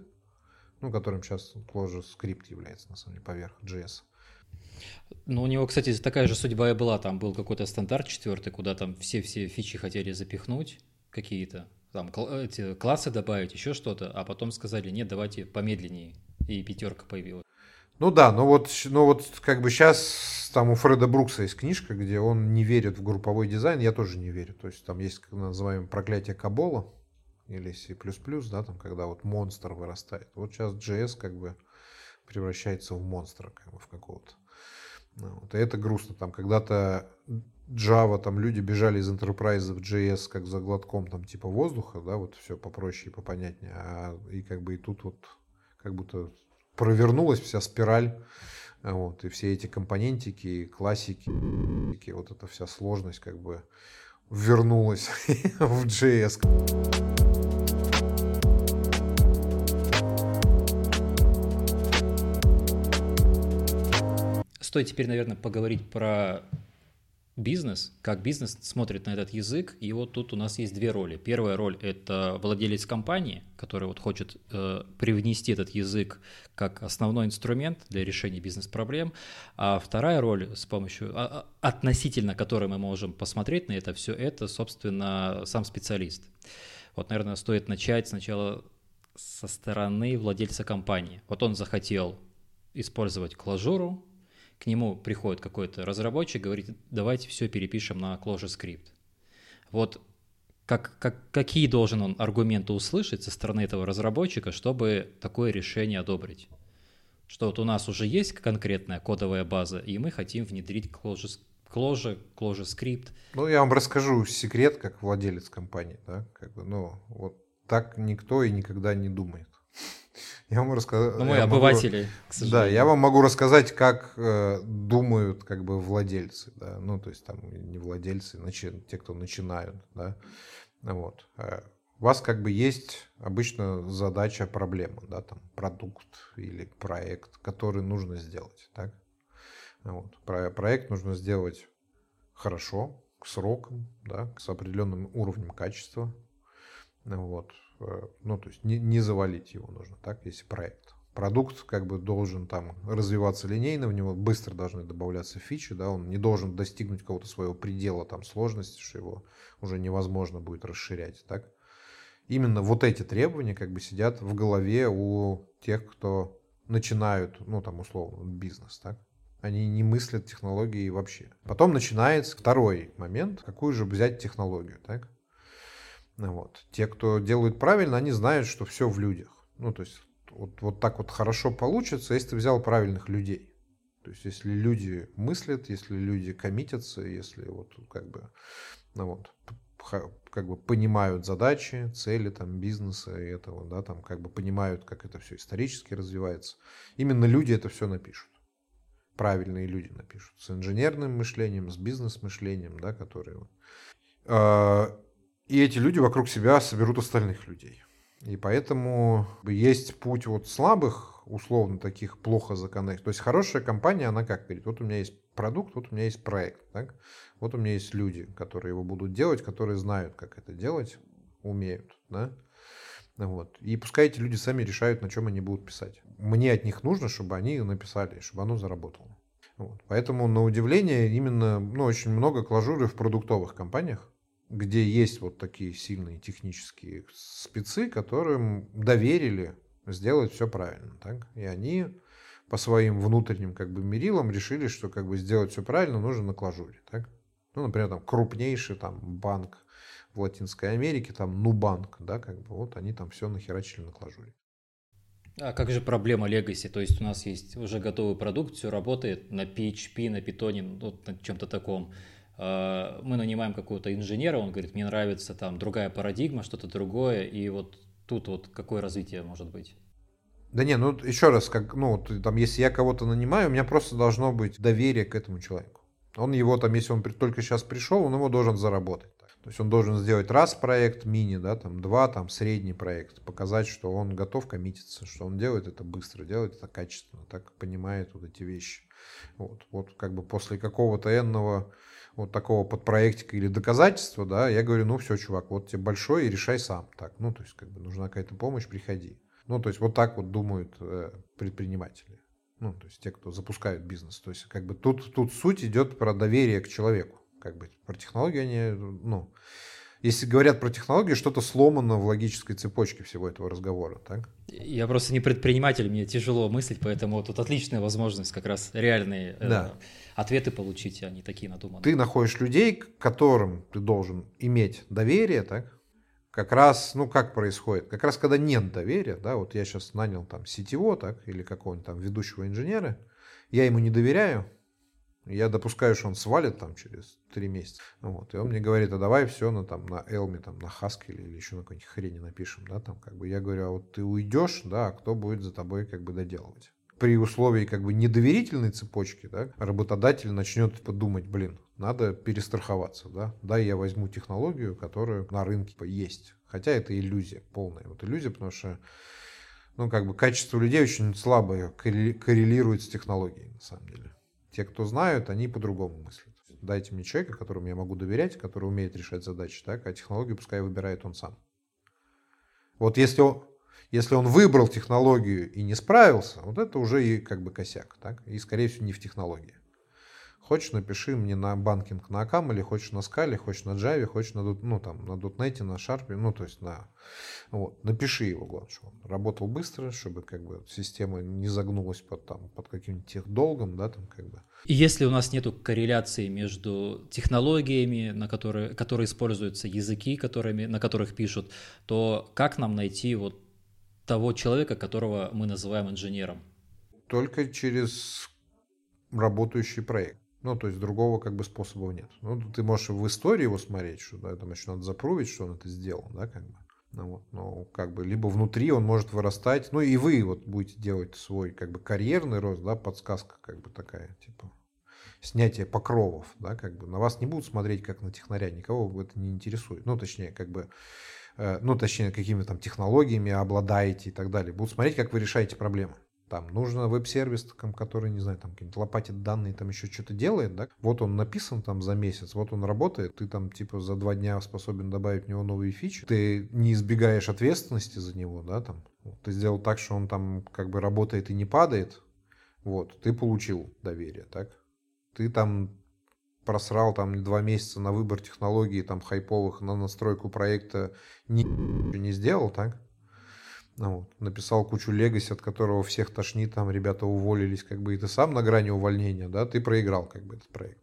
ну, которым сейчас Clojure скрипт является, на самом деле, поверх JS. Ну, у него, кстати, такая же судьба и была. Там был какой-то стандарт четвертый, куда там все-все фичи хотели запихнуть какие-то, там эти классы добавить, еще что-то, а потом сказали, нет, давайте помедленнее, и пятерка появилась. Ну да, но вот, но вот как бы сейчас там у Фреда Брукса есть книжка, где он не верит в групповой дизайн, я тоже не верю. То есть там есть называемое проклятие Кабола, или C++, да, там, когда вот монстр вырастает. Вот сейчас JS как бы превращается в монстра, как бы в какого-то. Ну, вот. И это грустно. Там когда-то Java, там люди бежали из Enterprise в JS как за глотком там типа воздуха, да, вот все попроще и попонятнее. А, и как бы и тут вот как будто провернулась вся спираль, вот, и все эти компонентики, классики, вот эта вся сложность как бы вернулась в JS. Стоит теперь, наверное, поговорить про бизнес, как бизнес смотрит на этот язык, и вот тут у нас есть две роли. Первая роль — это владелец компании, который вот хочет э, привнести этот язык как основной инструмент для решения бизнес-проблем, а вторая роль, с помощью, а, а, относительно которой мы можем посмотреть на это все, это, собственно, сам специалист. Вот, наверное, стоит начать сначала со стороны владельца компании. Вот он захотел использовать клажуру, к нему приходит какой-то разработчик, говорит, давайте все перепишем на ClojureScript. Вот как, как, какие должен он аргументы услышать со стороны этого разработчика, чтобы такое решение одобрить? Что вот у нас уже есть конкретная кодовая база, и мы хотим внедрить Clojure, Clojure, ClojureScript. Ну, я вам расскажу секрет, как владелец компании. Да? Как бы, ну, вот так никто и никогда не думает. Я вам рассказать. Ну, мы обыватели, могу, к сожалению. Да, я вам могу рассказать, как э, думают как бы владельцы, да, ну, то есть там не владельцы, начи, те, кто начинают, да, вот. Э, у вас как бы есть обычно задача, проблема, да, там продукт или проект, который нужно сделать, так? Вот. Про, проект нужно сделать хорошо, к срокам, да, с определенным уровнем качества, вот. Э, ну, то есть не, не завалить его нужно, так, если проект. Продукт как бы должен там развиваться линейно, в него быстро должны добавляться фичи, да, он не должен достигнуть какого-то своего предела там сложности, что его уже невозможно будет расширять, так. Именно вот эти требования как бы сидят в голове у тех, кто начинают, ну там условно, бизнес, так. Они не мыслят технологии вообще. Потом начинается второй момент, какую же взять технологию, так. Вот. Те, кто делают правильно, они знают, что все в людях. Ну, то есть вот, вот так вот хорошо получится, если ты взял правильных людей. То есть если люди мыслят, если люди коммитятся, если вот как бы, ну вот, как бы понимают задачи, цели там бизнеса и этого, да, там как бы понимают, как это все исторически развивается. Именно люди это все напишут. Правильные люди напишут. С инженерным мышлением, с бизнес-мышлением, да, которые... И эти люди вокруг себя соберут остальных людей. И поэтому есть путь вот слабых, условно таких плохо законных. То есть хорошая компания, она как говорит, вот у меня есть продукт, вот у меня есть проект. Так? Вот у меня есть люди, которые его будут делать, которые знают, как это делать, умеют. Да? Вот. И пускай эти люди сами решают, на чем они будут писать. Мне от них нужно, чтобы они написали, чтобы оно заработало. Вот. Поэтому, на удивление, именно ну, очень много клажуры в продуктовых компаниях где есть вот такие сильные технические спецы, которым доверили сделать все правильно. Так? И они по своим внутренним как бы мерилам решили, что как бы сделать все правильно нужно на клажуре. Так? Ну, например, там крупнейший там банк в Латинской Америке, там Нубанк, да, как бы вот они там все нахерачили на клажуре. А как же проблема Legacy? То есть у нас есть уже готовый продукт, все работает на PHP, на Python, вот на чем-то таком. Э, мы нанимаем какого-то инженера, он говорит, мне нравится там другая парадигма, что-то другое, и вот тут вот какое развитие может быть? Да не, ну еще раз, как, ну, там, если я кого-то нанимаю, у меня просто должно быть доверие к этому человеку. Он его там, если он только сейчас пришел, он его должен заработать. То есть он должен сделать раз проект мини, да, там два, там средний проект, показать, что он готов коммититься, что он делает это быстро, делает это качественно, так понимает вот эти вещи. Вот, вот как бы после какого-то энного вот такого подпроектика или доказательства, да, я говорю, ну все, чувак, вот тебе большой и решай сам. Так, ну, то есть, как бы нужна какая-то помощь, приходи. Ну, то есть, вот так вот думают э, предприниматели. Ну, то есть, те, кто запускают бизнес. То есть, как бы тут, тут суть идет про доверие к человеку. Как бы про технологию они, ну, если говорят про технологии, что-то сломано в логической цепочке всего этого разговора, так? Я просто не предприниматель, мне тяжело мыслить, поэтому тут отличная возможность как раз реальные э, да. э, ответы получить, а такие надуманные. Ты находишь людей, к которым ты должен иметь доверие, так? Как раз, ну как происходит? Как раз когда нет доверия, да, вот я сейчас нанял там сетево, так, или какого-нибудь там ведущего инженера, я ему не доверяю, я допускаю, что он свалит там через три месяца. Вот. И он мне говорит, а давай все на, там, на Элме, там, на Haskell или еще на какой-нибудь хрени напишем. Да, там, как бы. Я говорю, а вот ты уйдешь, да, а кто будет за тобой как бы доделывать? При условии как бы недоверительной цепочки, да, работодатель начнет подумать, блин, надо перестраховаться, да, да, я возьму технологию, которая на рынке есть. Хотя это иллюзия, полная вот иллюзия, потому что ну, как бы качество людей очень слабо коррелирует с технологией, на самом деле. Те, кто знают, они по-другому мыслят. Дайте мне человека, которому я могу доверять, который умеет решать задачи, так, а технологию пускай выбирает он сам. Вот если он, если он выбрал технологию и не справился, вот это уже и как бы косяк, так, и скорее всего не в технологии. Хочешь, напиши мне на банкинг на Акам, или хочешь на Скале, хочешь на Java, хочешь на, ну, там, на .NET, на Sharp, ну, то есть на... Вот, напиши его, главное, чтобы он работал быстро, чтобы как бы система не загнулась под, там, под каким-нибудь техдолгом, да, там как бы. И если у нас нет корреляции между технологиями, на которые, которые используются, языки, которыми, на которых пишут, то как нам найти вот того человека, которого мы называем инженером? Только через работающий проект. Ну, то есть другого как бы способа нет. Ну, ты можешь в истории его смотреть, что да, там еще надо запрувить, что он это сделал, да, как бы. Ну, вот, ну, как бы, либо внутри он может вырастать, ну, и вы вот будете делать свой, как бы, карьерный рост, да, подсказка, как бы, такая, типа, снятие покровов, да, как бы, на вас не будут смотреть, как на технаря, никого это не интересует, ну, точнее, как бы, ну, точнее, какими там технологиями обладаете и так далее, будут смотреть, как вы решаете проблемы. Там нужно веб-сервис, который, не знаю, там лопатит данные, там еще что-то делает, да? Вот он написан там за месяц, вот он работает, ты там типа за два дня способен добавить в него новые фичи, ты не избегаешь ответственности за него, да, там. Ты сделал так, что он там как бы работает и не падает, вот, ты получил доверие, так? Ты там просрал там два месяца на выбор технологий там хайповых, на настройку проекта, ни не сделал, так? Ну, вот, написал кучу легаси, от которого всех тошнит, там ребята уволились, как бы, и ты сам на грани увольнения, да, ты проиграл, как бы, этот проект.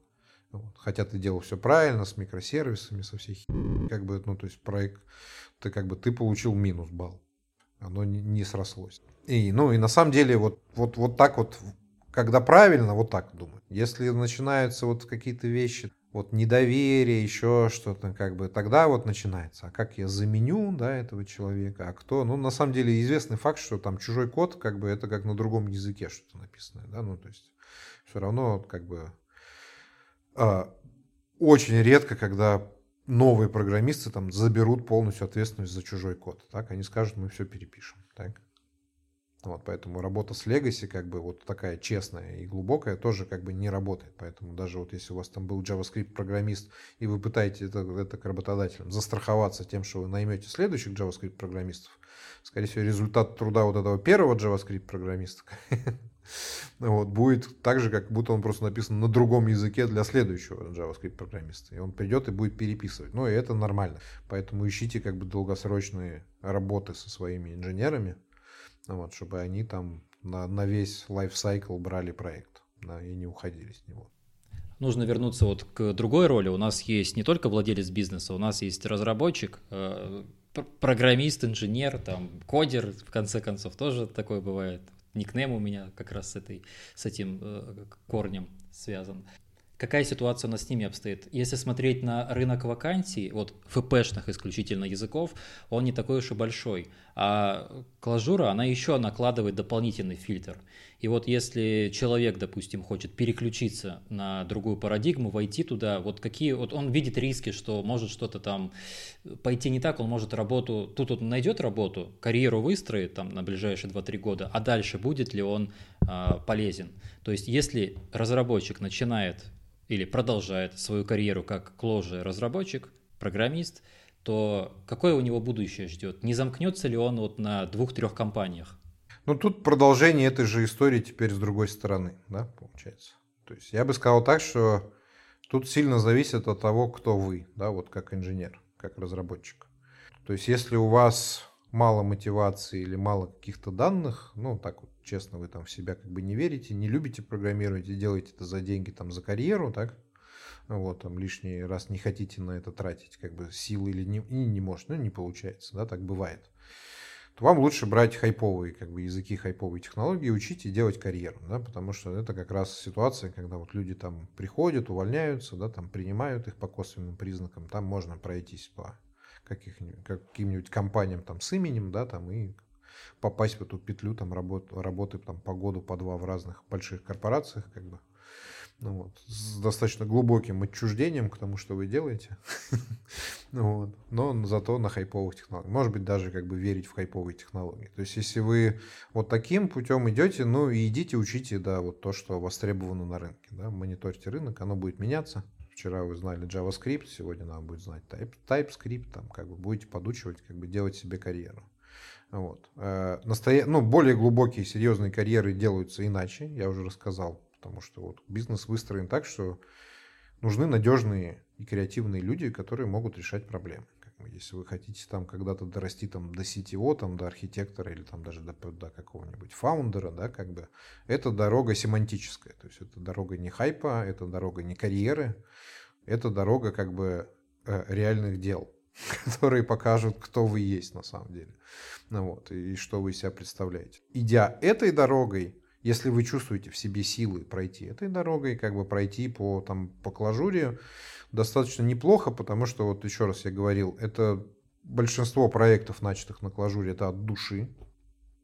Вот. Хотя ты делал все правильно, с микросервисами, со всей как бы, ну, то есть проект, ты как бы, ты получил минус балл. Оно не, не срослось. И, ну, и на самом деле, вот, вот, вот так вот, когда правильно, вот так думать. Если начинаются вот какие-то вещи, вот недоверие, еще что-то, как бы тогда вот начинается. А как я заменю, да, этого человека, а кто? Ну, на самом деле известный факт, что там чужой код, как бы это как на другом языке что-то написано, да, ну, то есть все равно как бы а, очень редко, когда новые программисты там заберут полностью ответственность за чужой код, так, они скажут, мы все перепишем, так. Вот, поэтому работа с Legacy, как бы вот такая честная и глубокая, тоже как бы не работает. Поэтому даже вот если у вас там был JavaScript программист, и вы пытаетесь это, это к работодателям застраховаться тем, что вы наймете следующих JavaScript программистов, скорее всего, результат труда вот этого первого JavaScript программиста вот, будет так же, как будто он просто написан на другом языке для следующего JavaScript программиста. И он придет и будет переписывать. Ну, и это нормально. Поэтому ищите как бы долгосрочные работы со своими инженерами, вот, чтобы они там на, на весь лайфсайкл брали проект да, и не уходили с него. Нужно вернуться вот к другой роли. У нас есть не только владелец бизнеса, у нас есть разработчик, э, программист, инженер, там, кодер, в конце концов, тоже такое бывает. Никнейм у меня как раз с, этой, с этим э, корнем связан. Какая ситуация у нас с ними обстоит? Если смотреть на рынок вакансий, вот ФПшных исключительно языков, он не такой уж и большой. А клажура, она еще накладывает дополнительный фильтр. И вот если человек, допустим, хочет переключиться на другую парадигму, войти туда, вот какие, вот он видит риски, что может что-то там пойти не так, он может работу, тут он найдет работу, карьеру выстроит там на ближайшие 2-3 года, а дальше будет ли он а, полезен? То есть если разработчик начинает или продолжает свою карьеру как кложи разработчик, программист, то какое у него будущее ждет? Не замкнется ли он вот на двух-трех компаниях? Ну, тут продолжение этой же истории теперь с другой стороны, да, получается. То есть я бы сказал так, что тут сильно зависит от того, кто вы, да, вот как инженер, как разработчик. То есть если у вас мало мотивации или мало каких-то данных, ну, так вот, честно, вы там в себя как бы не верите, не любите программировать и делаете это за деньги, там, за карьеру, так, вот, там, лишний раз не хотите на это тратить, как бы, силы или не, и не может, ну, не получается, да, так бывает, то вам лучше брать хайповые, как бы, языки хайповые технологии, учить и делать карьеру, да, потому что это как раз ситуация, когда вот люди там приходят, увольняются, да, там, принимают их по косвенным признакам, там можно пройтись по каких-нибудь, каким-нибудь компаниям там с именем, да, там и попасть в эту петлю там работ, работы там по году, по два в разных больших корпорациях, как бы, ну вот, с достаточно глубоким отчуждением к тому, что вы делаете. ну вот. Но зато на хайповых технологиях. Может быть, даже как бы верить в хайповые технологии. То есть, если вы вот таким путем идете, ну и идите, учите, да, вот то, что востребовано на рынке. Да, мониторьте рынок, оно будет меняться. Вчера вы знали JavaScript, сегодня надо будет знать TypeScript, там как бы будете подучивать, как бы делать себе карьеру. Вот. Э, настоя... Ну, более глубокие, серьезные карьеры делаются иначе, я уже рассказал Потому что вот бизнес выстроен так, что нужны надежные и креативные люди, которые могут решать проблемы. Если вы хотите там когда-то дорасти там, до CTO, там, до архитектора или там даже до, до какого-нибудь фаундера, да, как бы, это дорога семантическая. То есть это дорога не хайпа, это дорога не карьеры, это дорога как бы э, реальных дел, которые покажут, кто вы есть на самом деле. Ну, вот, и что вы из себя представляете. Идя этой дорогой, если вы чувствуете в себе силы пройти этой дорогой, как бы пройти по, там, по клажуре, достаточно неплохо, потому что, вот еще раз я говорил, это большинство проектов, начатых на клажуре, это от души.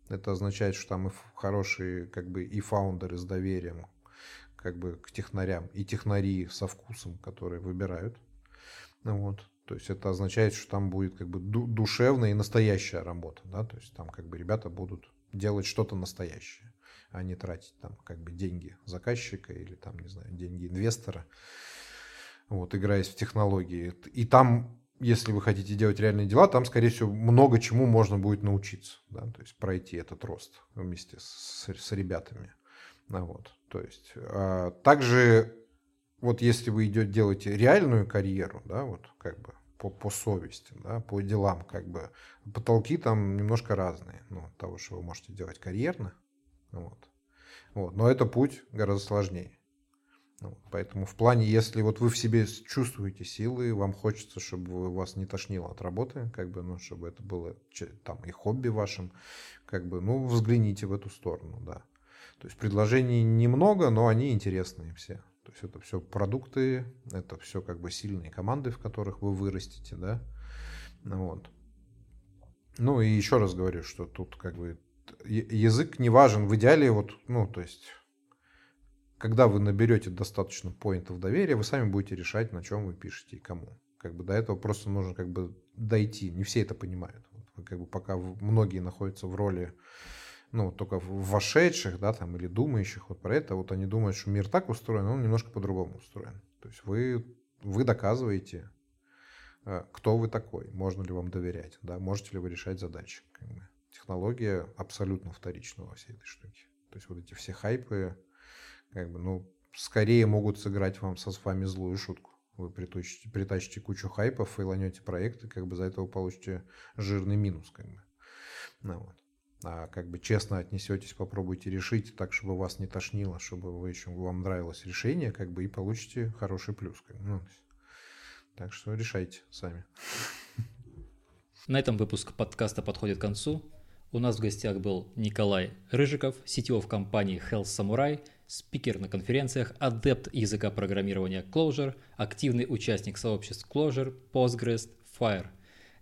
Это означает, что там и хорошие как бы и фаундеры с доверием как бы к технарям, и технари со вкусом, которые выбирают. Вот. То есть это означает, что там будет как бы душевная и настоящая работа, да, то есть там как бы ребята будут делать что-то настоящее а не тратить там как бы деньги заказчика или там, не знаю, деньги инвестора, вот, играясь в технологии. И там, если вы хотите делать реальные дела, там, скорее всего, много чему можно будет научиться, да, то есть пройти этот рост вместе с, с ребятами. Ну, вот, то есть, а, также вот если вы идете делаете реальную карьеру, да, вот как бы по, по совести, да, по делам, как бы потолки там немножко разные, ну, того, что вы можете делать карьерно, вот. Вот. Но это путь гораздо сложнее. Вот. Поэтому в плане, если вот вы в себе чувствуете силы, вам хочется, чтобы вас не тошнило от работы, как бы, ну, чтобы это было там и хобби вашим, как бы, ну, взгляните в эту сторону, да. То есть предложений немного, но они интересные все. То есть это все продукты, это все как бы сильные команды, в которых вы вырастете, да. Вот. Ну и еще раз говорю, что тут как бы язык не важен. В идеале вот, ну, то есть, когда вы наберете достаточно поинтов доверия, вы сами будете решать, на чем вы пишете и кому. Как бы до этого просто нужно как бы дойти. Не все это понимают. Вот, как бы пока многие находятся в роли ну, только вошедших, да, там, или думающих вот про это, вот они думают, что мир так устроен, он немножко по-другому устроен. То есть вы, вы доказываете, э, кто вы такой, можно ли вам доверять, да, можете ли вы решать задачи. Как бы технология абсолютно вторична во всей этой штуке. То есть вот эти все хайпы, как бы, ну, скорее могут сыграть вам со с вами злую шутку. Вы притащите, притащите кучу хайпов и ланете проекты, как бы за это вы получите жирный минус, как бы. Ну, вот. А как бы честно отнесетесь, попробуйте решить так, чтобы вас не тошнило, чтобы вы еще вам нравилось решение, как бы и получите хороший плюс. Как бы. ну, так что решайте сами. На этом выпуск подкаста подходит к концу. У нас в гостях был Николай Рыжиков, CTO в компании Health Samurai, спикер на конференциях, адепт языка программирования Clojure, активный участник сообществ Clojure, Postgres, Fire.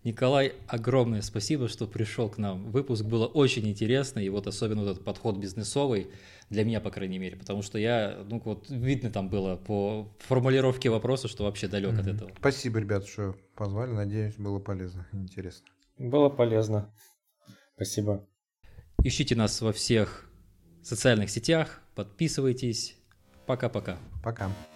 Николай, огромное спасибо, что пришел к нам. Выпуск было очень интересно, и вот особенно вот этот подход бизнесовый, для меня, по крайней мере, потому что я, ну вот видно там было по формулировке вопроса, что вообще далек mm-hmm. от этого. Спасибо, ребят, что позвали, надеюсь, было полезно, интересно. Было полезно. Спасибо. Ищите нас во всех социальных сетях, подписывайтесь. Пока-пока. Пока. -пока. Пока.